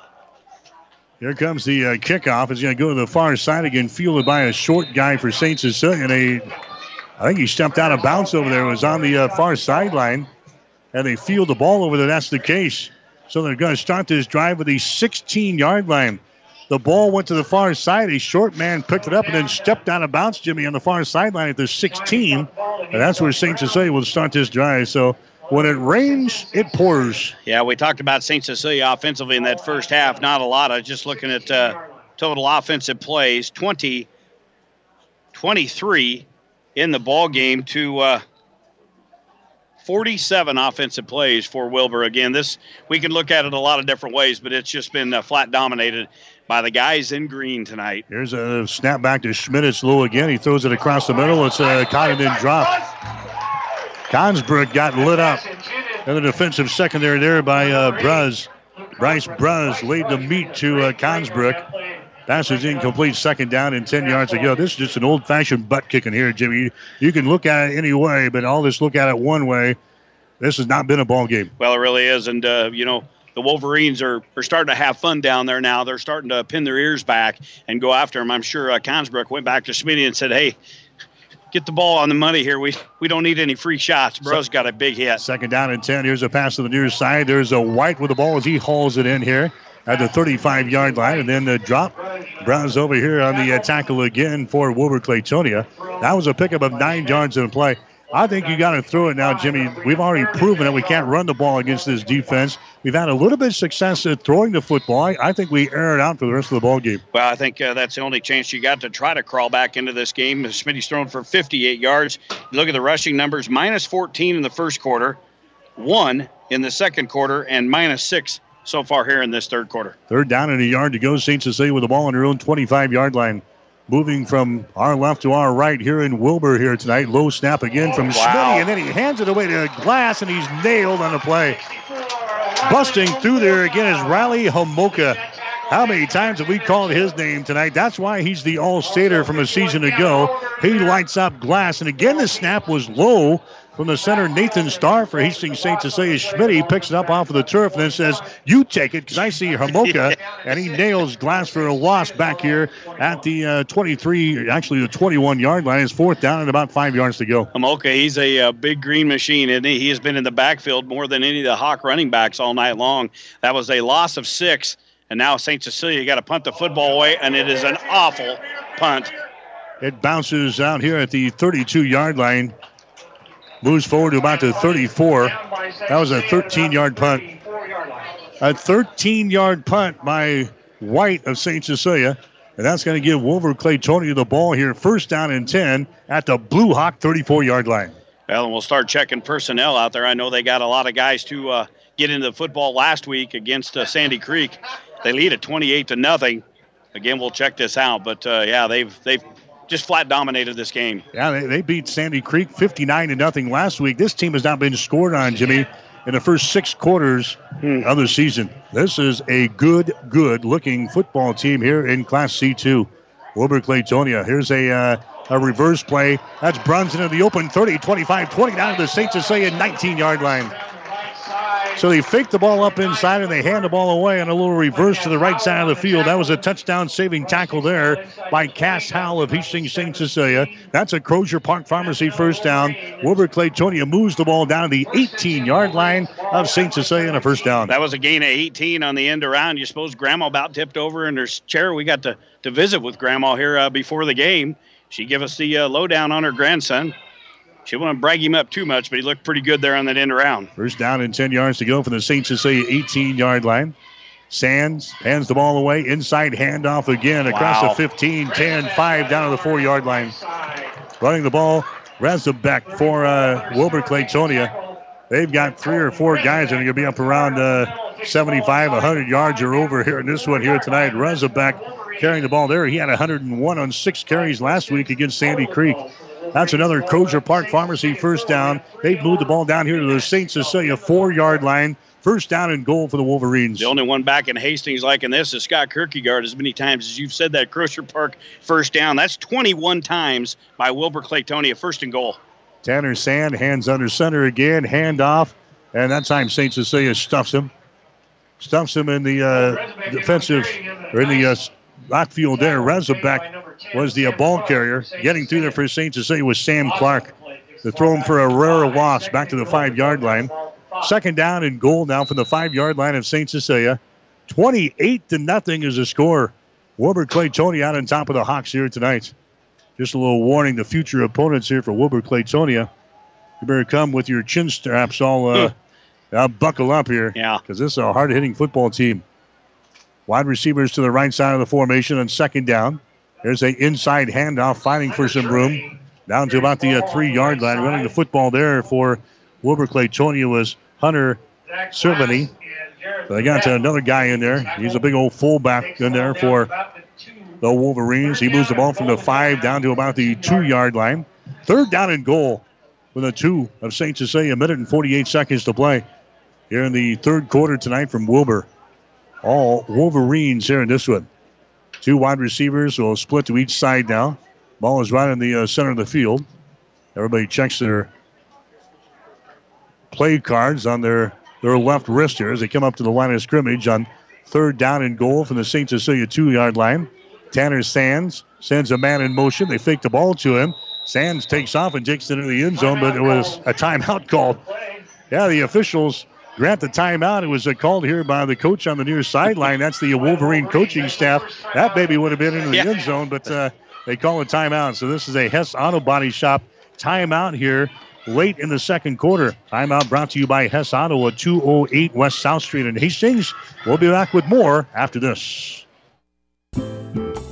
Here comes the uh, kickoff. It's going to go to the far side again, fielded by a short guy for St. Cecilia. And a, I think he stepped out of bounds over there. It was on the uh, far sideline. And they field the ball over there. That's the case. So they're going to start this drive with the 16 yard line. The ball went to the far side. A short man picked it up and then stepped out of bounds, Jimmy, on the far sideline at the 16. And that's where St. Cecilia will start this drive. So when it rains, it pours. Yeah, we talked about St. Cecilia offensively in that first half. Not a lot. I was just looking at uh, total offensive plays 20, 23 in the ball game to uh, 47 offensive plays for Wilber. Again, this we can look at it a lot of different ways, but it's just been uh, flat dominated by the guys in green tonight. Here's a snap back to Schmidt. It's low again. He throws it across the middle. It's uh, caught and then dropped. Consbrook got lit up. And the defensive secondary there by uh, Bruz. Bryce Bruz laid the meat to uh, Consbrook. Pass is incomplete, second down and 10 yards to go. This is just an old fashioned butt kicking here, Jimmy. You, you can look at it any way, but all this look at it one way. This has not been a ball game. Well, it really is. And, uh, you know, the Wolverines are, are starting to have fun down there now. They're starting to pin their ears back and go after them. I'm sure uh, Consbrook went back to Smitty and said, hey, get the ball on the money here. We we don't need any free shots. Bro's got a big hit. Second down and 10. Here's a pass to the near side. There's a White with the ball as he hauls it in here at the 35 yard line. And then the drop. Brown's over here on the uh, tackle again for Wilber Clatonia. That was a pickup of nine yards in play. I think you got to throw it now, Jimmy. We've already proven that we can't run the ball against this defense. We've had a little bit of success at throwing the football. I, I think we air it out for the rest of the ball game. Well, I think uh, that's the only chance you got to try to crawl back into this game. Smitty's thrown for 58 yards. Look at the rushing numbers: minus 14 in the first quarter, one in the second quarter, and minus six so far here in this third quarter. Third down and a yard to go. St. Cecilia with the ball on their own 25 yard line. Moving from our left to our right here in Wilber here tonight. Low snap again from oh, wow. Smitty, and then he hands it away to Glass, and he's nailed on the play. Busting through there again is Riley Homoka. How many times have we called his name tonight? That's why he's the All-Stater from a season ago. He lights up Glass, and again the snap was low from the center, Nathan Starr for Hastings St. Cecilia. Schmidt he picks it up off of the turf and then says, You take it, because I see Hamoka. and he nails Glass for a loss back here at the uh, 23, actually the 21 yard line. Is fourth down and about five yards to go. Hamoka, he's a, a uh, big green machine, and he? he has been in the backfield more than any of the Hawk running backs all night long. That was a loss of six. And now St. Cecilia got to punt the football away, and it is an awful punt. It bounces out here at the 32 yard line moves forward to about the 34. That was a 13 yard punt. A 13 yard punt by White of St. Cecilia. And that's going to give Wilber Clatonia the ball here, first down and 10 at the Blue Hawk 34 yard line. Well, and we'll start checking personnel out there. I know they got a lot of guys to uh, get into the football last week against uh, Sandy Creek. They lead at 28 to nothing. Again, we'll check this out, but uh, yeah, they've they've just flat dominated this game. Yeah, they, they beat Sandy Creek 59 to nothing last week. This team has not been scored on, Jimmy, in the first six quarters hmm. of the season. This is a good, good looking football team here in Class C2. Wilber Clatonia. Here's a uh, a reverse play. That's Brunson in the open 30, 25, 20 down to the St. Cecilia 19 yard line. So they fake the ball up inside and they hand the ball away on a little reverse to the right side of the field. That was a touchdown saving tackle there by Cass Howell of Hastings St. Cecilia. That's a Crozier Park Pharmacy first down. Wilber Clatonia moves the ball down to the 18 yard line of St. Cecilia and a first down. That was a gain of 18 on the end around. You suppose Grandma about tipped over in her chair. We got to, to visit with Grandma here uh, before the game. She gave us the uh, lowdown on her grandson. She wouldn't brag him up too much, but he looked pretty good there on that end around. First down and 10 yards to go for the St. Cecilia 18 yard line. Sands hands the ball away. Inside handoff again across wow. the 15, 10, 5 down to the four yard line. Running the ball, Rezabek for uh, Wilber Clatonia. They've got three or four guys that are going to be up around uh, 75, 100 yards or over here in this one here tonight. Rezabek carrying the ball there. He had 101 on six carries last week against Sandy Creek. That's another Crozier Park Pharmacy first down. They've moved the ball down here to the St. Cecilia four yard line. First down and goal for the Wolverines. The only one back in Hastings liking this is Scott Kierkegaard. As many times as you've said that Crozier Park first down, that's 21 times by Wilber Clatonia, first and goal. Tanner Sand hands under center again, hand off, and that time St. Cecilia stuffs him. Stuffs him in the uh, defensive, or in the uh, backfield there. Rezabek was the ball carrier. Getting through there for St. Cecilia was Sam Clark. The throw him for a rare loss back to the five yard line. Second down and goal now from the five yard line of St. Cecilia. 28 to nothing is the score. Wilber Clatonia out on top of the Hawks here tonight. Just a little warning to future opponents here for Wilber Clatonia. You better come with your chin straps all uh, uh buckle up here. Yeah. Because this is a hard hitting football team. Wide receivers to the right side of the formation on second down. There's a inside handoff, fighting for some room. Down to about the uh, three yard line. Running the football there for Wilber Clatonia was Hunter. So they got to another guy in there. He's a big old fullback in there for the Wolverines. He moves the ball from the five down to about the two yard line. Third down and goal with a two of St. Cecilia. A minute and 48 seconds to play here in the third quarter tonight from Wilber. All Wolverines here in this one. Two wide receivers will split to each side now. Ball is right in the uh, center of the field. Everybody checks their play cards on their, their left wrist here as they come up to the line of scrimmage on third down and goal from the St. Cecilia two yard line. Tanner Sands sends a man in motion. They fake the ball to him. Sands takes off and takes it into the end zone, but it was a timeout called. Yeah, the officials grant the timeout. It was uh, called here by the coach on the near sideline. That's the Wolverine coaching staff. That baby would have been in the yeah. end zone, but uh, they call a timeout. So this is a Hess Auto Body Shop timeout here late in the second quarter. Timeout brought to you by Hess Auto at 208 West South Street in Hastings. We'll be back with more after this.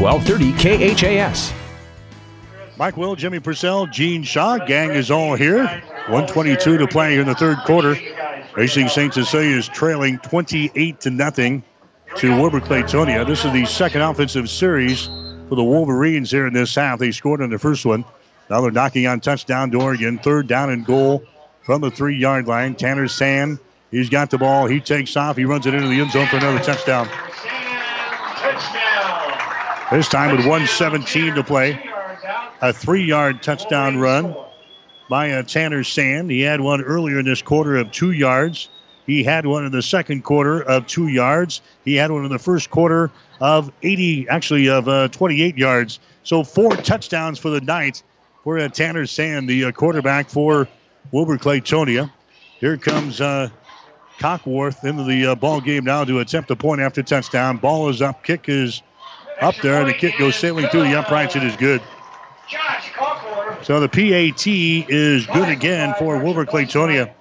1230 KHAS. Mike Will, Jimmy Purcell, Gene Shaw, gang is all here. 122 to play in the third quarter. Racing St. Cecilia is trailing 28 to nothing to Wilber Clatonia. This is the second offensive series for the Wolverines here in this half. They scored on the first one. Now they're knocking on touchdown to Oregon. Third down and goal from the three yard line. Tanner Sand, he's got the ball. He takes off. He runs it into the end zone for another touchdown. This time with 117 to play. A three yard touchdown run by uh, Tanner Sand. He had one earlier in this quarter of two yards. He had one in the second quarter of two yards. He had one in the first quarter of 80, actually of uh, 28 yards. So four touchdowns for the night for uh, Tanner Sand, the uh, quarterback for Wilber Clatonia. Here comes uh, Cockworth into the uh, ball game now to attempt a point after touchdown. Ball is up, kick is up there, and the kick goes sailing through the uprights. It is good. So the PAT is good again for Wilber Clatonia.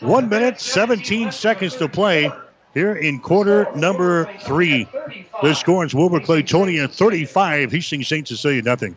One minute, 17 seconds to play here in quarter number three. The score is Wilber Clatonia 35, Hastings St. Cecilia nothing.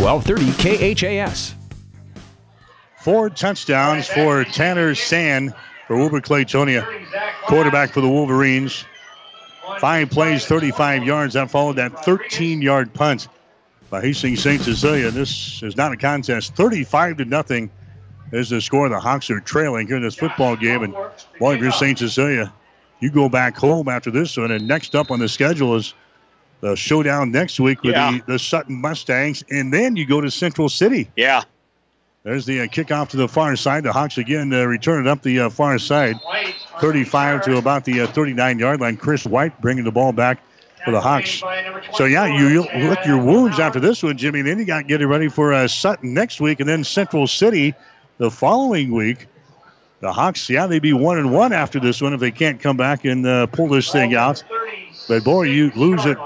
1230 KHAS. Four touchdowns for Tanner Sand for Wilber Clatonia, quarterback for the Wolverines. Five plays, 35 yards. That followed that 13 yard punt by Hastings St. Cecilia. This is not a contest. 35 to nothing is the score. The Hawks are trailing here in this football game. And boy, if you're St. Cecilia, you go back home after this one. And next up on the schedule is the showdown next week with Yeah. the, the Sutton Mustangs. And then you go to Central City. Yeah. There's the uh, kickoff to the far side. The Hawks again uh, return it up the uh, far side, 35 to about the 39 yard line. Chris White bringing the ball back for the Hawks. So yeah, you, lick your wounds after this one, Jimmy. Then you got to get it ready for uh, Sutton next week, and then Central City the following week. The Hawks, yeah, they'd be one and one after this one if they can't come back and uh, pull this thing out. But boy, you lose it.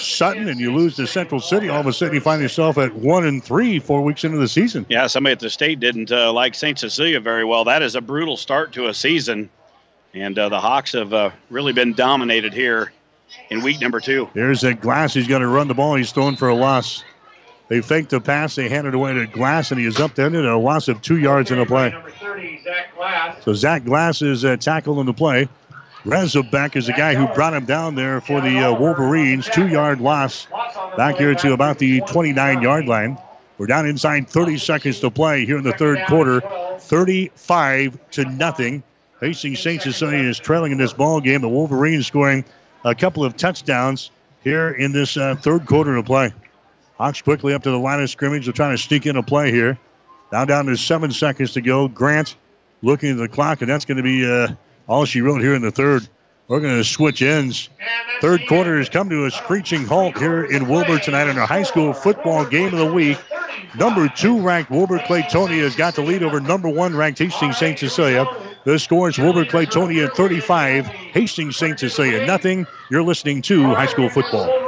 Sutton and you lose to Central City, all of a sudden you find yourself at one and three four weeks into the season. Yeah, somebody at the state didn't uh, like St. Cecilia very well. That is a brutal start to a season. And uh, the Hawks have uh, really been dominated here in week number two. There's a Glass. He's going to run the ball. He's throwing for a loss. They faked the pass. They handed it away to Glass, and he is up there. And a loss of two yards in the play. So Zach Glass is uh, tackled in the play. Rezabek is the guy who brought him down there for the uh, Wolverines. Two yard loss back here to about the 29 yard line. We're down inside 30 seconds to play here in the third quarter. 35 to nothing. Hastings St. Cecilia is trailing in this ball game. The Wolverines scoring a couple of touchdowns here in this uh, third quarter of play. Hawks quickly up to the line of scrimmage. They're trying to sneak in a play here. Now down to seven seconds to go. Grant looking at the clock, and that's going to be uh, all she wrote here in the third. We're going to switch ends. Third quarter has come to a screeching halt here in Wilber tonight in our high school football game of the week. Number two ranked Wilber Clatonia has got the lead over number one ranked Hastings St. Cecilia. The score is Wilber Clatonia 35, Hastings St. Cecilia nothing. You're listening to high school football.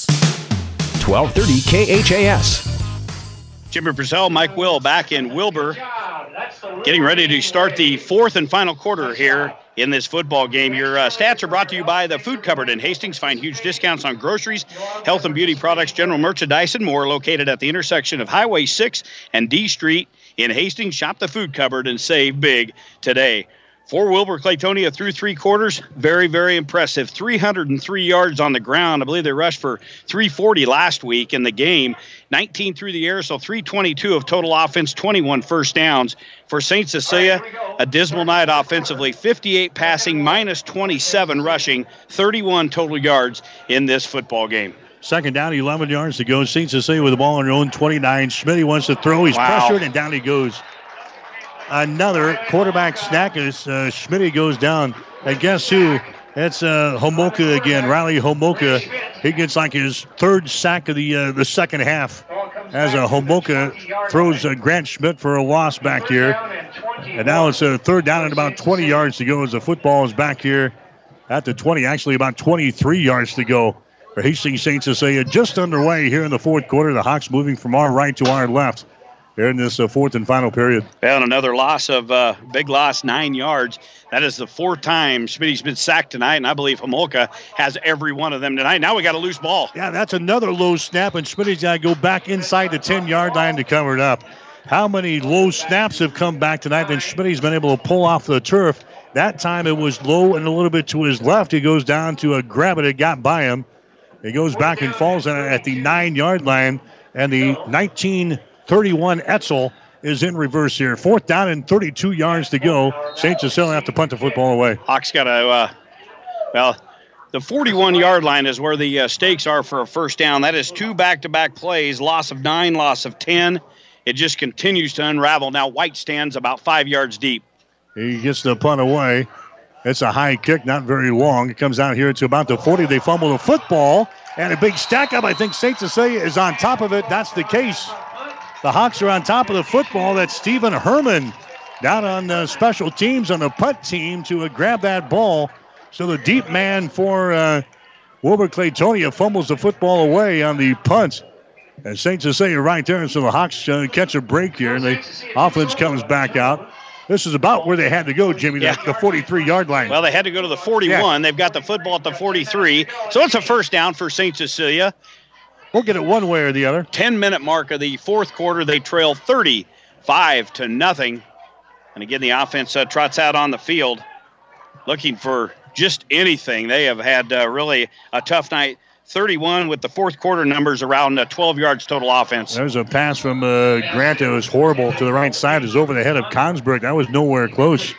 1230 KHAS. Jimmy Purcell, Mike Will back in Wilber, getting ready to start the fourth and final quarter here in this football game. Your uh, stats are brought to you by the Food Cupboard in Hastings. Find huge discounts on groceries, health and beauty products, general merchandise, and more located at the intersection of Highway 6 and D Street in Hastings. Shop the Food Cupboard and save big today. For Wilber Clatonia through three quarters, very, very impressive. 303 yards on the ground. I believe they rushed for 340 last week in the game. 19 through the air, so 322 of total offense, 21 first downs. For St. Cecilia, a dismal night offensively. 58 passing, minus 27 rushing, 31 total yards in this football game. Second down, 11 yards to go. St. Cecilia with the ball on their own 29. Schmidt wants to throw. He's wow. pressured, and down he goes another quarterback snack as uh, Schmidt goes down. And guess who? It's uh, Homoka again. Riley Homoka. He gets like his third sack of the uh, the second half as a Homoka throws uh, Grant Schmidt for a loss back here. And now it's a third down and about 20 yards to go as the football is back here at the 20. Actually, about 23 yards to go for Hastings St. Cecilia. Just underway here in the fourth quarter. The Hawks moving from our right to our left here in this uh, fourth and final period. And another loss of uh, big loss, nine yards. That is the fourth time Schmidt's been sacked tonight, and I believe Homolka has every one of them tonight. Now we got a loose ball. Yeah, that's another low snap, and Schmidt's got to go back inside the 10 yard line to cover it up. How many low snaps have come back tonight that Schmidt's been able to pull off the turf? That time it was low and a little bit to his left. He goes down to a grab it. It got by him. He goes back and falls at the nine yard line. And the 19- 31 Etzel is in reverse here. Fourth down and 32 yards to go. St. Cecilia have to punt the football away. Hawks got to, uh, well, the 41 yard line is where the uh, stakes are for a first down. That is two back to back plays, loss of nine, loss of 10. It just continues to unravel. Now White stands about five yards deep. He gets the punt away. It's a high kick, not very long. It comes out here to about the 40. They fumble the football and a big stack up. I think St. Cecilia is on top of it. That's the case. The Hawks are on top of the football. That's Stephen Herman down on the special teams on the punt team to uh, grab that ball. So the deep man for uh, Wilber Clatonia fumbles the football away on the punt. And St. Cecilia right there. And so the Hawks uh, catch a break here, and the offense comes back out. This is about where they had to go, Jimmy, yeah. the 43 yard line. Well, they had to go to the 41. Yeah. They've got the football at the 43. So it's a first down for St. Cecilia. We'll get it one way or the other. 10 minute mark of the fourth quarter. They trail 35 to nothing. And again, the offense uh, trots out on the field looking for just anything. They have had uh, really a tough night. 31 with the fourth quarter numbers around uh, 12 yards total offense. There's a pass from uh, Grant that was horrible to the right side. It was over the head of Consberg. That was nowhere close.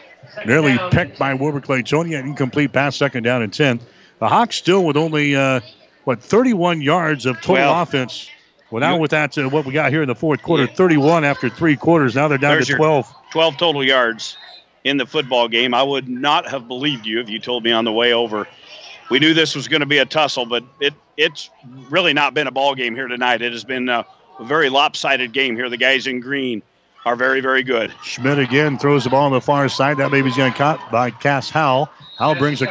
Nearly picked by Wilber Clatonia. Incomplete pass, second down and 10. The Hawks still with only uh, what 31 yards of total well, offense. Well, now with that, uh, what we got here in the fourth quarter, 31 after three quarters. Now they're down to 12. 12 total yards in the football game. I would not have believed you if you told me on the way over. We knew this was going to be a tussle, but it it's really not been a ball game here tonight. It has been a, a very lopsided game here. The guys in green are very, very good. Schmidt again throws the ball on the far side. That baby's going to caught by Cass Howell. Howell brings the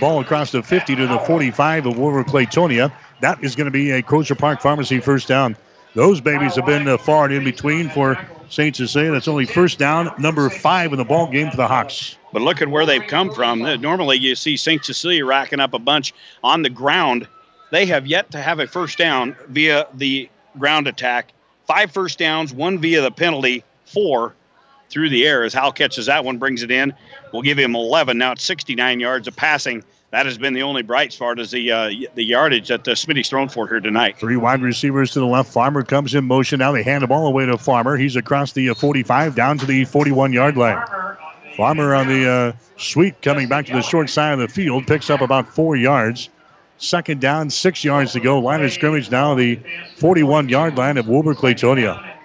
ball across the 50 to the 45 of Wilber Clatonia. That is going to be a Crozier Park Pharmacy first down. Those babies have been uh, far and in between for St. Cecilia. That's only first down, number five in the ball game for the Hawks. But look at where they've come from. Normally, you see St. Cecilia racking up a bunch on the ground. They have yet to have a first down via the ground attack. Five first downs, one via the penalty, four through the air as Hal catches that one, brings it in. We'll give him 11. Now it's 69 yards of passing. That has been the only bright spot is the uh, the yardage that uh, Smitty's thrown for here tonight. Three wide receivers to the left. Farmer comes in motion. Now they hand the ball away to Farmer. He's across the uh, 45 down to the 41 yard line. Farmer on the uh, sweep coming back to the short side of the field picks up about four yards. Second down, six yards to go. Line of scrimmage now the 41 yard line of Wilber Clatonia.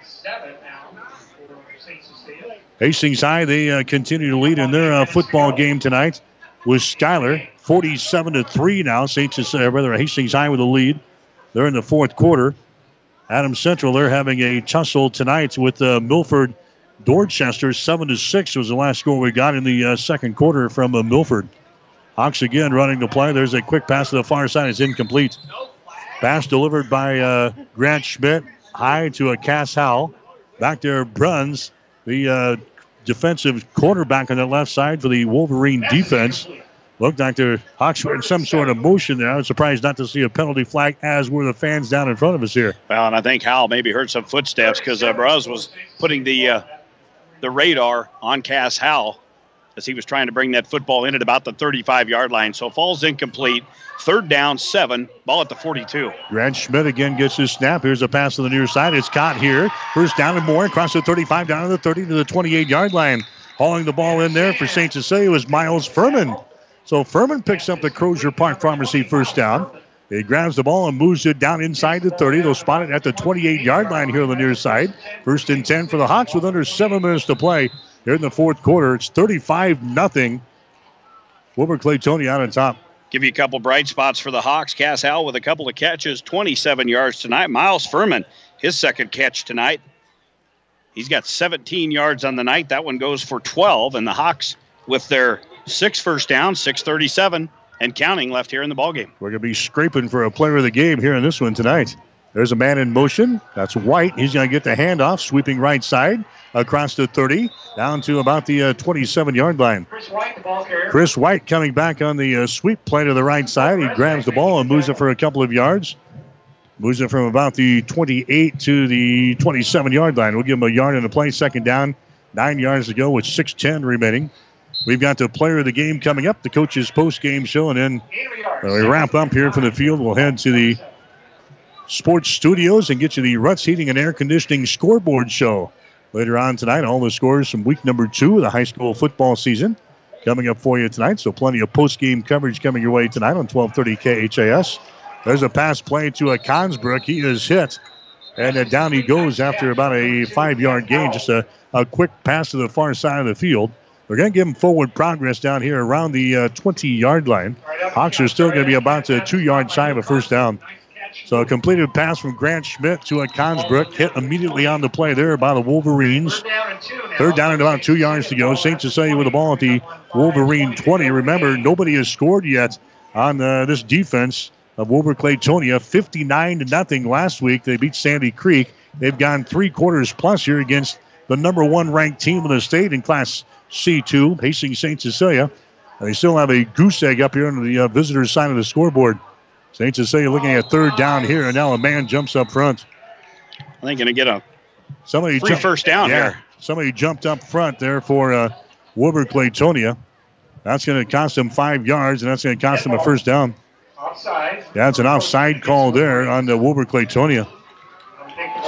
Hastings High, they uh, continue to lead in their uh, football game tonight with Schuyler, 47 to 3 now. St. Cecilia, rather, Hastings High with the lead. They're in the fourth quarter. Adam Central, they're having a tussle tonight with uh, Milford Dorchester. 7 to 6 was the last score we got in the uh, second quarter from uh, Milford. Hawks again running the play. There's a quick pass to the far side. It's incomplete. Pass delivered by uh, Grant Schmidt. high to a Cass Howell. Back there, Bruns, the uh, defensive quarterback on the left side for the Wolverine defense. Looked like the Hawks were in some sort of motion there. I was surprised not to see a penalty flag, as were the fans down in front of us here. Well, and I think Hal maybe heard some footsteps because uh, Bruz was putting the uh, the radar on Cass Howell as he was trying to bring that football in at about the 35 yard line. So falls incomplete. Third down, seven. Ball at the 42. Grant Schmidt again gets his snap. Here's a pass to the near side. It's caught here. First down and more across the 35, down to the 30 to the 28 yard line. Hauling the ball in there for St. Cecilia was Miles Furman. So Furman picks up the Crozier Park Pharmacy first down. He grabs the ball and moves it down inside the 30. They'll spot it at the 28 yard line here on the near side. First and 10 for the Hawks with under seven minutes to play here in the fourth quarter. It's 35 nothing. Wilber Clatonia out on top. Give you a couple bright spots for the Hawks. Cass Howell with a couple of catches, 27 yards tonight. Miles Furman, his second catch tonight. He's got 17 yards on the night. That one goes for 12. And the Hawks, with their six first down, 637 and counting left here in the ballgame. We're going to be scraping for a player of the game here in this one tonight. There's a man in motion. That's White. He's going to get the handoff, sweeping right side across the 30, down to about the uh, 27 yard line. Chris White, the ball carrier. Chris White coming back on the uh, sweep play to the right side. He grabs the ball and moves it for a couple of yards. Moves it from about the 28 to the 27 yard line. We'll give him a yard in the play. Second down, nine yards to go with 6.10 remaining. We've got the player of the game coming up, the coach's post game show, and then we wrap up here from the field. We'll head to the sports studios and get you the Ruts Heating and Air Conditioning scoreboard show later on tonight. All the scores from week number two of the high school football season coming up for you tonight. So plenty of post game coverage coming your way tonight on 1230 KHAS. There's a pass play to a Consbrook. He is hit. And down he goes after about a five yard gain. Just a, a quick pass to the far side of the field. We're going to give him forward progress down here around the uh, 20 yard line. Hawks are still going to be about a two yard shy of a first down. So a completed pass from Grant Schmidt to a Consbrook, hit immediately on the play there by the Wolverines. Third down and about two yards to go. St. Cecilia with the ball at the Wolverine 20. Remember, nobody has scored yet on uh, this defense of Wilber Clatonia. 59 to nothing last week. They beat Sandy Creek. They've gone three quarters plus here against the number one ranked team in the state in Class C2, Hastings St. Cecilia. And they still have a goose egg up here on the uh, visitors' side of the scoreboard. St. Cecilia looking at third down here, and now a man jumps up front. I think going to get a somebody free first down yeah, here. Somebody jumped up front there for uh, Wilber Clatonia. That's going to cost him five yards, and that's going to cost him a first down. Offside. Yeah, it's an offside call there on the Wilber Clatonia.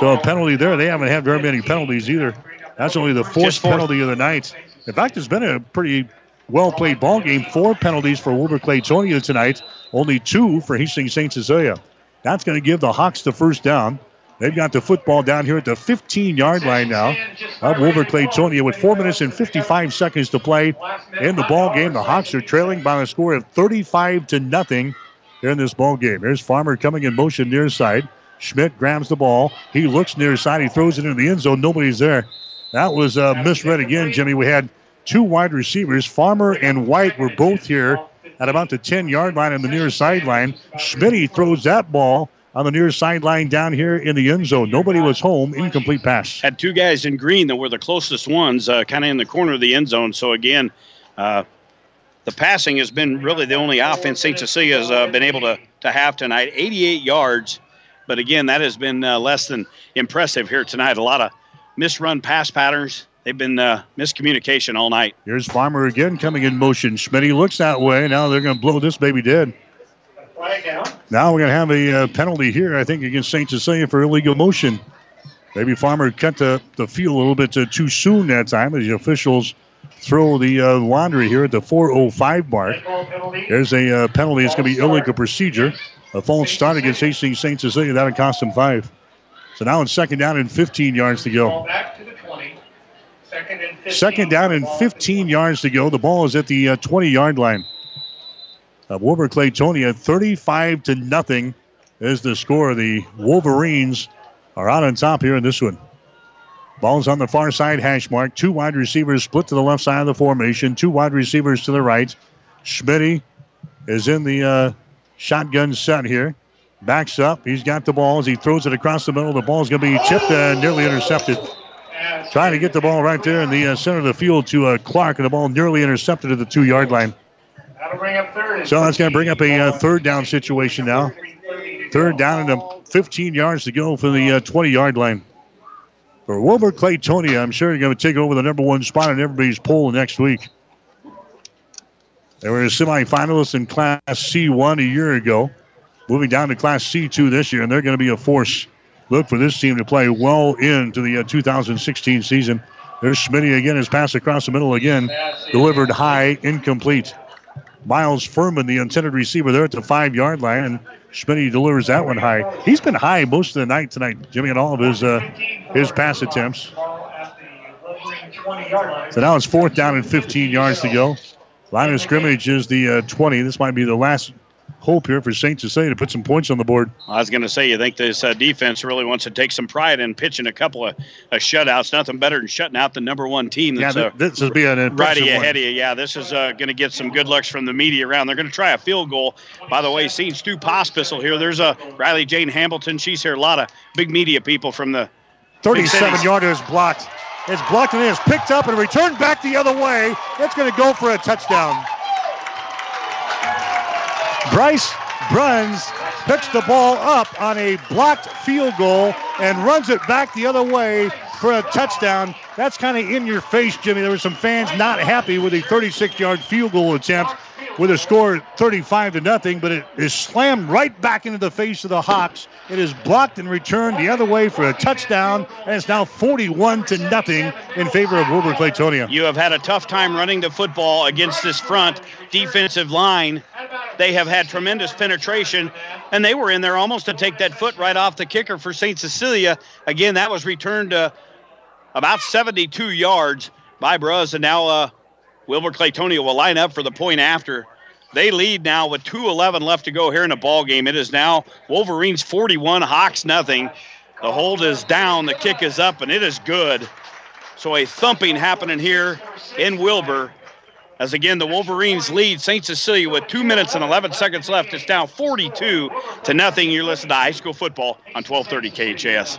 So a penalty there. They haven't had very many penalties either. That's only the fourth penalty of the night. In fact, it's been a pretty well played ball game. Four penalties for Wilber Clatonia tonight, only two for Hastings St. Cecilia. That's going to give the Hawks the first down. They've got the football down here at the 15 yard line now of Wilber Clatonia with four minutes and 55 seconds to play in the ball game. The Hawks are trailing by a score of 35 to nothing here in this ball game. There's Farmer coming in motion near side. Schmidt grabs the ball. He looks near side. He throws it into the end zone. Nobody's there. That was uh, misread again, Jimmy. We had two wide receivers. Farmer and White were both here at about the 10 yard line on the near sideline. Schmidt throws that ball on the near sideline down here in the end zone. Nobody was home. Incomplete pass. Had two guys in green that were the closest ones, uh, kind of in the corner of the end zone. So again, uh, the passing has been really the only offense St. Cecilia has uh, been able to, to have tonight. 88 yards, but again, that has been uh, less than impressive here tonight. A lot of misrun pass patterns they've been uh, miscommunication all night. Here's Farmer again coming in motion. Schmidt looks that way. Now they're going to blow this baby dead. Now we're going to have a uh, penalty here, I think, against St. Cecilia for illegal motion. Maybe Farmer cut the, the field a little bit uh, too soon that time as the officials throw the uh, laundry here at the 4.05 mark. There's a uh, penalty. It's going to be illegal procedure. A false start against Hastings St. Cecilia. That'll cost them five. So now it's second down and 15 yards to go. Second down and 15 yards to go. The ball is at the uh, 20 yard line. Uh, Wilber Clatonia 35 to nothing is the score. The Wolverines are out on top here in this one. Ball's on the far side hash mark. Two wide receivers split to the left side of the formation. Two wide receivers to the right. Schmidt is in the uh, shotgun set here. Backs up. He's got the ball as he throws it across the middle. The ball's going to be chipped and nearly intercepted. Trying to get the ball right there in the uh, center of the field to uh, Clark, and the ball nearly intercepted at the two yard line. Bring up third. So that's going to bring up a uh, third down situation now. Third down and 15 yards to go for the 20 yard line. For Wilber Clatonia, I'm sure you're going to take over the number one spot in everybody's poll next week. They were a semifinalists in Class C1 a year ago, moving down to Class C2 this year, and they're going to be a force. Look for this team to play well into the uh, 2016 season. There's Smitty again. His pass across the middle again, delivered high, incomplete. Miles Furman, the intended receiver, there at the five yard line, and delivers that one high. He's been high most of the night tonight, Jimmy, in all of his uh, his pass attempts. So now it's fourth down and 15 yards to go. Line of scrimmage is the uh, 20. This might be the last hope here for St. Cecilia to put some points on the board. I was going to say, you think this uh, defense really wants to take some pride in pitching a couple of uh, shutouts. Nothing better than shutting out the number one team. That's, yeah, this is being an right ahead of you. Yeah, this is uh, going to get some good looks from the media around. They're going to try a field goal. By the way, seeing Stu Pospisil here. There's a Riley Jane Hamilton. She's here. A lot of big media people from the 37 yarder is blocked. It's blocked and it is picked up and returned back the other way. It's going to go for a touchdown. Bryce Bruns picks the ball up on a blocked field goal and runs it back the other way for a touchdown. That's kind of in your face, Jimmy. There were some fans not happy with a 36 yard field goal attempt with a score 35 to nothing, but it is slammed right back into the face of the Hawks. It is blocked and returned the other way for a touchdown, and it's now 41 to nothing in favor of Wilber Clatonia. You have had a tough time running the football against this front defensive line. They have had tremendous penetration, and they were in there almost to take that foot right off the kicker for St. Cecilia. Again, that was returned uh, about 72 yards by Bruns, and now uh, Wilber Clatonia will line up for the point after. They lead now with 2:11 left to go here in the ball game. It is now Wolverines 41, Hawks nothing. The hold is down, the kick is up, and it is good. So a thumping happening here in Wilber. As again, the Wolverines lead St. Cecilia with two minutes and 11 seconds left. It's down 42 to nothing. You're listening to high school football on 1230 KHAS.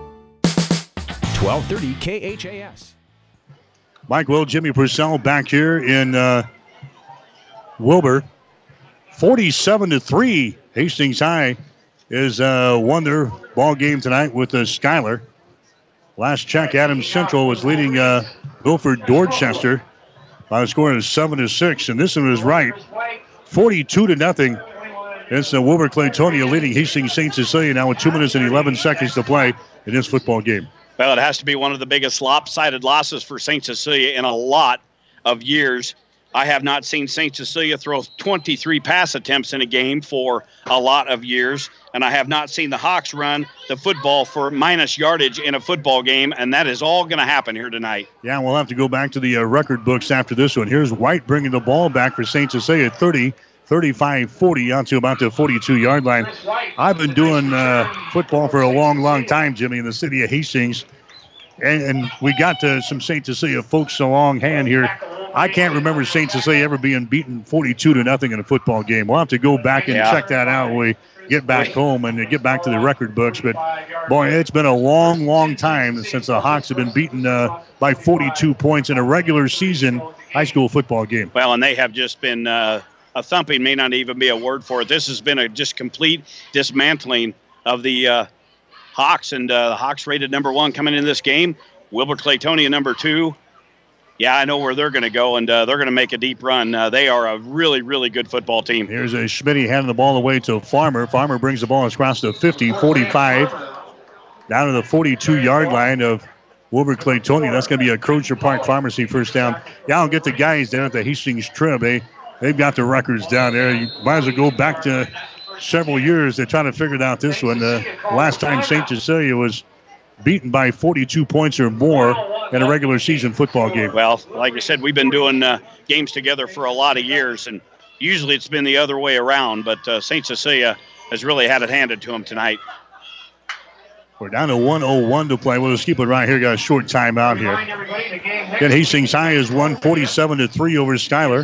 1230 KHAS. Mike Will, Jimmy Purcell back here in uh, Wilber. 47 to 3. Hastings High is uh, won their ball game tonight with uh, Schuyler. Last check, Adams Central was leading uh, Milford Dorchester by a score of 7 to 6, and this one was right. 42 to nothing. It's uh, Wilber Clatonia leading Hastings St. Cecilia now with 2 minutes and 11 seconds to play in this football game. Well, it has to be one of the biggest lopsided losses for St. Cecilia in a lot of years. I have not seen St. Cecilia throw 23 pass attempts in a game for a lot of years, and I have not seen the Hawks run the football for minus yardage in a football game, and that is all going to happen here tonight. Yeah, we'll have to go back to the uh, record books after this one. Here's White bringing the ball back for St. Cecilia 30. 35 40 out to about the 42 yard line. I've been doing uh, football for a long, long time, Jimmy, in the city of Hastings. And, and we got to some St. Cecilia folks a long hand here. I can't remember St. Cecilia ever being beaten 42 to nothing in a football game. We'll have to go back and yeah. check that out when we get back home and get back to the record books. But boy, it's been a long, long time since the Hawks have been beaten uh, by 42 points in a regular season high school football game. Well, and they have just been uh, a thumping may not even be a word for it. This has been a just complete dismantling of the uh, Hawks, and uh, the Hawks rated number one coming in this game. Wilber Clatonia, number two. Yeah, I know where they're going to go, and uh, they're going to make a deep run. Uh, they are a really, really good football team. Here's a Schmitty handing the ball away to Farmer. Farmer brings the ball across the 50, 45, down to the 42 yard line of Wilber Clatonia. That's going to be a Crozier Park Pharmacy first down. Yeah, I'll get the guys down at the Hastings Trib. They They've got the records down there. You might as well go back to several years. They're trying to figure out this one. The last time St. Cecilia was beaten by 42 points or more in a regular season football game. Well, like I said, we've been doing uh, games together for a lot of years, and usually it's been the other way around, but uh, St. Cecilia has really had it handed to them tonight. We're down to 101 to play. We'll just keep it right here. Got a short timeout here. Again, Hastings High is 147 to 3 over Schuyler.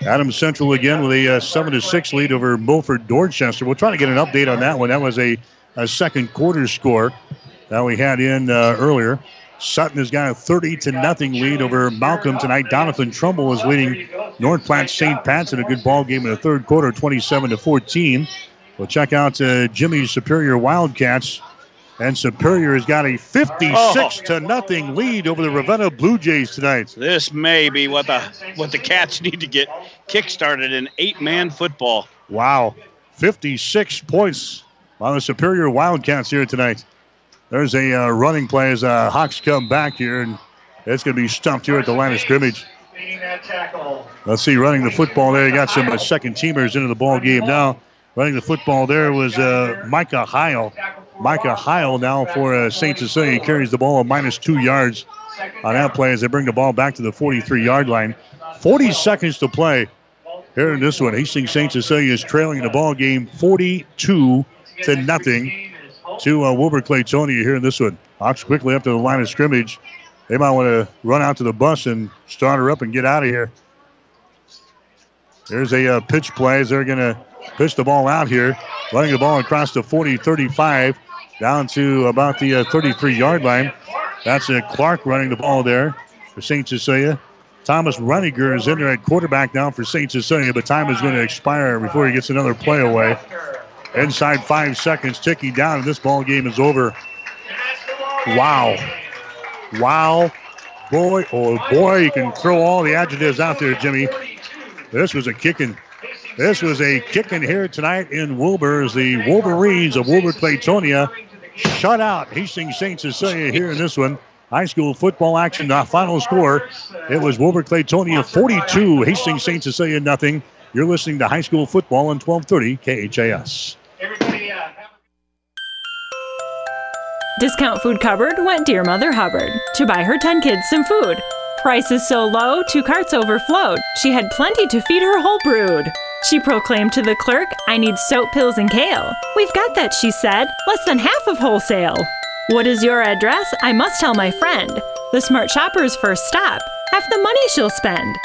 Adams Central again with a uh, 7 to 6 lead over Milford Dorchester. We'll try to get an update on that one. That was a, a second quarter score that we had in uh, earlier. Sutton has got a 30 to nothing lead over Malcolm tonight. Doniphan Trumbull is leading North Platte St. Pat's in a good ball game in the third quarter, 27 to 14. We'll check out uh, Jimmy's Superior Wildcats. And Superior has got a 56 oh. to nothing lead over the Ravenna Blue Jays tonight. This may be what the what the Cats need to get kick-started in eight-man football. Wow, 56 points on the Superior Wildcats here tonight. There's a uh, running play as uh, Hawks come back here, and it's going to be stumped here at the line of scrimmage. Let's see, running the football there. You got some uh, second teamers into the ball game now. Running the football there was uh, Micah Heil. Micah Heil now for uh, St. Cecilia. Carries the ball minus two yards on that play as they bring the ball back to the 43 yard line. 40 seconds to play here in this one. Hastings St. Cecilia is trailing the ball game 42 to nothing to uh, Wilber Clatonia here in this one. Hawks quickly up to the line of scrimmage. They might want to run out to the bus and start her up and get out of here. There's a uh, pitch play as they're going to Pitch the ball out here. Running the ball across the 40 35 down to about the uh, 33 yard line. That's uh, Clark running the ball there for St. Cecilia. Thomas Runiger is in there at quarterback now for St. Cecilia, but time is going to expire before he gets another play away. Inside five seconds, ticking down, and this ball game is over. Wow. Wow. Boy, oh boy, you can throw all the adjectives out there, Jimmy. This was a kicking this was a kick in here tonight in Wilber as the Wolverines of Wilber Clatonia shut out Hastings St. Cecilia here in this one. High school football action, the final score. It was Wilber Clatonia 42, Hastings St. Cecilia nothing. You're listening to high school football on 1230 KHAS. Discount Food Cupboard went Dear Mother Hubbard to buy her 10 kids some food. Prices so low, two carts overflowed. She had plenty to feed her whole brood. She proclaimed to the clerk, I need soap, pills, and kale. We've got that, she said, less than half of wholesale. What is your address? I must tell my friend. The smart shopper's first stop. Half the money she'll spend.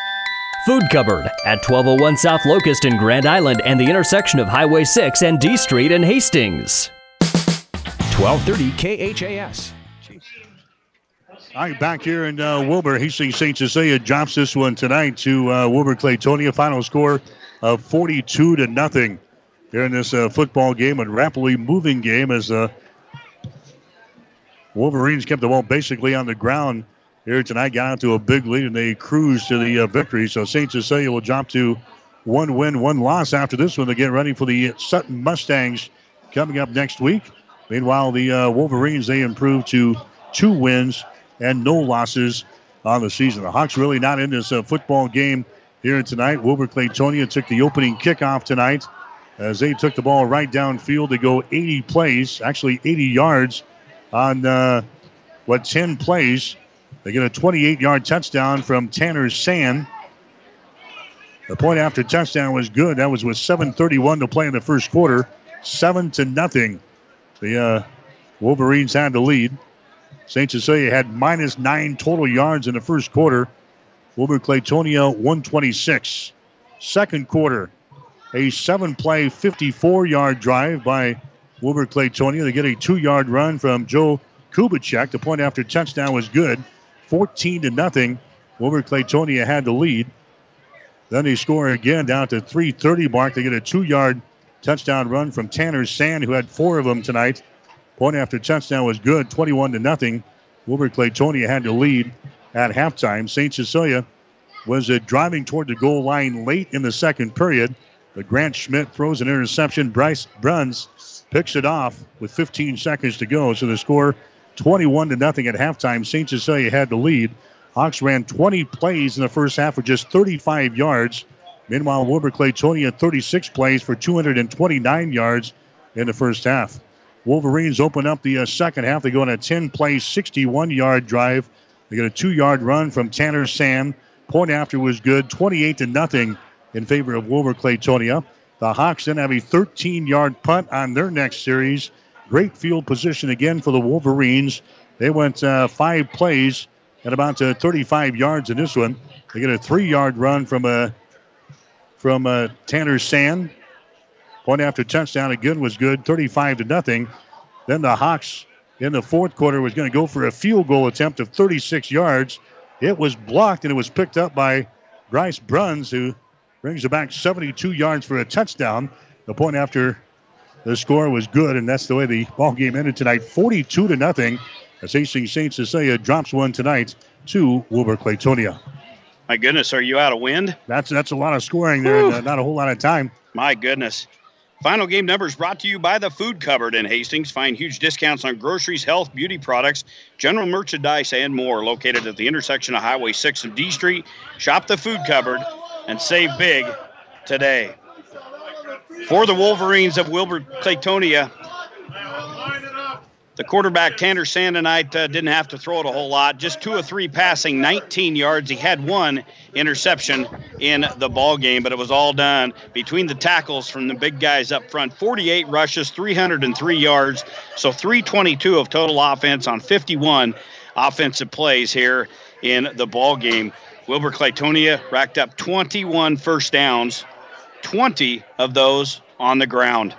Food Cupboard at 1201 South Locust in Grand Island and the intersection of Highway 6 and D Street in Hastings. 1230 KHAS. All right, back here in uh, Wilber, Hastings St. Cecilia drops this one tonight to uh, Wilber Clatonia. Final score of 42 to nothing here in this uh, football game, a rapidly moving game as the uh, Wolverines kept the ball basically on the ground here tonight. Got out to a big lead and they cruised to the uh, victory. So St. Cecilia will drop to one win, one loss after this one. They get ready for the Sutton Mustangs coming up next week. Meanwhile, the uh, Wolverines they improve to two wins and no losses on the season. The Hawks really not in this uh, football game here tonight. Wilber Clatonia took the opening kickoff tonight as they took the ball right downfield to go 80 plays, actually 80 yards on uh, what 10 plays. They get a 28 yard touchdown from Tanner Sand. The point after touchdown was good. That was with 7:31 to play in the first quarter, seven to nothing. The uh, Wolverines had the lead. St. Cecilia had minus nine total yards in the first quarter. Wilber Clatonia 126. Second quarter, a seven play, 54 yard drive by Wilber Clatonia. They get a two yard run from Joe Kubicek. The point after touchdown was good. 14 to nothing. Wilber Clatonia had the lead. Then they score again down to 330 mark. They get a two yard touchdown run from Tanner Sand, who had four of them tonight. Point after touchdown was good, 21 to nothing. Wilber Clatonia had the lead at halftime. St. Cecilia was uh, driving toward the goal line late in the second period. But Grant Schmidt throws an interception. Bryce Bruns picks it off with 15 seconds to go. So the score 21 to nothing at halftime. St. Cecilia had the lead. Hawks ran 20 plays in the first half for just 35 yards. Meanwhile, Wilber Clatonia 36 plays for 229 yards in the first half. Wolverines open up the uh, second half. They go on a 10 play, 61 yard drive. They get a two yard run from Tanner Sand. Point after was good, 28 to nothing in favor of Wilber Clatonia. The Hawks then have a 13 yard punt on their next series. Great field position again for the Wolverines. They went uh, five plays at about uh, 35 yards in this one. They get a three yard run from uh, from uh, Tanner Sand. Point after touchdown again was good, 35 to nothing. Then the Hawks in the fourth quarter was going to go for a field goal attempt of 36 yards. It was blocked and it was picked up by Bryce Bruns, who brings it back 72 yards for a touchdown. The point after the score was good, and that's the way the ball game ended tonight, 42 to nothing. As Hastings St. Cecilia drops one tonight to Wilber Clatonia. My goodness, are you out of wind? That's that's a lot of scoring there, and, uh, not a whole lot of time. My goodness. Final game numbers brought to you by the Food Cupboard in Hastings. Find huge discounts on groceries, health, beauty products, general merchandise, and more. Located at the intersection of Highway 6 and D Street. Shop the Food Cupboard and save big today. For the Wolverines of Wilber Clatonia, the quarterback Tanner Sandonite uh, didn't have to throw it a whole lot, just two or three passing, 19 yards. He had one interception in the ball game, but it was all done between the tackles from the big guys up front. 48 rushes, 303 yards, so 322 of total offense on 51 offensive plays here in the ball game. Wilber Clatonia racked up 21 first downs, 20 of those on the ground.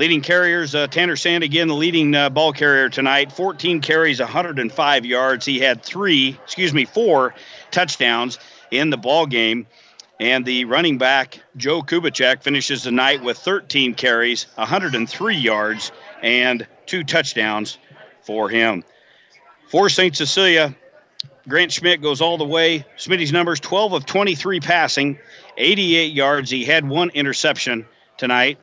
Leading carriers, uh, Tanner Sand again, the leading uh, ball carrier tonight. 14 carries, 105 yards. He had three, excuse me, four touchdowns in the ball game. And the running back, Joe Kubicek, finishes the night with 13 carries, 103 yards, and two touchdowns for him. For St. Cecilia, Grant Schmidt goes all the way. Smitty's numbers 12 of 23 passing, 88 yards. He had one interception tonight.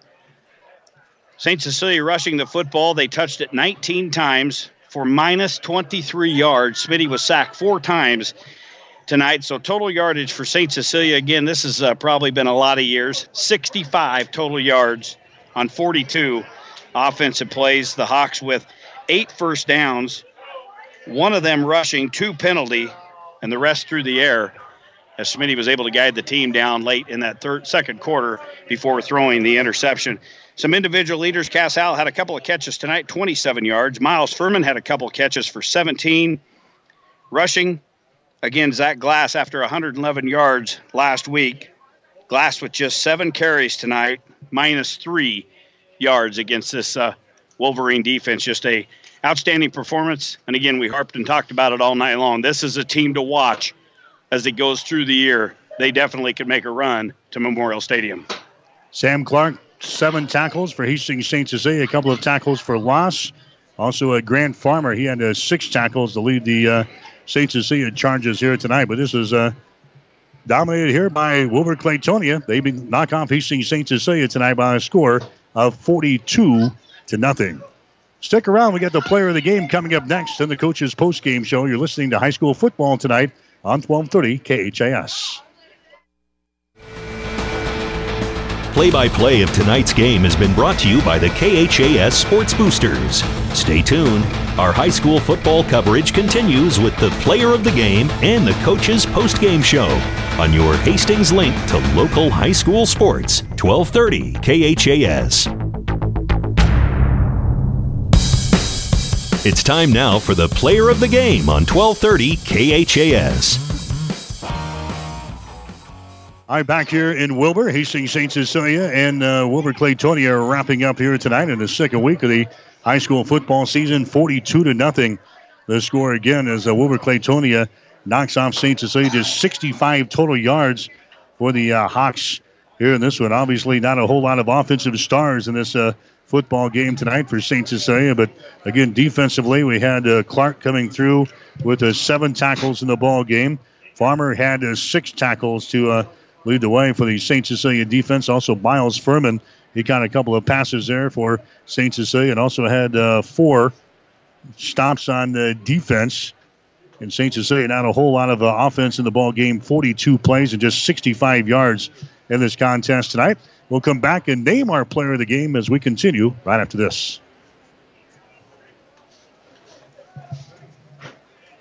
St. Cecilia rushing the football. They touched it 19 times for minus 23 yards. Smitty was sacked four times tonight. So total yardage for St. Cecilia, again, this has uh, probably been a lot of years 65 total yards on 42 offensive plays. The Hawks with eight first downs, one of them rushing, two penalty, and the rest through the air. As Smitty was able to guide the team down late in that third, second quarter before throwing the interception. Some individual leaders. Cass Howell had a couple of catches tonight, 27 yards. Miles Furman had a couple of catches for 17. Rushing, again, Zach Glass after 111 yards last week. Glass with just seven carries tonight, minus three yards against this uh, Wolverine defense. Just a outstanding performance. And again, we harped and talked about it all night long. This is a team to watch as it goes through the year. They definitely could make a run to Memorial Stadium. Sam Clark seven tackles for Hastings St. Cecilia, a couple of tackles for loss. Also, a Grant Farmer, he had uh, six tackles to lead the uh, St. Cecilia Charges here tonight. But this is uh, dominated here by Wilber Clatonia. They knock off Hastings St. Cecilia tonight by a score of 42 to nothing. Stick around. We got the player of the game coming up next in the coach's post game show. You're listening to high school football tonight on 1230 KHAS. Play by play of tonight's game has been brought to you by the KHAS Sports Boosters. Stay tuned. Our high school football coverage continues with the player of the game and the coach's post game show on your Hastings link to local high school sports, 1230 KHAS. It's time now for the player of the game on 1230 KHAS. I'm back here in Wilber, Hastings St. Cecilia, and uh, Wilber Clatonia wrapping up here tonight in the second week of the high school football season, 42 to nothing. The score again as uh, Wilber Clatonia knocks off St. Cecilia, just 65 total yards for the uh, Hawks here in this one. Obviously, not a whole lot of offensive stars in this uh, football game tonight for St. Cecilia, but again, defensively, we had uh, Clark coming through with uh, seven tackles in the ball game. Farmer had uh, six tackles to uh, lead the way for the St. Cecilia defense. Also, Miles Furman, he got a couple of passes there for St. Cecilia and also had uh, four stops on the defense And St. Cecilia not a whole lot of uh, offense in the ball game. 42 plays and just 65 yards in this contest tonight. We'll come back and name our player of the game as we continue right after this.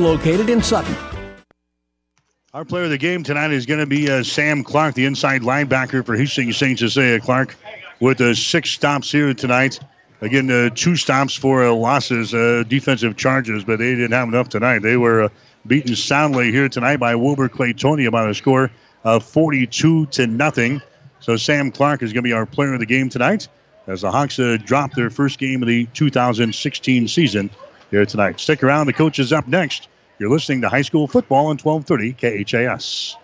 located in Sutton. Our player of the game tonight is going to be uh, Sam Clark, the inside linebacker for Hastings St. Cecilia. Clark with uh, six stops here tonight. Again, uh, two stops for uh, losses, uh, defensive charges, but they didn't have enough tonight. They were uh, beaten soundly here tonight by Wilber Clatonia by a score of 42 to nothing. So Sam Clark is going to be our player of the game tonight as the Hawks drop their first game of the 2016 season here tonight. Stick around. The coach is up next. You're listening to high school football on 1230 KHAS.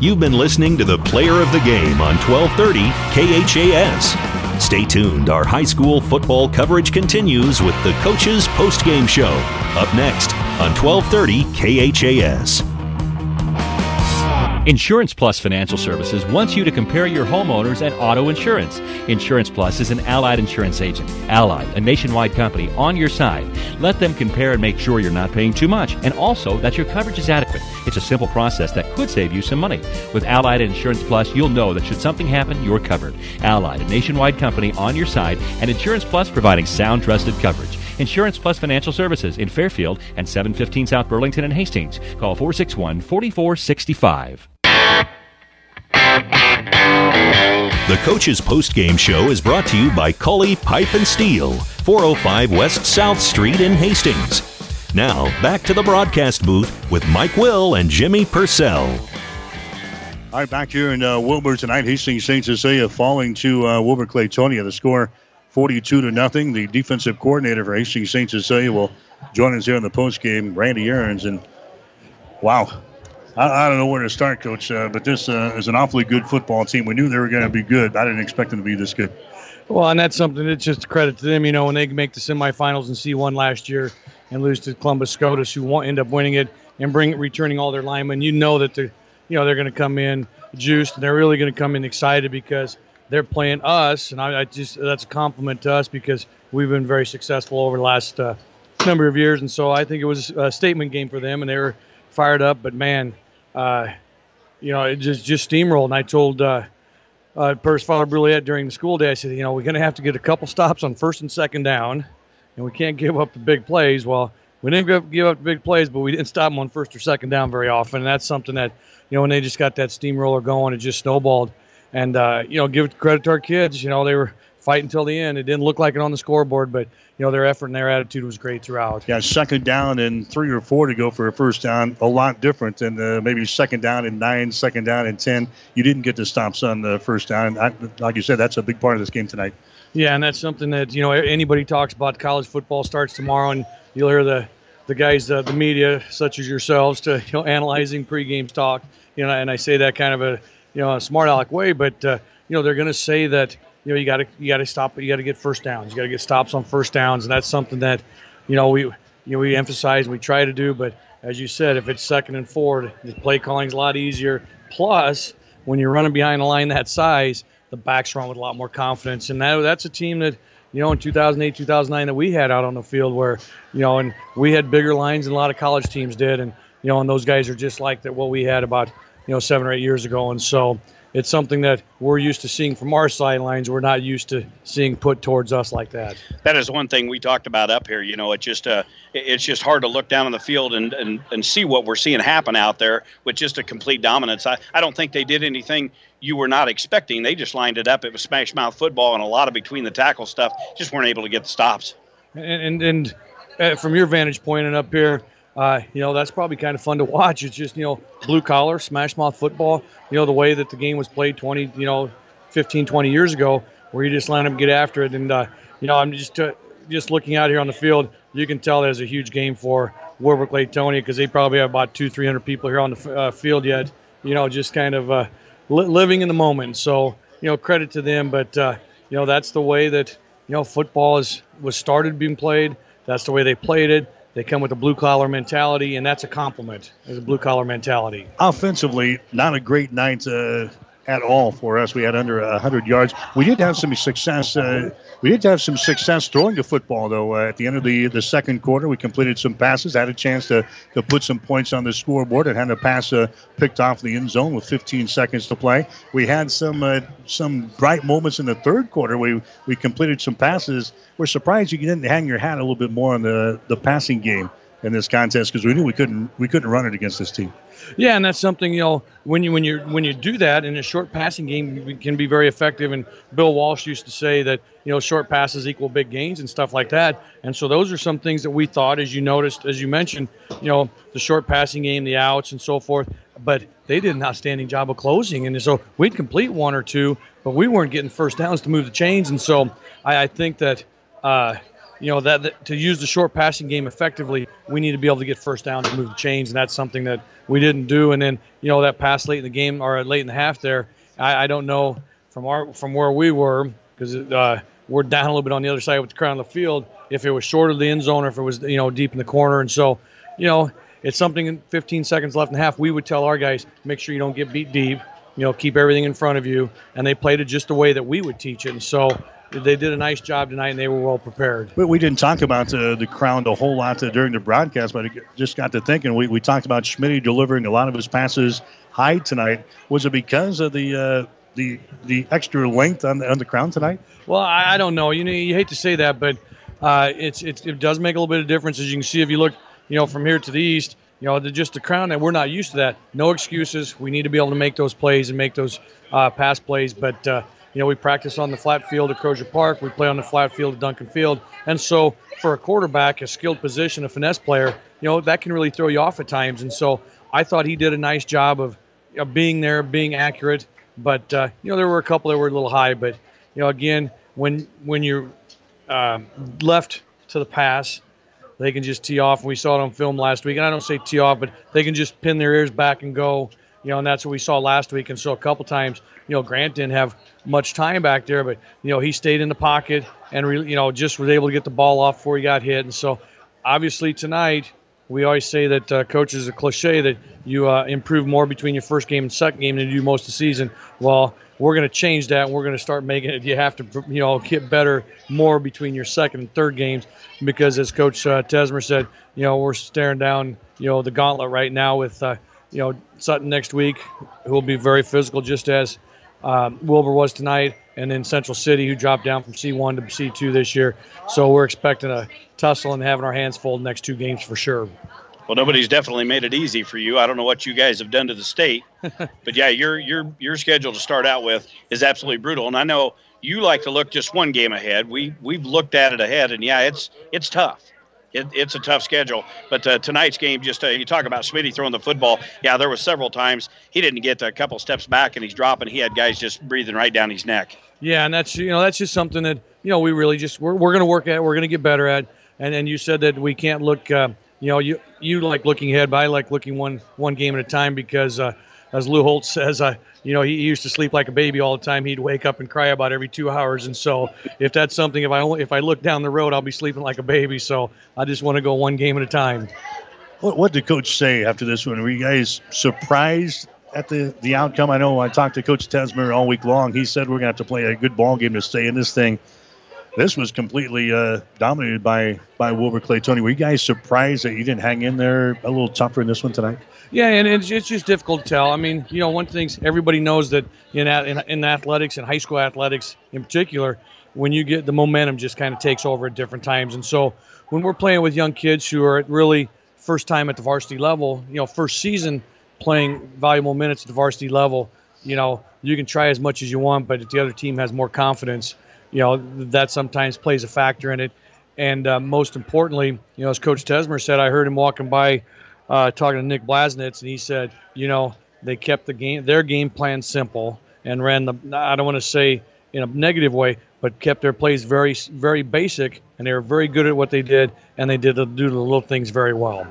You've been listening to the player of the game on 1230 KHAS. Stay tuned. Our high school football coverage continues with the coaches post-game show. Up next on 1230 KHAS. Insurance Plus Financial Services wants you to compare your homeowners and auto insurance. Insurance Plus is an allied insurance agent. Allied, a nationwide company, on your side. Let them compare and make sure you're not paying too much and also that your coverage is adequate. It's a simple process that could save you some money. With Allied Insurance Plus, you'll know that should something happen, you're covered. Allied, a nationwide company on your side, and Insurance Plus providing sound, trusted coverage. Insurance Plus Financial Services in Fairfield and 715 South Burlington and Hastings. Call 461 4465. The Coach's Post Game Show is brought to you by Cully Pipe and Steel, 405 West South Street in Hastings. Now, back to the broadcast booth with Mike Will and Jimmy Purcell. All right, back here in uh, Wilber tonight, Hastings St. Cecilia falling to uh, Wilber Clatonia. The score 42 to nothing. The defensive coordinator for Hastings St. Cecilia will join us here in the post game, Randy Aarons. And wow, I, I, don't know where to start, Coach, uh, but this uh, is an awfully good football team. We knew they were going to be good. I didn't expect them to be this good. Well, and that's something that's just a credit to them. You know, when they make the semifinals in C1 last year and lose to Columbus Scotus, who won, end up winning it and bring returning all their linemen, you know that they're, you know, they're going to come in juiced and they're really going to come in excited because they're playing us, and I, I, just that's a compliment to us because we've been very successful over the last uh, number of years, and so I think it was a statement game for them, and they were fired up. But man, uh, you know, it just just steamrolled. And I told uh, uh, Purse Father Brulette during the school day, I said, you know, we're going to have to get a couple stops on first and second down, and we can't give up the big plays. Well, we didn't give up the big plays, but we didn't stop them on first or second down very often. And that's something that, you know, when they just got that steamroller going, it just snowballed. And, uh, you know, give credit to our kids. You know, they were fight until the end. It didn't look like it on the scoreboard, but you know their effort and their attitude was great throughout. Yeah, second down and three or four to go for a first down, a lot different than uh, maybe second down and nine, second down and ten. You didn't get the stops on the first down. I, like you said, that's a big part of this game tonight. Yeah, and that's something that you know anybody talks about. College football starts tomorrow, and you'll hear the the guys, uh, the media, such as yourselves, to you know analyzing pregame talk. You know, and I say that kind of a you know a smart aleck way, but uh, you know they're going to say that you know you got to you got to stop you got to get first downs. You got to get stops on first downs and that's something that you know we you know we emphasize and we try to do but as you said if it's second and four the play calling's a lot easier. Plus when you're running behind a line that size the backs run with a lot more confidence and that that's a team that you know in 2008 2009 that we had out on the field where you know and we had bigger lines than a lot of college teams did and you know and those guys are just like that what we had about you know seven or eight years ago and so it's something that we're used to seeing from our sidelines. We're not used to seeing put towards us like that. That is one thing we talked about up here. You know, it just uh, it's just hard to look down on the field and, and, and see what we're seeing happen out there with just a complete dominance. I, I don't think they did anything you were not expecting. They just lined it up. It was smash mouth football and a lot of between the tackle stuff. Just weren't able to get the stops. And and, and uh, from your vantage point and up here uh, you know, that's probably kind of fun to watch. It's just, you know, blue collar, smash mouth football, you know, the way that the game was played 20, you know, 15, 20 years ago. where you just let them get after it. And uh, you know, I'm just uh, just looking out here on the field. You can tell there's a huge game for Warwick Clatonia because they probably have about two, three hundred people here on the uh, field yet. You know, just kind of uh, li- living in the moment. So you know, credit to them. But uh, you know, that's the way that you know football is was started being played. That's the way they played it. They come with a blue collar mentality, and that's a compliment. As a blue collar mentality. Offensively, not a great night. Uh, at all for us. We had under 100 yards. We did have some success. Uh, we did have some success throwing the football, though. Uh, at the end of the the second quarter, we completed some passes, had a chance to, to put some points on the scoreboard, and had a pass uh, picked off the end zone with 15 seconds to play. We had some uh, some bright moments in the third quarter. We we completed some passes. We're surprised you didn't hang your hat a little bit more on the the passing game in this contest because we knew we couldn't we couldn't run it against this team. Yeah, and that's something you know when you when you when you do that in a short passing game can be very effective. And Bill Walsh used to say that you know short passes equal big gains and stuff like that. And so those are some things that we thought, as you noticed, as you mentioned, you know the short passing game, the outs, and so forth. But they did an outstanding job of closing, and so we'd complete one or two, but we weren't getting first downs to move the chains. And so I, I think that. Uh, you know that, that, to use the short passing game effectively, we need to be able to get first down to move the chains, and that's something that we didn't do. And then you know that pass late in the game or late in the half there, I, I don't know from our from where we were because uh, we're down a little bit on the other side with the crown of the field. If it was short of the end zone or if it was you know deep in the corner, and so you know it's something 15 seconds left in half. We would tell our guys make sure you don't get beat deep. You know, keep everything in front of you, and they played it just the way that we would teach it. And so they did a nice job tonight and they were well prepared. But we didn't talk about uh, the crown a whole lot uh, during the broadcast, but it just got to thinking. We, we talked about Schmidt delivering a lot of his passes high tonight. Was it because of the uh, the the extra length on the, on the crown tonight? Well, I, I don't know. You know, you hate to say that, but uh, it's, it's it does make a little bit of difference. As you can see, if you look, you know, from here to the east, you know, the, just the crown and we're not used to that. No excuses. We need to be able to make those plays and make those uh, pass plays, but uh, you know, we practice on the flat field at Crozier Park. We play on the flat field at Duncan Field. And so, for a quarterback, a skilled position, a finesse player, you know, that can really throw you off at times. And so, I thought he did a nice job of, of being there, being accurate. But uh, you know, there were a couple that were a little high. But you know, again, when when you're uh, left to the pass, they can just tee off. And we saw it on film last week. And I don't say tee off, but they can just pin their ears back and go. You know, and that's what we saw last week. And so a couple times, you know, Grant didn't have much time back there, but you know, he stayed in the pocket and re, you know just was able to get the ball off before he got hit. And so, obviously tonight, we always say that uh, coaches a cliche that you uh, improve more between your first game and second game than you do most of the season. Well, we're going to change that, and we're going to start making it. You have to, you know, get better more between your second and third games, because as Coach uh, Tesmer said, you know, we're staring down, you know, the gauntlet right now with, uh, you know, Sutton next week, who will be very physical, just as um, Wilber was tonight, and then Central City, who dropped down from C1 to C2 this year. So we're expecting a tussle and having our hands full the next two games for sure. Well, nobody's definitely made it easy for you. I don't know what you guys have done to the state, but yeah, your your your schedule to start out with is absolutely brutal. And I know you like to look just one game ahead. We we've looked at it ahead, and yeah, it's it's tough it, it's a tough schedule. But uh, tonight's game, just uh, you talk about Smitty throwing the football. Yeah, there was several times he didn't get a couple steps back and he's dropping. He had guys just breathing right down his neck. Yeah, and that's you know that's just something that you know we really just we're, we're going to work at. We're going to get better at. And and you said that we can't look. Uh, you know, you you like looking ahead, but I like looking one one game at a time because, uh, as Lou Holtz says, I you know, he used to sleep like a baby all the time. He'd wake up and cry about every two hours. And so, if that's something, if I only, if I look down the road, I'll be sleeping like a baby. So I just want to go one game at a time. What, what did Coach say after this one? Were you guys surprised at the the outcome? I know I talked to Coach Tesmer all week long. He said we're going to have to play a good ball game to stay in this thing. This was completely uh, dominated by by Wilber Clatonia. Were you guys surprised that you didn't hang in there a little tougher in this one tonight? Yeah, and it's, it's just difficult to tell. I mean, you know, one thing everybody knows that in, in in athletics and high school athletics in particular, when you get the momentum just kind of takes over at different times. And so when we're playing with young kids who are really first time at the varsity level, you know, first season playing valuable minutes at the varsity level, you know, you can try as much as you want, but if the other team has more confidence, you know, that sometimes plays a factor in it. And uh, most importantly, you know, as Coach Tesmer said, I heard him walking by uh, talking to Nick Blasnitz, and he said, you know, they kept the game, their game plan simple, and ran the. I don't want to say in a negative way, but kept their plays very, very basic, and they were very good at what they did, and they did the, do the little things very well.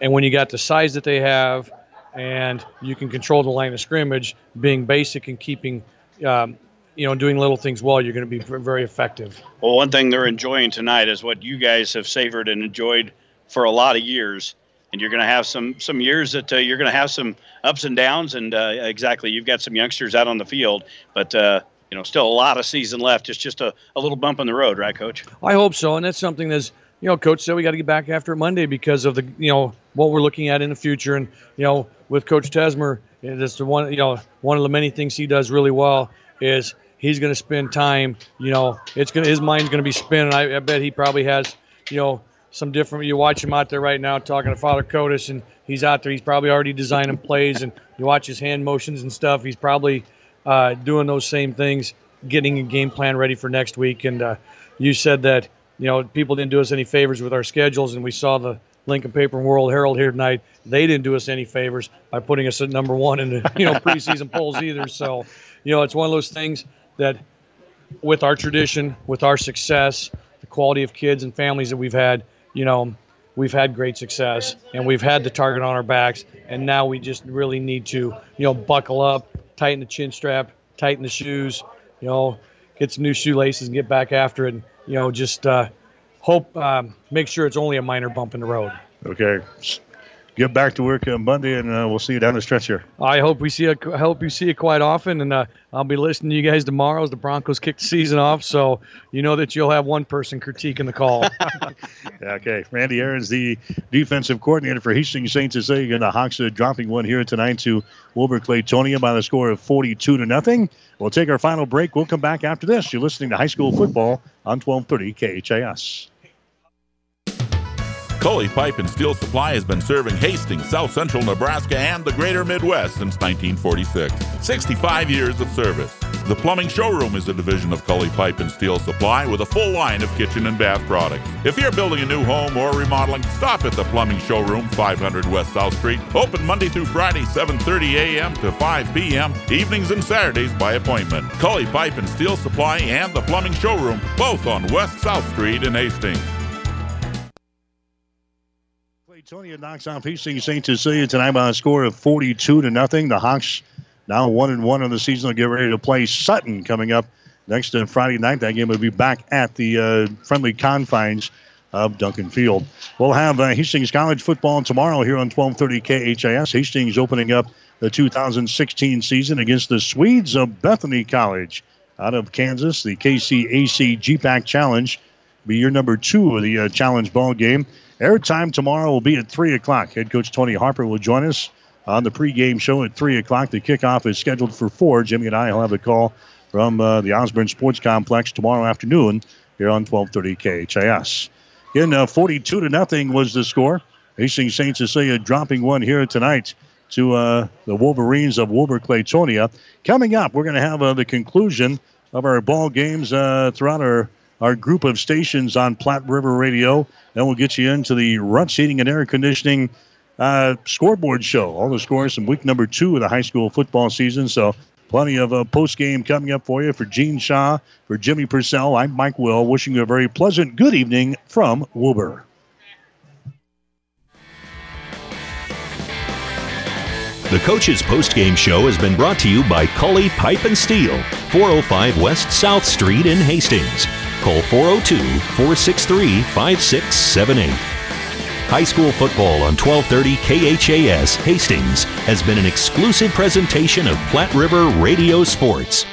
And when you got the size that they have, and you can control the line of scrimmage, being basic and keeping, um, you know, doing little things well, you're going to be very effective. Well, one thing they're enjoying tonight is what you guys have savored and enjoyed for a lot of years and you're going to have some some years that uh, you're going to have some ups and downs. And uh, exactly, you've got some youngsters out on the field, but uh, you know, still a lot of season left. It's just a, a little bump in the road, right, Coach? I hope so, and that's something that's you know, Coach said we got to get back after Monday because of the you know what we're looking at in the future, and you know, with Coach Tesmer, it's the one you know one of the many things he does really well is he's going to spend time. You know, it's gonna his mind's going to be spinning. I, I bet he probably has you know some different. You watch him out there right now talking to Father Kotis, and he's out there. He's probably already designing plays, and you watch his hand motions and stuff. He's probably uh, doing those same things, getting a game plan ready for next week. And uh, you said that you know people didn't do us any favors with our schedules, and we saw the Lincoln Paper and World Herald here tonight. They didn't do us any favors by putting us at number one in the you know preseason polls either. So you know it's one of those things that with our tradition, with our success, the quality of kids and families that we've had you know, we've had great success and we've had the target on our backs, and now we just really need to, you know, buckle up, tighten the chin strap, tighten the shoes, you know, get some new shoelaces and get back after it. And, you know, just uh, hope, um, make sure it's only a minor bump in the road. Okay get back to work on Monday, and uh, we'll see you down the stretch here. I hope we see it. I hope you see it quite often, and uh, I'll be listening to you guys tomorrow as the Broncos kick the season off. So you know that you'll have one person critiquing the call. okay, Randy Aaron's the defensive coordinator for Hastings St. Cecilia, and the Hawks are dropping one here tonight to Wilber Clatonia by the score of 42 to nothing. We'll take our final break. We'll come back after this. You're listening to high school football on 1230 KHAS. Kully Pipe and Steel Supply has been serving Hastings, South Central Nebraska, and the greater Midwest since 1946. 65 years of service. The Plumbing Showroom is a division of Kully Pipe and Steel Supply with a full line of kitchen and bath products. If you're building a new home or remodeling, stop at the Plumbing Showroom, 500 West South Street. Open Monday through Friday, 7:30 a.m. to 5 p.m. Evenings and Saturdays by appointment. Kully Pipe and Steel Supply and the Plumbing Showroom, both on West South Street in Hastings. Clatonia knocks off Hastings St. Cecilia tonight by a score of 42 to nothing. The Hawks now one and one in the season. will get ready to play Sutton coming up next Friday night. That game will be back at the uh, friendly confines of Duncan Field. We'll have uh, Hastings College football tomorrow here on 12:30 KHAS. Hastings opening up the 2016 season against the Swedes of Bethany College out of Kansas. The KCAC GPAC Challenge will be your number two of the uh, challenge ball game. Airtime tomorrow will be at 3 o'clock. Head coach Tony Harper will join us on the pregame show at 3 o'clock. The kickoff is scheduled for 4. Jimmy and I will have a call from uh, the Osborne Sports Complex tomorrow afternoon here on 1230 KHAS. In uh, 42 to nothing was the score. Hastings St. Cecilia dropping one here tonight to uh, the Wolverines of Wilber Clatonia. Coming up, we're going to have uh, the conclusion of our ball games uh, throughout our our group of stations on Platte River Radio. Then we'll get you into the Ruts Heating and Air Conditioning uh, scoreboard show. All the scores from week number two of the high school football season. So plenty of uh, post game coming up for you. For Gene Shaw, for Jimmy Purcell, I'm Mike Will, wishing you a very pleasant good evening from Wilber. The Coach's Post Game Show has been brought to you by Kully Pipe and Steel, 405 West South Street in Hastings. Call 402 463 5678. High school football on 1230 KHAS Hastings has been an exclusive presentation of Platte River Radio Sports.